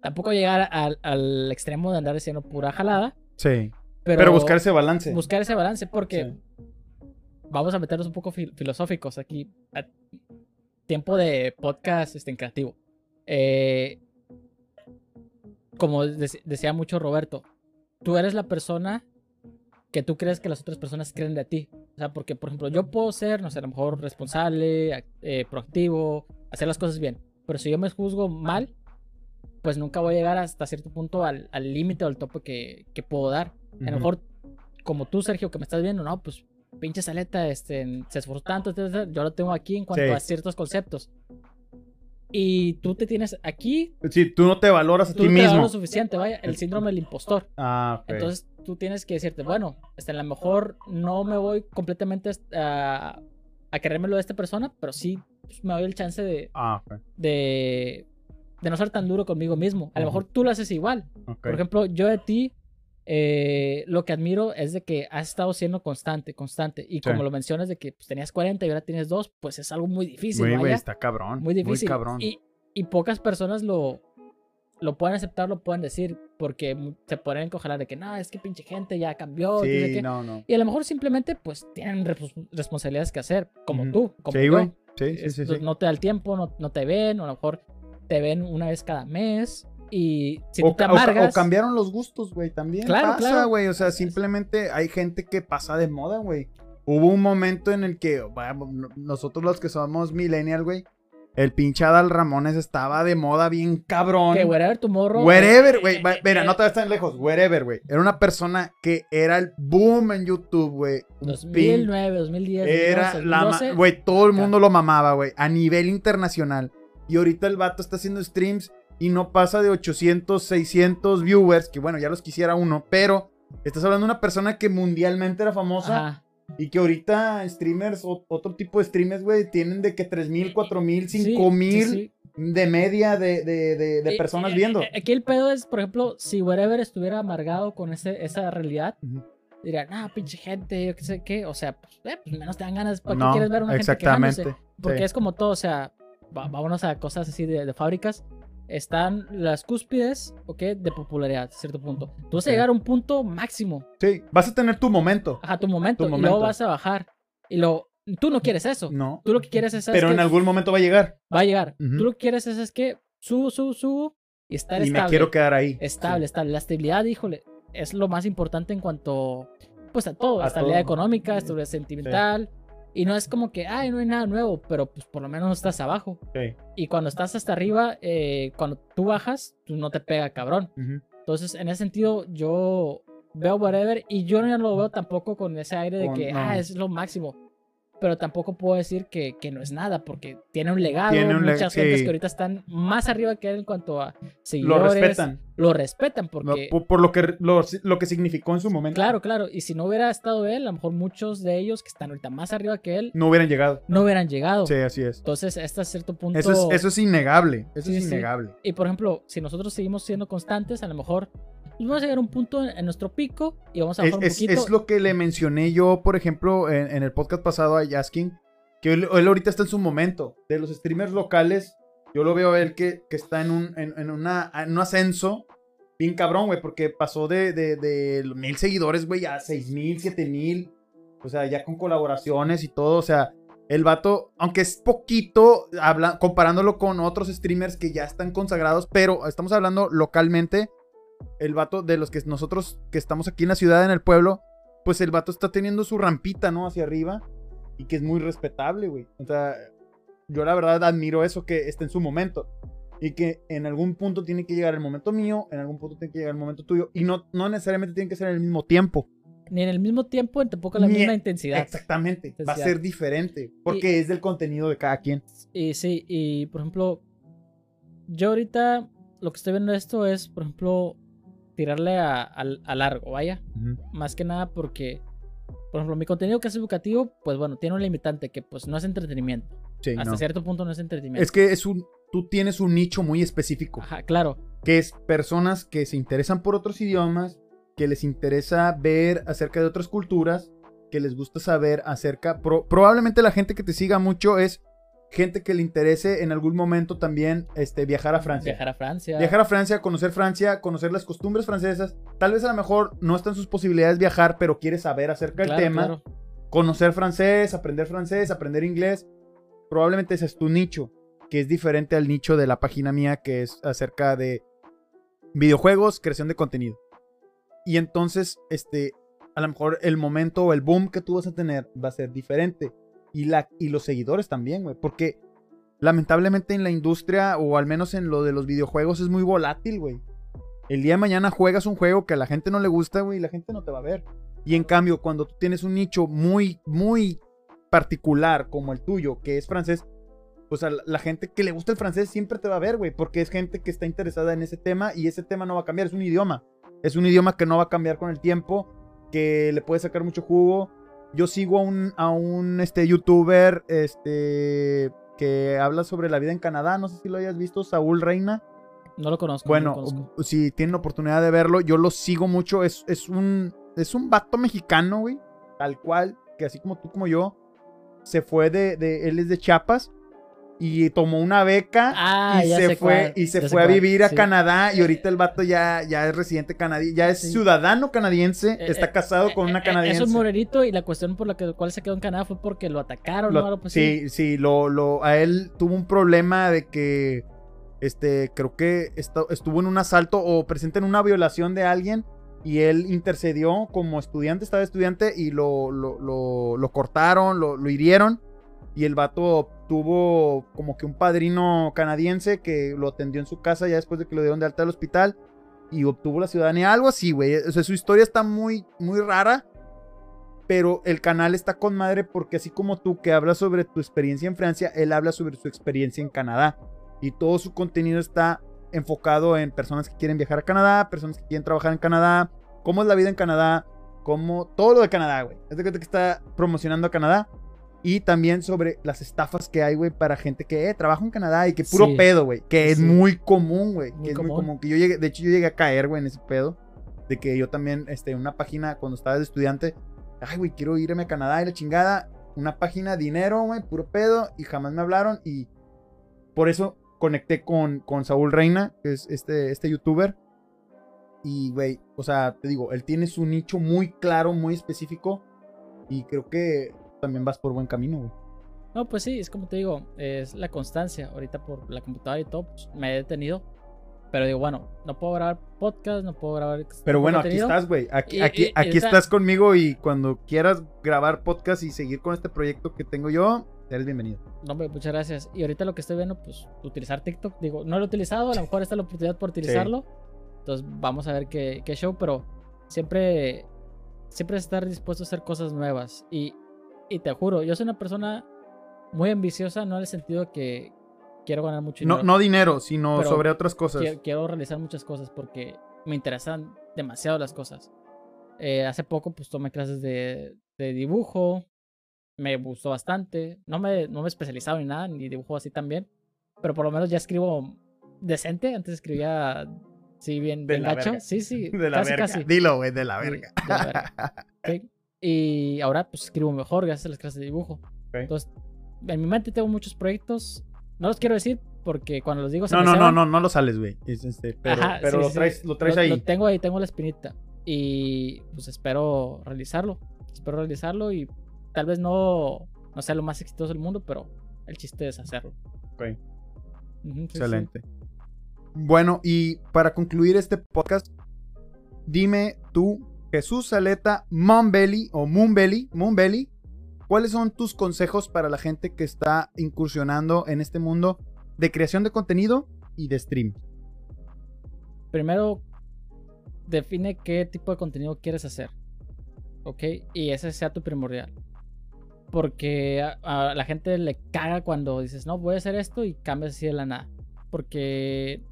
Tampoco llegar al, al extremo de andar diciendo pura jalada, Sí. pero, Pero, buscar ese balance. buscar ese balance, porque Sí. vamos a meternos un poco fil- filosóficos aquí. A- tiempo de podcast este, en creativo. Eh, como dec- decía mucho Roberto, tú eres la persona que tú crees que las otras personas creen de ti. O sea, porque, por ejemplo, yo puedo ser, no sé, a lo mejor responsable, eh, proactivo, hacer las cosas bien. Pero si yo me juzgo mal, pues nunca voy a llegar hasta cierto punto al al límite o al tope que, que puedo dar. A lo mejor, como tú, Sergio, que me estás viendo, no, pues pinche saleta, este, se esforzó tanto, etcétera, yo lo tengo aquí en cuanto Sí. a ciertos conceptos. Y tú te tienes aquí, Sí, tú no te valoras a tú ti te mismo. lo suficiente, vaya, el síndrome del impostor. Ah. Entonces tú tienes que decirte, bueno, este, a lo mejor no me voy completamente a, a querérmelo de esta persona, pero sí pues, me doy el chance de, Ah, de, de no ser tan duro conmigo mismo. A lo mejor tú lo haces igual. ok. Por ejemplo, yo de ti, eh, lo que admiro es de que has estado siendo constante, constante. Y como Sí. lo mencionas de que pues, tenías 40 y ahora tienes 2, pues es algo muy difícil. Güey, güey, está cabrón. muy difícil. cabrón. Y, y pocas personas lo, lo pueden aceptar, lo pueden decir, porque se pueden encogelar de que no, es que pinche gente ya cambió. sí, qué". no, no. Y a lo mejor simplemente pues tienen respons- responsabilidades que hacer, como Ujú. tú, como Sí, yo. Sí, sí, sí. No te da el tiempo, no, no te ven, o a lo mejor te ven una vez cada mes. Y si o, tú te o amargas. o cambiaron los gustos, güey, también. Claro, pasa, claro. güey. O sea, simplemente hay gente que pasa de moda, güey. Hubo un momento en el que, vamos, no- nosotros los que somos millennial, güey, el pinche Adal Ramones estaba de moda bien cabrón. Que wherever tomorrow. Wherever, güey. eh, eh, Mira, eh, no te vas tan lejos. Wherever, güey. Era una persona que era el boom en YouTube, güey. Un pin- 2009, 2010. Era 2012, la ma- 2012, Güey, todo el mundo lo mamaba, güey. A nivel internacional. Y ahorita el vato está haciendo streams y no pasa de 800, 600 viewers. Que bueno, ya los quisiera uno. Pero estás hablando de una persona que mundialmente era famosa. Ajá. Y que ahorita streamers, o- otro tipo de streamers, güey, tienen de que 3000, 4000, Sí, 5000 sí, sí. de media de, de, de, de Eh, personas eh, viendo. eh, Aquí el pedo es, por ejemplo, si Wherever estuviera amargado con ese, esa realidad, Ujú. diría, ah, pinche gente, yo qué sé qué. O sea, pues, eh, pues menos te dan ganas. ¿Para qué No, quieres ver una gente exactamente. quejándose? Porque sí. es como todo, o sea, vámonos a cosas así de, de fábricas. Están las cúspides, ¿ok? De popularidad, a cierto punto. Tú vas a llegar a un punto máximo, Sí, vas a tener tu momento. ajá, tu momento, Tu y momento. luego vas a bajar. Y luego, tú no quieres eso. No. Tú lo que quieres es, ¿sabes Pero en qué? algún momento va a llegar. va a llegar. Ujú. Tú lo que quieres es, es que subo, subo, subo y estar Y estable. me quiero quedar ahí. Estable, estable. La estabilidad, híjole, es lo más importante en cuanto, pues a todo. A estabilidad todo. económica, estabilidad sentimental. Y no es como que, ay, no hay nada nuevo, pero pues por lo menos no estás abajo. Sí. Y cuando estás hasta arriba, eh, cuando tú bajas, tú no te pega cabrón. Ujú. Entonces, en ese sentido, yo veo whatever y yo no lo veo tampoco con ese aire de Con- que, no. ah, es lo máximo. Pero tampoco puedo decir que, que no es nada, porque tiene un legado. Tiene un muchas gentes sí. que ahorita están más arriba que él en cuanto a Lo seguidores. respetan. Lo respetan porque... por, por lo, que, lo, lo que significó en su momento. Claro, claro. Y si no hubiera estado él, a lo mejor muchos de ellos que están ahorita más arriba que él, No hubieran llegado. no hubieran llegado. Sí, así es. Entonces, hasta cierto punto... Eso es, eso es innegable. Eso Sí, es sí. innegable. Y por ejemplo, si nosotros seguimos siendo constantes, a lo mejor pues, vamos a llegar a un punto en, nuestro pico y vamos a Es, bajar un es- poquito. es lo que le mencioné yo, por ejemplo, en, en el podcast pasado a Yaskin, que él, él ahorita está en su momento. De los streamers locales, yo lo veo a él que, que está en un, en, en una, en un ascenso bien cabrón, güey, porque pasó de, de, de mil seguidores, güey, a seis mil, siete mil. O sea, ya con colaboraciones y todo. O sea, el vato, aunque es poquito, habla, comparándolo con otros streamers que ya están consagrados, pero estamos hablando localmente. El vato de los que nosotros que estamos aquí en la ciudad, en el pueblo, pues el vato está teniendo su rampita, ¿no? Hacia arriba. Y que es muy respetable, güey. O sea, yo la verdad admiro eso que está en su momento. Y que en algún punto tiene que llegar el momento mío, en algún punto tiene que llegar el momento tuyo. Y no, no necesariamente tiene que ser en el mismo tiempo. Ni en el mismo tiempo, ni tampoco la Ni- misma intensidad. Exactamente. Va a ser diferente. Porque es del contenido de cada quien. Y sí, y por ejemplo, yo ahorita lo que estoy viendo esto es, por ejemplo, tirarle a, a- a largo, vaya. Más que nada porque, por ejemplo, mi contenido que es educativo, pues bueno, tiene un limitante que pues no es entretenimiento. Sí, Hasta no. cierto punto no es entretenimiento. Es que es un. Tú tienes un nicho muy específico. Ajá, claro. que es personas que se interesan por otros idiomas, que les interesa ver acerca de otras culturas, que les gusta saber acerca... pro- probablemente la gente que te siga mucho es gente que le interese en algún momento también este, viajar a Francia. Viajar a Francia. Viajar a Francia, conocer Francia, conocer las costumbres francesas. Tal vez a lo mejor no están sus posibilidades viajar, pero quiere saber acerca Claro, del tema. claro. Conocer francés, aprender francés, aprender inglés. Probablemente ese es tu nicho, que es diferente al nicho de la página mía, que es acerca de videojuegos, creación de contenido. Y entonces, este, a lo mejor el momento o el boom que tú vas a tener va a ser diferente. Y, la, y los seguidores también, güey. Porque lamentablemente en la industria, o al menos en lo de los videojuegos, es muy volátil, güey. El día de mañana juegas un juego que a la gente no le gusta, güey, y la gente no te va a ver. Y en cambio, cuando tú tienes un nicho muy, muy particular como el tuyo, que es francés, pues a la, gente que le gusta el francés siempre te va a ver, güey, porque es gente que está interesada en ese tema y ese tema no va a cambiar, es un idioma. Es un idioma que no va a cambiar con el tiempo, que le puede sacar mucho jugo. Yo sigo a un, a un este, youtuber este, que habla sobre la vida en Canadá, no sé si lo hayas visto, Saúl Reina. No lo conozco. Bueno, si tienen oportunidad de verlo, yo lo sigo mucho. Es, es, un, es un vato mexicano, güey. Tal cual, que así como tú como yo, se fue de, de él es de Chiapas y tomó una beca ah, y, se fue, y se fue a vivir a Canadá y ahorita el vato ya, ya es residente canadiense, ya es ciudadano canadiense, eh, está eh, casado con una eh, canadiense. Es morenito y la cuestión por la que, cual se quedó en Canadá fue porque lo atacaron o algo pues Sí, sí, lo, lo, a él tuvo un problema de que, este, creo que estuvo en un asalto o presente en una violación de alguien y él intercedió como estudiante, estaba estudiante y lo, lo, lo, lo cortaron, lo, lo hirieron y el vato tuvo como que un padrino canadiense que lo atendió en su casa ya después de que lo dieron de alta al hospital y obtuvo la ciudadanía, algo así, güey. O sea, su historia está muy, muy rara, pero el canal está con madre porque así como tú que hablas sobre tu experiencia en Francia, él habla sobre su experiencia en Canadá y todo su contenido está enfocado en personas que quieren viajar a Canadá, personas que quieren trabajar en Canadá, cómo es la vida en Canadá, cómo todo lo de Canadá, güey. Es de que está promocionando a Canadá y también sobre las estafas que hay, güey, para gente que eh, trabaja en Canadá y que puro pedo, güey. Que es muy común, güey. Que es muy común. Que yo llegué, de hecho, yo llegué a caer, güey, en ese pedo. De que yo también, este, una página, cuando estaba de estudiante, ay, güey, quiero irme a Canadá y la chingada. Una página, dinero, güey, puro pedo. Y jamás me hablaron. Y por eso conecté con, con Saúl Reina, que es este, este youtuber. Y, güey, o sea, te digo, él tiene su nicho muy claro, muy específico. Y creo que también vas por buen camino, güey. No, pues sí, es como te digo, es la constancia. Ahorita por la computadora y todo, pues, me he detenido. Pero digo, bueno, no puedo grabar podcast, no puedo grabar. Pero bueno, aquí estás, güey. Aquí, aquí, aquí estás conmigo y cuando quieras grabar podcast y seguir con este proyecto que tengo yo, eres bienvenido. No, hombre, muchas gracias. Y ahorita lo que estoy viendo, pues, utilizar TikTok. Digo, no lo he utilizado, a lo mejor esta es la oportunidad por utilizarlo. Entonces, vamos a ver qué, qué show, pero siempre, siempre estar dispuesto a hacer cosas nuevas. Y y te juro, yo soy una persona muy ambiciosa, no en el sentido que quiero ganar mucho dinero. No, no dinero, sino sobre otras cosas. Quiero, realizar muchas cosas porque me interesan demasiado las cosas. Eh, hace poco pues tomé clases de, de, dibujo, me gustó bastante. No me, no me he especializado en nada, ni dibujo así también, pero por lo menos ya escribo decente. Antes escribía, sí, bien, bien gacho. Sí, sí, de la verga. Dilo, güey, de la verga. de la verga. Sí. Y ahora pues escribo mejor gracias a las clases de dibujo. Entonces, en mi mente tengo muchos proyectos. No los quiero decir porque cuando los digo se No, no, no, no, no lo sales, güey. Este, pero, pero lo, traes, lo traes ahí. Lo tengo ahí, tengo la espinita. Y pues espero realizarlo. Espero realizarlo y tal vez no, no sea lo más exitoso del mundo, pero el chiste es hacerlo. Ok. Excelente. Bueno, y para concluir este podcast, dime tú Jesús Saleta Moonbelly o Moonbelly, Moonbelly, ¿cuáles son tus consejos para la gente que está incursionando en este mundo de creación de contenido y de stream? Primero, define qué tipo de contenido quieres hacer. ¿Ok? Y ese sea tu primordial. Porque a, la gente le caga cuando dices, no, voy a hacer esto y cambias así de la nada. Porque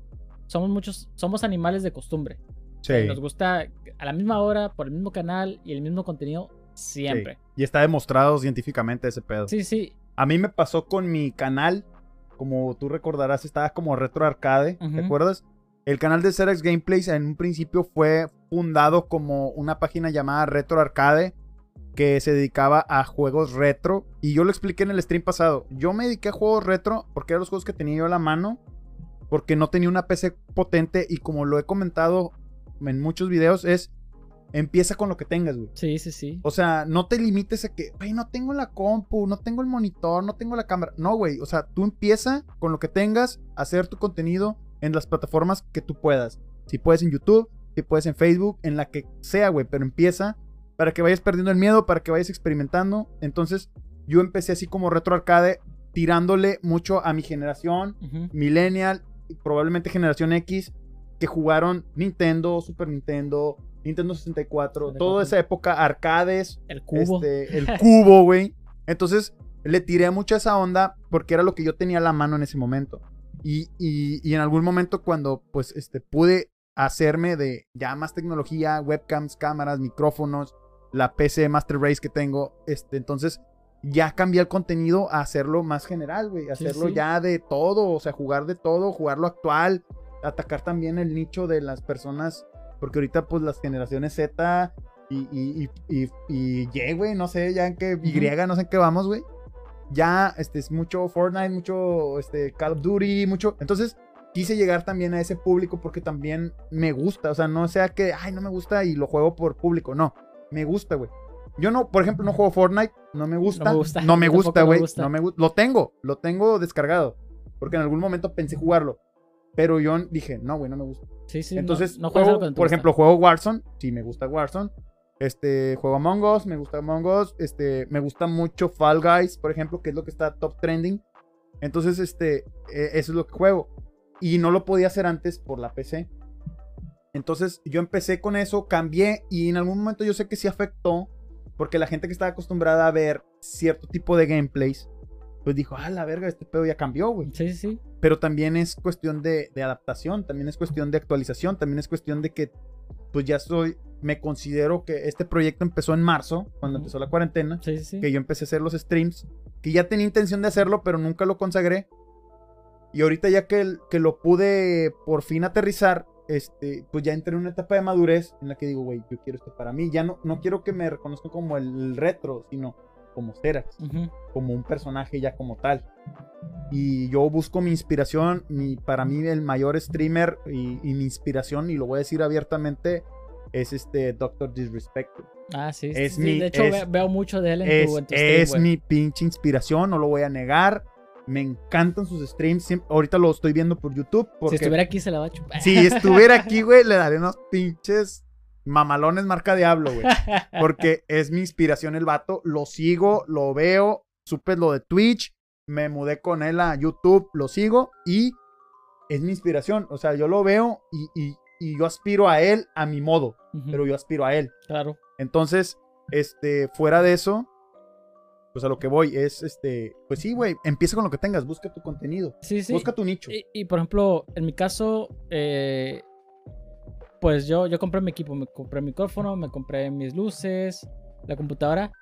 somos muchos, somos animales de costumbre. Sí. Nos gusta a la misma hora, por el mismo canal y el mismo contenido siempre. Y está demostrado científicamente ese pedo. Sí, sí. A mí me pasó con mi canal, como tú recordarás, estaba como Retro Arcade, ¿te acuerdas? El canal de Cerex Gameplays en un principio fue fundado como una página llamada Retro Arcade que se dedicaba a juegos retro. Y yo lo expliqué en el stream pasado. Yo me dediqué a juegos retro porque eran los juegos que tenía yo a la mano. Porque no tenía una PC potente. Y como lo he comentado en muchos videos es empieza con lo que tengas, güey. Sí, sí, sí. O sea, no te limites a que, güey, no tengo la compu, no tengo el monitor, no tengo la cámara. No, güey. O sea, tú empieza con lo que tengas, a hacer tu contenido en las plataformas que tú puedas. Si puedes en YouTube, si puedes en Facebook, en la que sea, güey, pero empieza para que vayas perdiendo el miedo, para que vayas experimentando. Entonces, yo empecé así como retro arcade, tirándole mucho a mi generación, Ujú. millennial, probablemente generación X, que jugaron Nintendo, Super Nintendo, Nintendo 64, toda esa época, arcades, El cubo. este, el cubo, güey. Entonces, le tiré mucho a esa onda porque era lo que yo tenía a la mano en ese momento. Y, y- y en algún momento cuando, pues, este, pude hacerme de ya más tecnología, webcams, cámaras, micrófonos, la PC Master Race que tengo, este, entonces ya cambié el contenido a hacerlo más general, güey, hacerlo sí. ya de todo, o sea, jugar de todo, jugarlo actual, atacar también el nicho de las personas, porque ahorita pues las generaciones Z y, y, y, y, y Y, güey, no sé ya en qué, Y, no sé en qué vamos, güey. Ya, este, es mucho Fortnite, mucho, este, Call of Duty, mucho. Entonces, quise llegar también a ese público porque también me gusta, o sea, no sea que, ay, no me gusta y lo juego por público, no, me gusta, güey. Yo no, por ejemplo, no juego Fortnite, no me gusta. me gusta, No me gusta, tampoco me güey. gusta. No me gusta. Lo tengo, lo tengo descargado. Porque en algún momento pensé jugarlo. Pero yo dije, no, güey, no me gusta. Sí, sí. no- Entonces, no, juego, no te por gusta. ejemplo, juego Warzone. Sí, me gusta Warzone. Este, juego Among Us, me gusta Among Us. Este, me gusta mucho Fall Guys, por ejemplo, que es lo que está top trending. Entonces, este, eh, eso es lo que juego. Y no lo podía hacer antes por la PC. Entonces, yo empecé con eso, cambié y en algún momento yo sé que sí afectó. Porque la gente que estaba acostumbrada a ver cierto tipo de gameplays, pues dijo, ah, la verga, este pedo ya cambió, güey sí, sí. Pero también es cuestión de, de adaptación, también es cuestión de actualización, también es cuestión de que, pues ya soy, me considero que este proyecto empezó en marzo, cuando Ujú. empezó la cuarentena, Sí, sí, que yo empecé a hacer los streams, que ya tenía intención de hacerlo, pero nunca lo consagré. Y ahorita ya que, que lo pude por fin aterrizar, este, pues ya entré en una etapa de madurez en la que digo, güey, yo quiero esto para mí. Ya no, no quiero que me reconozcan como el retro, sino como Serax como un personaje ya como tal. Y yo busco mi inspiración, mi, para mí el mayor streamer y, y mi inspiración, y lo voy a decir abiertamente, es este Doctor Disrespect. Ah, sí. Es sí, mi- de hecho, es- ve- veo mucho de él en Es, tu, en tu stream, es mi pinche inspiración, no lo voy a negar. Me encantan sus streams. siem- ahorita lo estoy viendo por YouTube. Si estuviera aquí se la va a chupar. si estuviera aquí, güey, le daré unos pinches mamalones marca Diablo, güey. Porque es mi inspiración el vato. Lo sigo, lo veo. Supe lo de Twitch. Me mudé con él a YouTube. Lo sigo. Y es mi inspiración. O sea, yo lo veo y, y- y yo aspiro a él a mi modo. Pero yo aspiro a él. Claro. Entonces, este, fuera de eso, pues a lo que voy es, este, pues sí, güey, empieza con lo que tengas. Busca tu contenido. Sí, sí. Busca tu nicho. Y, y, por ejemplo, en mi caso, eh, pues yo, yo compré mi equipo, me compré micrófono, me compré mis luces, la computadora,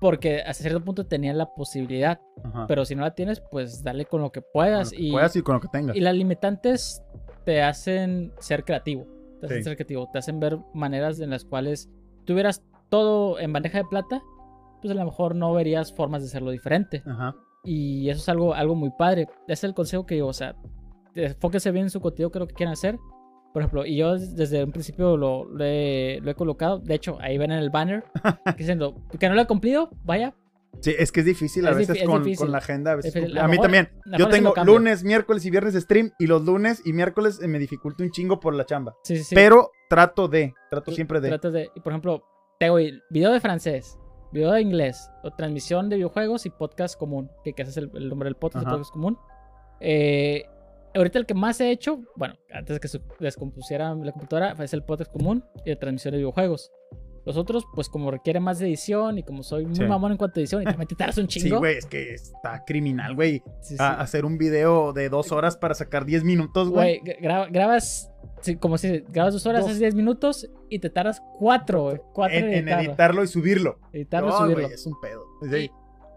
porque hasta cierto punto tenía la posibilidad, Ajá. pero si no la tienes, pues dale con lo que Con puedas. lo que y, puedas y con lo que tengas. y las limitantes te hacen ser creativo, te hacen Sí. ser creativo, te hacen ver maneras en las cuales tuvieras todo en bandeja de plata, pues a lo mejor no verías formas de hacerlo diferente. Ajá. Y eso es algo, algo muy padre. Ese es el consejo que digo, o sea, enfóquense bien en su contenido, creo que quieran hacer. Por ejemplo, y yo desde un principio lo, lo he, lo he colocado. De hecho, ahí ven en el banner diciendo que no lo he cumplido, vaya. Sí, es que es difícil a Es veces con, difícil. con la agenda. A, veces A lo mí mejor- también. Yo mejor tengo lunes, miércoles y viernes stream. Y los lunes y miércoles eh, me dificulta un chingo por la chamba. Sí, sí, sí. Pero trato de, trato Tr- siempre de. Tratas de, y por ejemplo, tengo video de francés, video de inglés, o transmisión de videojuegos y podcast común, que, que ese es el, el nombre del podcast, el podcast común. Eh, ahorita el que más he hecho, bueno, antes de que se descompusiera la computadora, es el podcast común y de transmisión de videojuegos. Los otros, pues como requiere más de edición y como soy muy Sí. mamón en cuanto a edición y también te tardas un Sí, chingo. güey, es que está criminal, güey. Sí, sí. Hacer un video de dos horas para sacar 10 minutos, güey. Güey, gra- grabas, sí, como si grabas dos horas, haces 10 minutos y te tardas cuatro, güey. Cuatro En, en editarlo. editarlo y subirlo. Editarlo y No, subirlo. güey, es un pedo. Sí.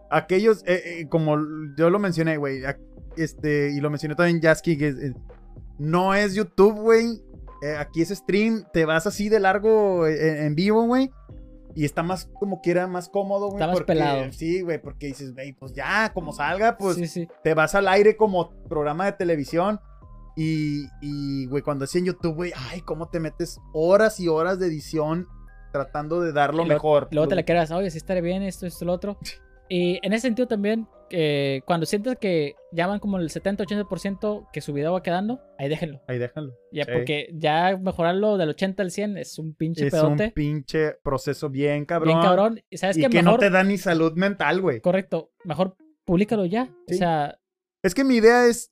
Aquellos, eh, eh, como yo lo mencioné, güey, este, y lo mencioné también Jasky, que es- no es YouTube, güey. eh, aquí es stream, te vas así de largo eh, en, en vivo, güey. Y está más, como quiera, más cómodo, güey. Está más porque- pelado. Sí, güey, porque dices, güey, pues ya, como salga, pues sí, sí. te vas al aire como programa de televisión. Y, y, güey, cuando es en YouTube, güey, ay, cómo te metes horas y horas de edición tratando de dar lo mejor. Luego te la quedas, oye, si estaré bien esto, esto, lo otro. Y en ese sentido también, eh, cuando sientas que ya van como el 70-80% que su video va quedando, ahí déjenlo. Ahí déjalo. Ya, Sí. porque ya mejorarlo del 80 al 100 es un pinche Es pedote. un pinche proceso bien cabrón. bien cabrón. Y sabes Y que mejor, no te da ni salud mental, güey. correcto, mejor públicalo ya. Sí. O sea, Es que mi idea es,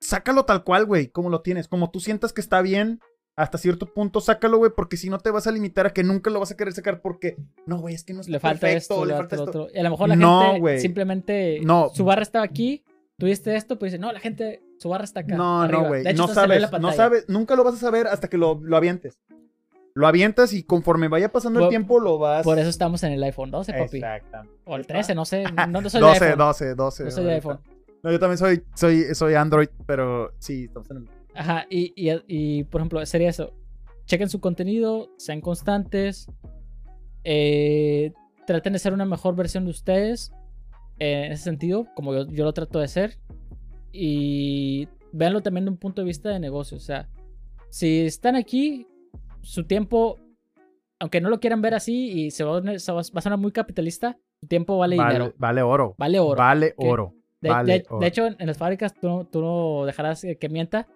sácalo tal cual, güey, como lo tienes. Como tú sientas que está bien, hasta cierto punto, sácalo, güey, porque si no te vas a limitar a que nunca lo vas a querer sacar porque, no, güey, es que no está le falta perfecto, esto, le falta esto. otro. Y a lo mejor la No, gente simplemente, No. su barra estaba aquí, tuviste esto, pues dice, no, la gente, su barra está acá. No, arriba". no, güey. De No sabes, no sabes, nunca lo vas a saber hasta que lo, lo avientes. Lo avientas y conforme vaya pasando el tiempo lo vas. Por eso estamos en el iPhone 12, papi. Exactamente. O el 13, no sé. No, no soy de 12, iPhone. 12, 12. No soy de iPhone. No, yo también soy, soy, soy Android, pero sí, estamos en el. Ajá, y, y, y, por ejemplo, sería eso. Chequen su contenido, sean constantes, eh, traten de ser una mejor versión de ustedes eh, en ese sentido, como yo, yo lo trato de ser, y véanlo también de un punto de vista de negocio. O sea, si están aquí, su tiempo, aunque no lo quieran ver así y se va, a- se va a sonar muy capitalista, su tiempo vale, Vale, dinero, vale oro. vale oro. Vale oro. De, Vale, de- de oro. hecho, en, en las fábricas tú, no- tú no dejarás que mienta.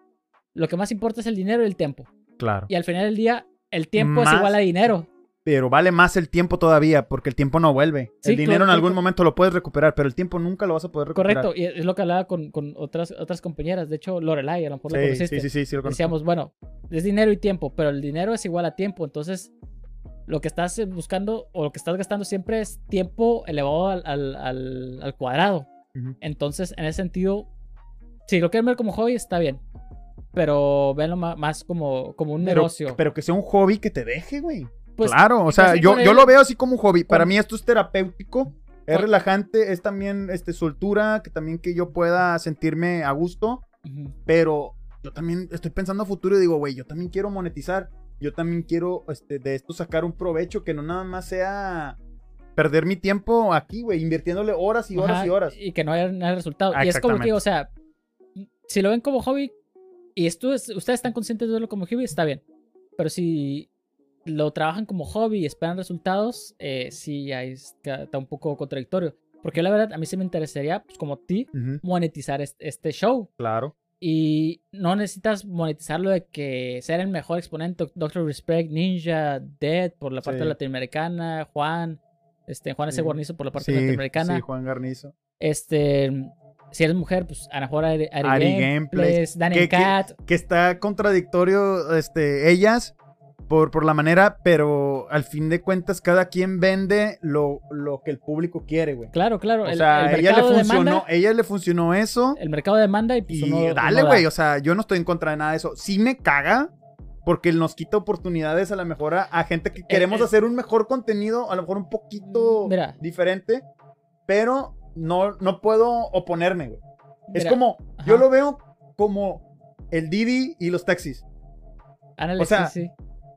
Lo que más importa es el dinero y el tiempo. Claro. Y al final del día, el tiempo Más- es igual a dinero. Pero vale más el tiempo todavía, porque el tiempo no vuelve. Sí, el dinero claro, en algún claro. momento lo puedes recuperar, pero el tiempo nunca lo vas a poder recuperar. Correcto. Y es lo que hablaba con, con otras, otras compañeras. De hecho, Lorelai, a lo mejor lo Sí, conociste. sí, sí, sí, sí, lo. Decíamos, bueno, es dinero y tiempo, pero el dinero es igual a tiempo. Entonces, lo que estás eh, buscando o lo que estás gastando siempre es tiempo elevado al, al- al- al cuadrado. Entonces, en ese sentido, si lo quieren ver como hobby, está bien. Pero véanlo ma- más como, como un Pero, negocio. pero que sea un hobby que te deje, güey. Pues, claro, o sea, yo, yo lo veo así como un hobby. Para mí esto es terapéutico, es Con- relajante, es también este, soltura, que también que yo pueda sentirme a gusto. Pero yo también estoy pensando a futuro y digo, güey, yo también quiero monetizar. Yo también quiero este, de esto sacar un provecho que no nada más sea perder mi tiempo aquí, güey, invirtiéndole horas y horas Ajá, y horas. Y que no haya nada de resultado. Ah, y es como que, o sea, si lo ven como hobby y esto es- ustedes están conscientes de verlo como hobby, está bien. Pero si lo trabajan como hobby y esperan resultados, eh, sí, ahí está está un poco contradictorio. Porque la verdad, a mí sí me interesaría, pues como a ti, monetizar este, este show. claro. Y no necesitas monetizarlo de que ser el mejor exponente, Doctor Respect, Ninja, Dead por la parte Sí. latinoamericana, Juan, este, Juan S. Sí. Guarnizo por la parte Sí, latinoamericana. sí, Juan Garnizo. Este, si eres mujer, pues a lo mejor Ari, Ari Ari Gameplays, Gameplays. Daniel Que- que- Cat. que está contradictorio este, ellas por, por la manera, pero al fin de cuentas cada quien vende lo, lo que el público quiere, güey. Claro, claro. O el, sea, el ella le funcionó, demanda, ella le funcionó eso el mercado demanda y pues y uno- dale, güey, o sea, yo no estoy en contra de nada de eso. Sí me caga porque nos quita oportunidades a lo mejor a, a gente que queremos eh. hacer un mejor contenido, a lo mejor un poquito Mira. diferente, pero no, no puedo oponerme, güey. Es como, ajá. yo lo veo como el Didi y los taxis. ándale, o sea, sí, sí.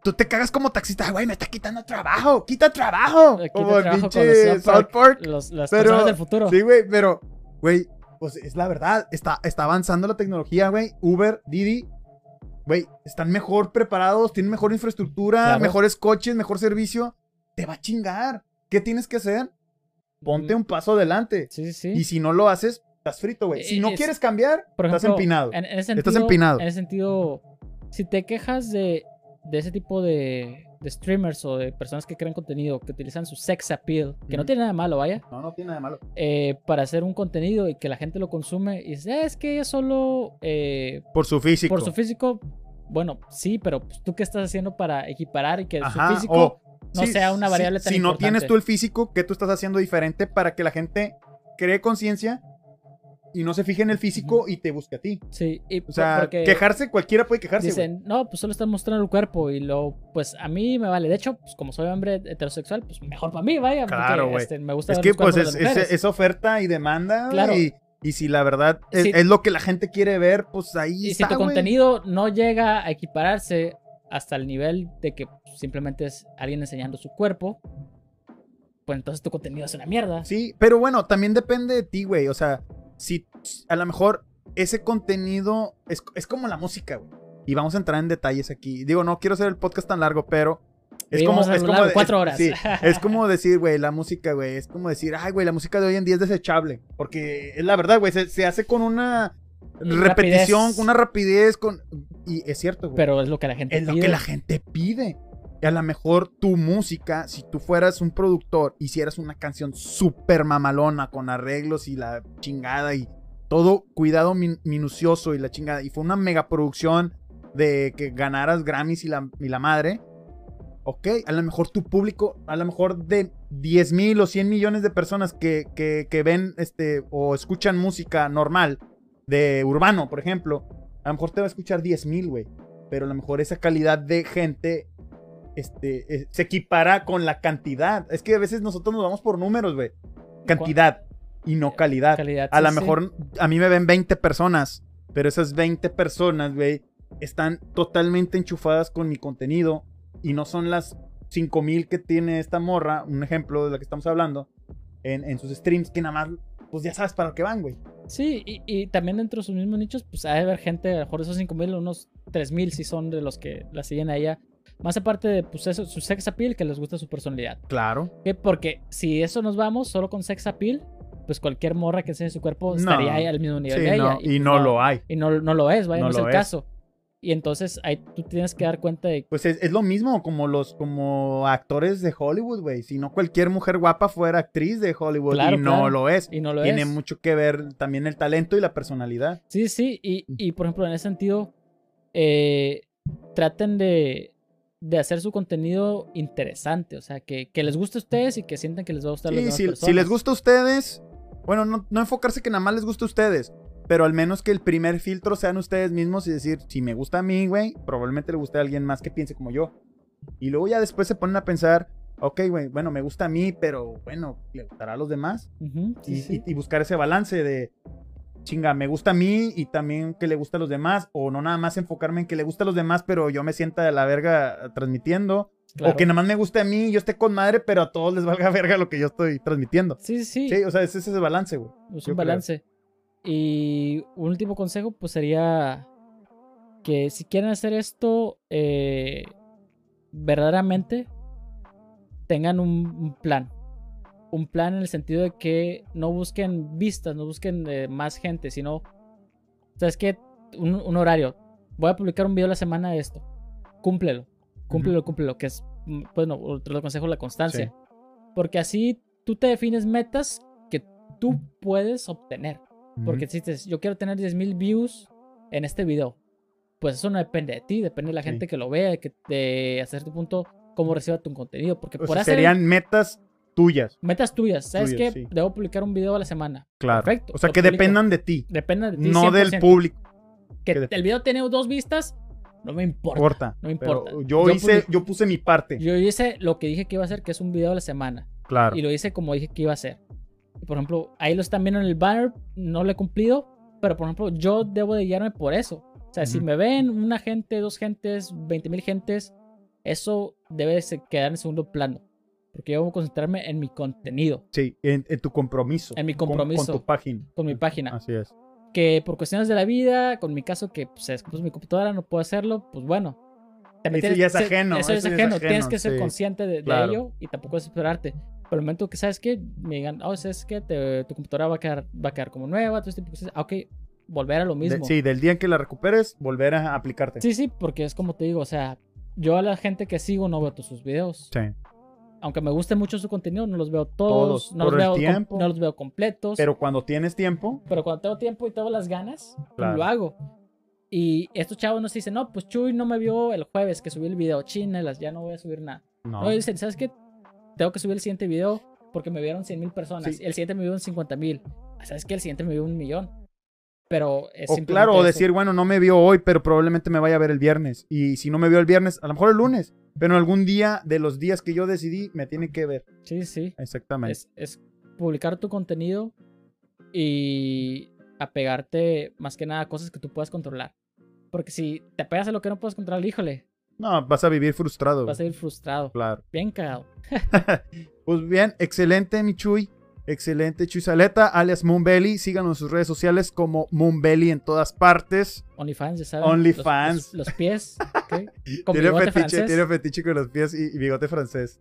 Tú te cagas como taxista, güey, me está quitando trabajo, quita trabajo. Quita como el pinche South Park. Los- las pero- personas del futuro. Sí, güey, pero, güey, pues es la verdad, está, está avanzando la tecnología, güey. Uber, Didi, güey, están mejor preparados, tienen mejor infraestructura, Claro. mejores coches, mejor servicio. Te va a chingar. ¿Qué tienes que hacer? Ponte un paso adelante. Sí, sí, sí. Y si no lo haces, estás frito, güey. Si Eh, no es- quieres cambiar, Por estás empinado. En, en ese Estás sentido, empinado. En ese sentido, si te quejas de, de ese tipo de, de streamers o de personas que crean contenido, que utilizan su sex appeal, que no tiene nada de malo, vaya, No, no tiene nada de malo. eh, para hacer un contenido y que la gente lo consume y dices, "Ah, es que es solo eh, Por su físico. por su físico. Bueno, sí, pero pues, tú qué estás haciendo para equiparar y que Ajá, su físico o- no sea una variable tan Si no tienes tú el físico, ¿qué tú estás haciendo diferente para que la gente cree conciencia y no se fije en el físico y te busque a ti? Sí, y O sea, porque quejarse, cualquiera puede quejarse. dicen, no, pues solo están mostrando el cuerpo y lo, pues a mí me vale. De hecho, pues como soy hombre heterosexual, pues mejor para mí, vaya. porque, Claro, güey. este, me gusta Es ver que pues es, oferta y demanda. Claro. Y, y si la verdad es, Sí. es lo que la gente quiere ver, pues ahí y si está, tu güey. contenido no llega a equipararse hasta el nivel de que simplemente es alguien enseñando su cuerpo, pues entonces tu contenido es una mierda. Sí, pero bueno, también depende de ti, güey. O sea, si a lo mejor ese contenido es, es como la música, güey. Y vamos a entrar en detalles aquí. Digo, no quiero hacer el podcast tan largo, pero Es como, es como, cuatro es- horas. sí, es como decir, güey, la música, güey, es como decir, ay, güey, la música de hoy en día es desechable. Porque es la verdad, güey, se, se hace con una repetición, Rapidez. con una rapidez, con... Y es cierto, güey. Pero es lo que la gente es lo pide. que la gente pide. Y a lo mejor tu música, si tú fueras un productor, hicieras una canción súper mamalona, con arreglos y la chingada y todo cuidado min- minucioso y la chingada, y fue una megaproducción de que ganaras Grammys y la, y la madre, ok, a lo mejor tu público, a lo mejor de 10 mil o 100 millones de personas que, que, que ven este o escuchan música normal de urbano, por ejemplo, a lo mejor te va a escuchar 10 mil, güey. Pero a lo mejor esa calidad de gente este, eh, se equipara con la cantidad. Es que a veces nosotros nos vamos por números, güey. Cantidad y no calidad. Calidad, A sí, lo sí. mejor a mí me ven 20 personas, pero esas 20 personas, güey, están totalmente enchufadas con mi contenido y no son las 5000 que tiene esta morra, un ejemplo de la que estamos hablando, en, en sus streams, que nada más, pues ya sabes para qué van, güey. Sí, y, y también dentro de sus mismos nichos, pues hay haber gente, a lo mejor de esos 5000, unos 3000 si son de los que la siguen a ella. Más aparte de pues eso, su sex appeal, que les gusta su personalidad. Claro. ¿Qué? Porque si eso nos vamos solo con sex appeal, pues cualquier morra que enseñe su cuerpo No. estaría ahí al mismo nivel Sí, de no, ella. y pues no lo hay. Y no, no lo es, vaya, No no, es el es. caso. Y entonces ahí tú tienes que dar cuenta de Pues es, es lo mismo como los como actores de Hollywood, güey. Si no cualquier mujer guapa fuera actriz de Hollywood Claro, y no claro. lo es. y no lo Tiene es. mucho que ver también el talento y la personalidad. Sí, sí, y, y, por ejemplo, en ese sentido, eh, traten de, de hacer su contenido interesante, o sea, que, que les guste a ustedes y que sientan que les va a gustar a las Sí, demás si, si personas. les gusta a ustedes, bueno, no, no enfocarse que nada más les guste a ustedes, pero al menos que el primer filtro sean ustedes mismos y decir, si me gusta a mí, güey, probablemente le guste a alguien más que piense como yo. Y luego ya después se ponen a pensar, ok, güey, bueno, me gusta a mí, pero bueno, ¿le gustará a los demás? Ujú, sí, y, sí. y- y buscar ese balance de, chinga, me gusta a mí y también que le gusta a los demás, o no nada más enfocarme en que le gusta a los demás, pero yo me sienta de la verga transmitiendo, Claro. o que nada más me guste a mí y yo esté con madre, pero a todos les valga verga lo que yo estoy transmitiendo. Sí, sí, sí, o sea, ese es ese balance, güey. es un creo. balance. Y un último consejo, pues sería que si quieren hacer esto eh, verdaderamente, tengan un, un plan. Un plan en el sentido de que no busquen vistas, no busquen eh, más gente, sino, ¿sabes qué? Un, un horario. Voy a publicar un video a la semana de esto. Cúmplelo, cúmplelo, cúmplelo, que es, mm, bueno, otro consejo, la constancia. Porque así tú te defines metas que tú puedes obtener. Porque si yo quiero tener 10.000 views en este video, pues eso no depende de ti, depende de la Sí. gente que lo vea, de, que, de hasta cierto punto cómo reciba tu contenido. Porque O por sea, hacer serían metas tuyas, metas tuyas, ¿sabes tuyas, qué? sí. Debo publicar un video a la semana. claro. Perfecto, O sea, que publico. dependan de ti, Depende de ti. no del 100%. público. Que que el video tiene dos vistas, no me importa. Importa. no me importa. yo, Yo hice, publico- yo puse mi parte. Yo hice lo que dije que iba a hacer, que es un video a la semana. claro. Y lo hice como dije que iba a hacer. Por ejemplo, ahí lo están viendo en el banner, no lo he cumplido, pero por ejemplo, yo debo de guiarme por eso. O sea, si Ujú. me ven una gente, dos gentes, 20 mil gentes, eso debe de quedar en segundo plano. Porque yo voy a concentrarme en mi contenido, Sí, en, en tu compromiso. En mi con- compromiso. Con, tu página. con mi página. Así es. Que por cuestiones de la vida, con mi caso que pues, se descompuso mi computadora, no puedo hacerlo, pues bueno. También Eso ya es ajeno, Eso, es eso es ajeno. ajeno, Tienes que ser sí, consciente de, de claro. ello y tampoco desesperarte. Pero el momento que sabes que me digan, oh, sabes que tu computadora va a quedar, va a quedar como nueva, todo este tipo de cosas. Ah, ok, volver a lo De- mismo. sí, del día en que la recuperes, volver a aplicarte. sí, sí, porque es como te digo, o sea, yo a la gente que sigo no veo todos sus videos. Sí. Aunque me guste mucho su contenido, no los veo todos, Todos, no, los veo tiempo. no los veo completos. Pero cuando tienes tiempo, Pero cuando tengo tiempo y tengo las ganas, Claro. lo hago. Y estos chavos nos dicen, no, pues Chuy no me vio el jueves que subí el video, chinelas, ya no voy a subir nada. no. No, dicen, ¿sabes qué? Tengo que subir el siguiente video porque me vieron 100 mil personas. Sí. El siguiente me vieron 50 mil. ¿Sabes qué? El siguiente me vio un millón. Pero es O claro, o eso. decir, bueno, no me vio hoy, pero probablemente me vaya a ver el viernes. Y si no me vio el viernes, a lo mejor el lunes. Pero algún día de los días que yo decidí, me tiene que ver. Sí, sí. Exactamente. Es, es publicar tu contenido y apegarte más que nada a cosas que tú puedas controlar. Porque si te apegas a lo que no puedes controlar, híjole, No, vas a vivir frustrado. vas a ir frustrado. Claro. Bien cagado. Pues bien, excelente, Michuy. Excelente, Chuisaleta, alias Moonbelly. Síganos en sus redes sociales como Moonbelly en todas partes. OnlyFans, ya saben. OnlyFans. Los, los- los pies. ¿ok? Con Tiene bigote fetiche, francés. tiene fetiche con los pies y, y bigote francés.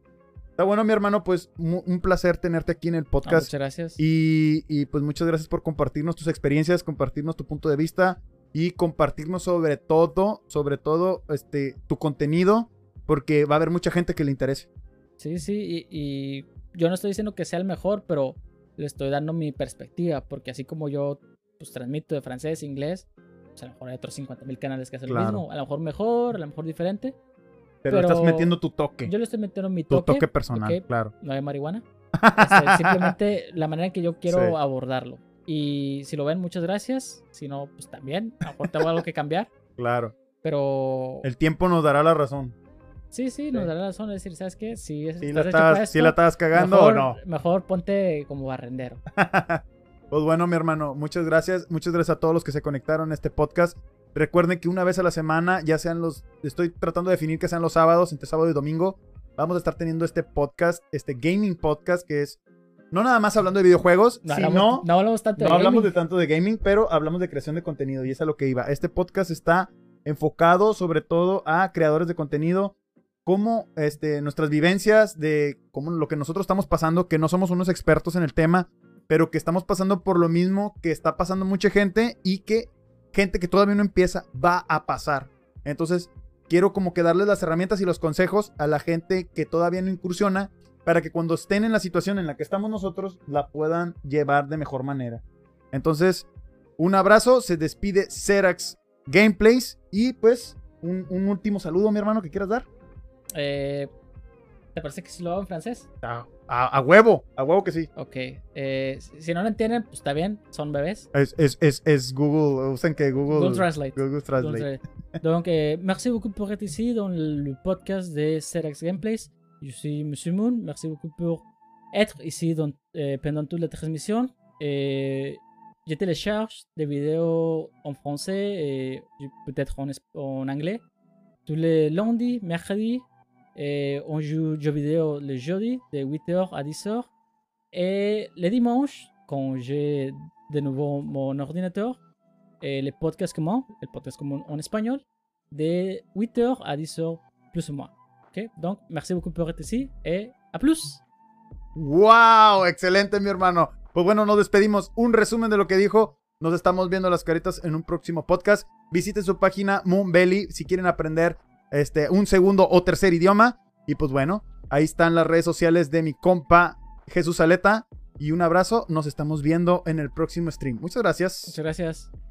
Está bueno, mi hermano, pues un placer tenerte aquí en el Ah, podcast. muchas gracias. Y, y, pues muchas gracias por compartirnos tus experiencias, compartirnos tu punto de vista y compartirnos sobre todo, sobre todo, este, tu contenido, porque va a haber mucha gente que le interese. Sí, sí, y, y yo no estoy diciendo que sea el mejor, pero le estoy dando mi perspectiva, porque así como yo pues transmito de francés, inglés, pues a lo mejor hay otros 50 mil canales que hacen Claro. lo mismo, a lo mejor mejor, a lo mejor diferente. Pero, Pero estás metiendo tu toque, Yo le estoy metiendo mi tu toque, toque personal, ok, claro. no hay marihuana. Este, simplemente la manera en que yo quiero Sí. abordarlo. Y si lo ven, muchas gracias. Si no, pues también. A lo mejor tengo algo que cambiar. Claro. Pero El tiempo nos dará la razón. Sí, sí, nos dará la razón de decir, ¿sabes qué? Si, es- Si la estás estás, si esto, la estás cagando mejor, o no. Mejor ponte como barrendero. Pues bueno, mi hermano, muchas gracias. Muchas gracias a todos los que se conectaron a este podcast. Recuerden que una vez a la semana, ya sean los. Estoy tratando de definir que sean los sábados, entre sábado y domingo. Vamos a estar teniendo este podcast, este gaming podcast, que es no nada más hablando de videojuegos, No sino. hablamos, no hablamos tanto No de hablamos de tanto de gaming, pero hablamos de creación de contenido y es a lo que iba. Este podcast está enfocado sobre todo a creadores de contenido, como este, nuestras vivencias de cómo lo que nosotros estamos pasando, que no somos unos expertos en el tema, pero que estamos pasando por lo mismo que está pasando mucha gente y que gente que todavía no empieza va a pasar. Entonces, quiero como que darles las herramientas y los consejos a la gente que todavía no incursiona para que cuando estén en la situación en la que estamos nosotros la puedan llevar de mejor manera. Entonces, un abrazo, se despide Xerax Gameplays y pues un, un último saludo, mi hermano, que quieras dar. Eh, ¿Te parece que si lo hago en francés? A, a- a huevo, a huevo que sí. Ok. eh, si no lo entienden, pues está bien. Son bebés. Es, es, es, es Google, usen que Google, Google Translate. Google Translate. Donc, euh, merci beaucoup pour être ici dans le podcast de Cerex Gameplays. Je suis Monsieur Moon. Merci beaucoup pour être ici dans- euh, pendant toute la transmission. Et je télécharge des vidéos en français et peut-être en, en anglais. Tous les lundis, mercredis. Et on joue jeux vidéo le jeudi de 8h à 10h. Et les dimanches, quand j'ai de nouveau mon ordinateur, et les podcasts communs, le podcast commun en espagnol, de 8h à 10h plus ou moins. Ok, donc merci beaucoup pour être ici et à plus. ¡Wow! Excelente, mi hermano. Pues bueno, nos despedimos. Un resumen de lo que dijo. Nos estamos viendo las caritas en un próximo podcast. Visiten su página Moonbelly si quieren aprender este, un segundo o tercer idioma. Y pues bueno, ahí están las redes sociales de mi compa Jesús Aleta. Y un abrazo. Nos estamos viendo en el próximo stream. Muchas gracias. Muchas gracias.